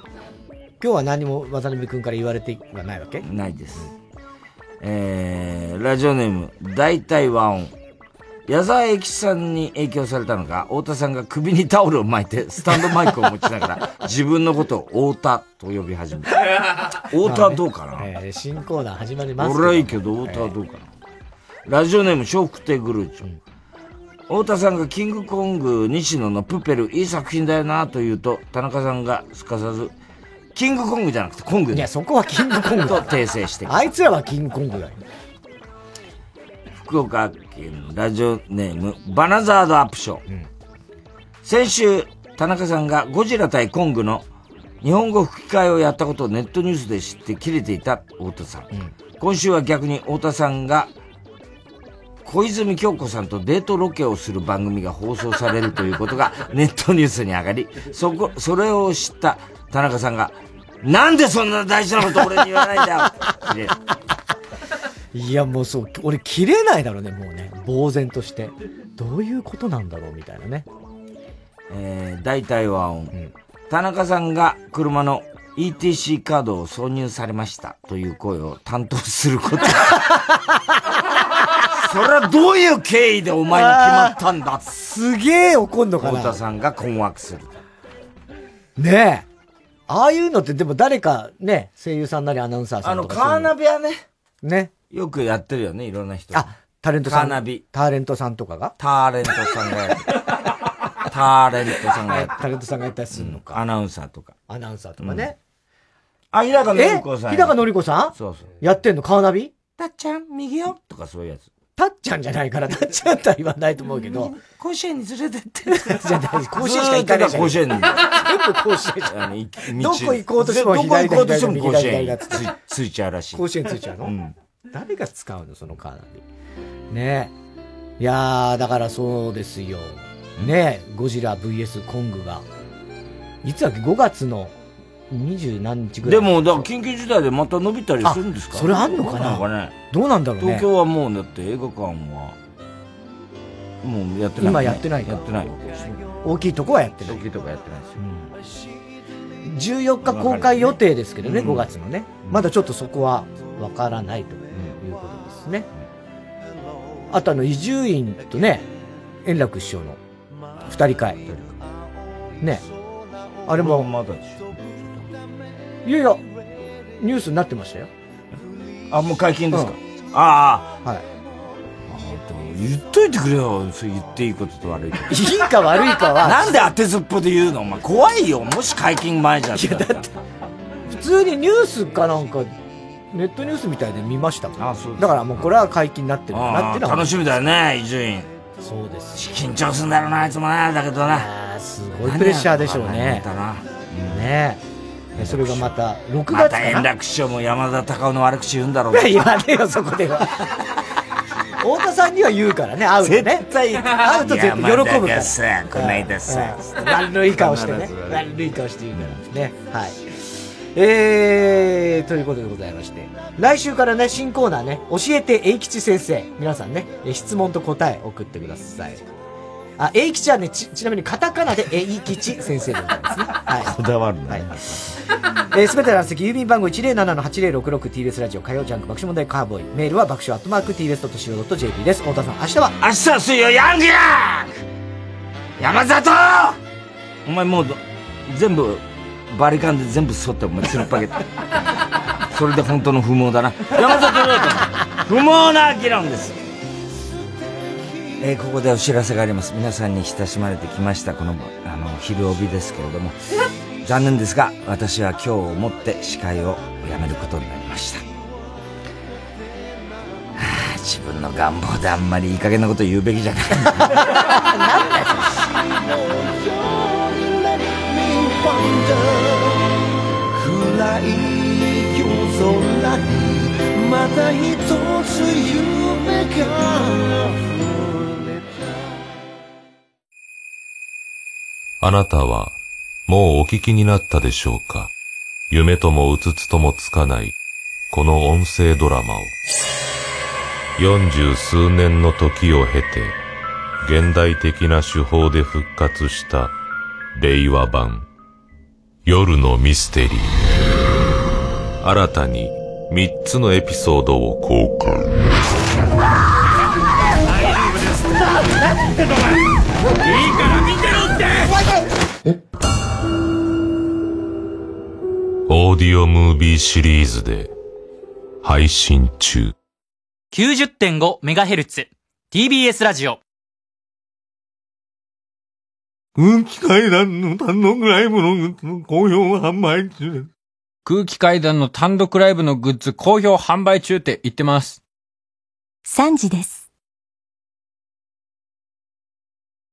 日は何も渡辺君から言われてはないわけ？ないです。えー、ラジオネーム、大体和音。矢沢永吉さんに影響されたのが、太田さんが首にタオルを巻いて、スタンドマイクを持ちながら、(laughs) 自分のことを太田と呼び始めた。太田はどうかな、えー、新コーナー始まります俺はいいけど、太田はどうかな、えー、ラジオネーム、笑福亭グルーチョ。うん。太田さんがキングコング西野のプペルいい作品だよなと言うと、田中さんがすかさず、キングコングじゃなくてコングいや、そこはキングコングと訂正してあいつらはキングコングだよ。福岡県ラジオネーム、バナザードアップショー。うん、先週、田中さんがゴジラ対コングの日本語吹き替えをやったことをネットニュースで知って切れていた太田さん。うん、今週は逆に太田さんが小泉京子さんとデートロケをする番組が放送されるということが (laughs) ネットニュースに上がり、そこ、それを知った田中さんが、なんでそんな大事なこと俺に言わないんだよいや、もうそう、俺切れないだろうね、もうね。呆然として。どういうことなんだろう、みたいなね。えー、大体は音。うん、田中さんが車の ETC カードを挿入されましたという声を担当すること。(laughs) それはどういう経緯でお前に決まったんだ？すげえ怒んのかな太田さんが困惑する。ねえ。ああいうのってでも誰かね、声優さんなりアナウンサーさんとか。あの、カーナビはね。ね。よくやってるよね、いろんな人。あ、タレントさん。カーナビ。ターレントさんとかが？ターレントさんがやる。ターレントさんがやる。タレントさんがやったりするのか、うん、アナウンサーとか。アナウンサーとかね。うん、あ、日高のり子さん。日高のり子さん？そうそう。やってんの？カーナビ？たっちゃん、右よとかそういうやつ。たっちゃんじゃないから、たっちゃんとは言わないと思うけど。甲子園に連れてって。(laughs) じゃない、甲子園しか行かない甲子園に。全部甲子園じゃん。どこ行こうとしても左だ、左だ、ついちゃうらしい。甲子園ついちゃうの？うん。誰が使うのそのカーナビ？ねえ。いやー、だからそうですよ。ねえ、ゴジラ VS コングが。いつだっけ ?5 月の二十何日ぐらいでも、だ緊急事態でまた伸びたりするんですか？それあんのかな？どうなんだろうね。東京はもうだって映画館は、もうやってない、今やってないやってない。大きいとこはやってない。大きいとこやってないですよ。うん、14日公開予定ですけどね、5月のね。まだちょっとそこはわからないとですね。あとあの、伊集院とね、円楽師匠の二人会。ね。あれも、まだいやいや、ニュースになってましたよ。あ、もう解禁ですか、うん、ああ。はい。言っといてくれよ。そう言っていいことと悪いこと。いいか悪いかは。(laughs) なんで当てずっぽで言うの？お前怖いよ。もし解禁前じゃん。いや、だって、普通にニュースかなんか、ネットニュースみたいで見ましたもん。あそうだからもうこれは解禁になってるなって楽しみだよね、伊集院。そうです。緊張するんだろうな、あいつもな、だけどな。すごいプレッシャーでしょうね。ね。え。それがまた6月また円楽師匠も山田隆夫の悪口言うんだろう。(laughs) 言わねえよそこでは。(laughs) 太田さんには言うからね会うとね。絶対会うと絶対喜ぶから。さこないださ悪い顔してね。悪い顔して言うからね。はいえー、ということでございまして、来週からね、新コーナーね、教えて英吉先生、皆さんね、質問と答え送ってください。あ、英吉はね、ち、ちなみにカタカナで英吉先生でございますね。はい。こだわるね。はい。えー、すべての席、郵便番号 107-8066TBS ラジオ火曜ジャンク爆笑問題カーボーイ。メールは爆笑アットマーク TBS.CO.JP です。太田さん、明日は？明日は水曜ヤングヤン山里お前もう、全部、バリカンで全部剃って、お前、つるっぱげて。(laughs) それで本当の不毛だな。山里亮太不毛な議論です。えー、ここでお知らせがあります。皆さんに親しまれてきました、この、あの、昼帯ですけれども、残念ですが、私は今日をもって司会を辞めることになりました。はあ、自分の願望であんまりいい加減なこと言うべきじゃない。(laughs) (laughs) なんだよ、暗い夜空にまた一つ夢が溢れたあなたは、もうお聞きになったでしょうか？夢ともうつつともつかない、この音声ドラマを。四十数年の時を経て、現代的な手法で復活した令和版夜のミステリー。新たに三つのエピソードを公開。いいから見てろってえ？オーディオムービーシリーズで配信中。90.5MHz TBS ラジオ空気階段の単独ライブのグッズ好評販売中です。空気階段の単独ライブのグッズ好評販売中って言ってます。3時です。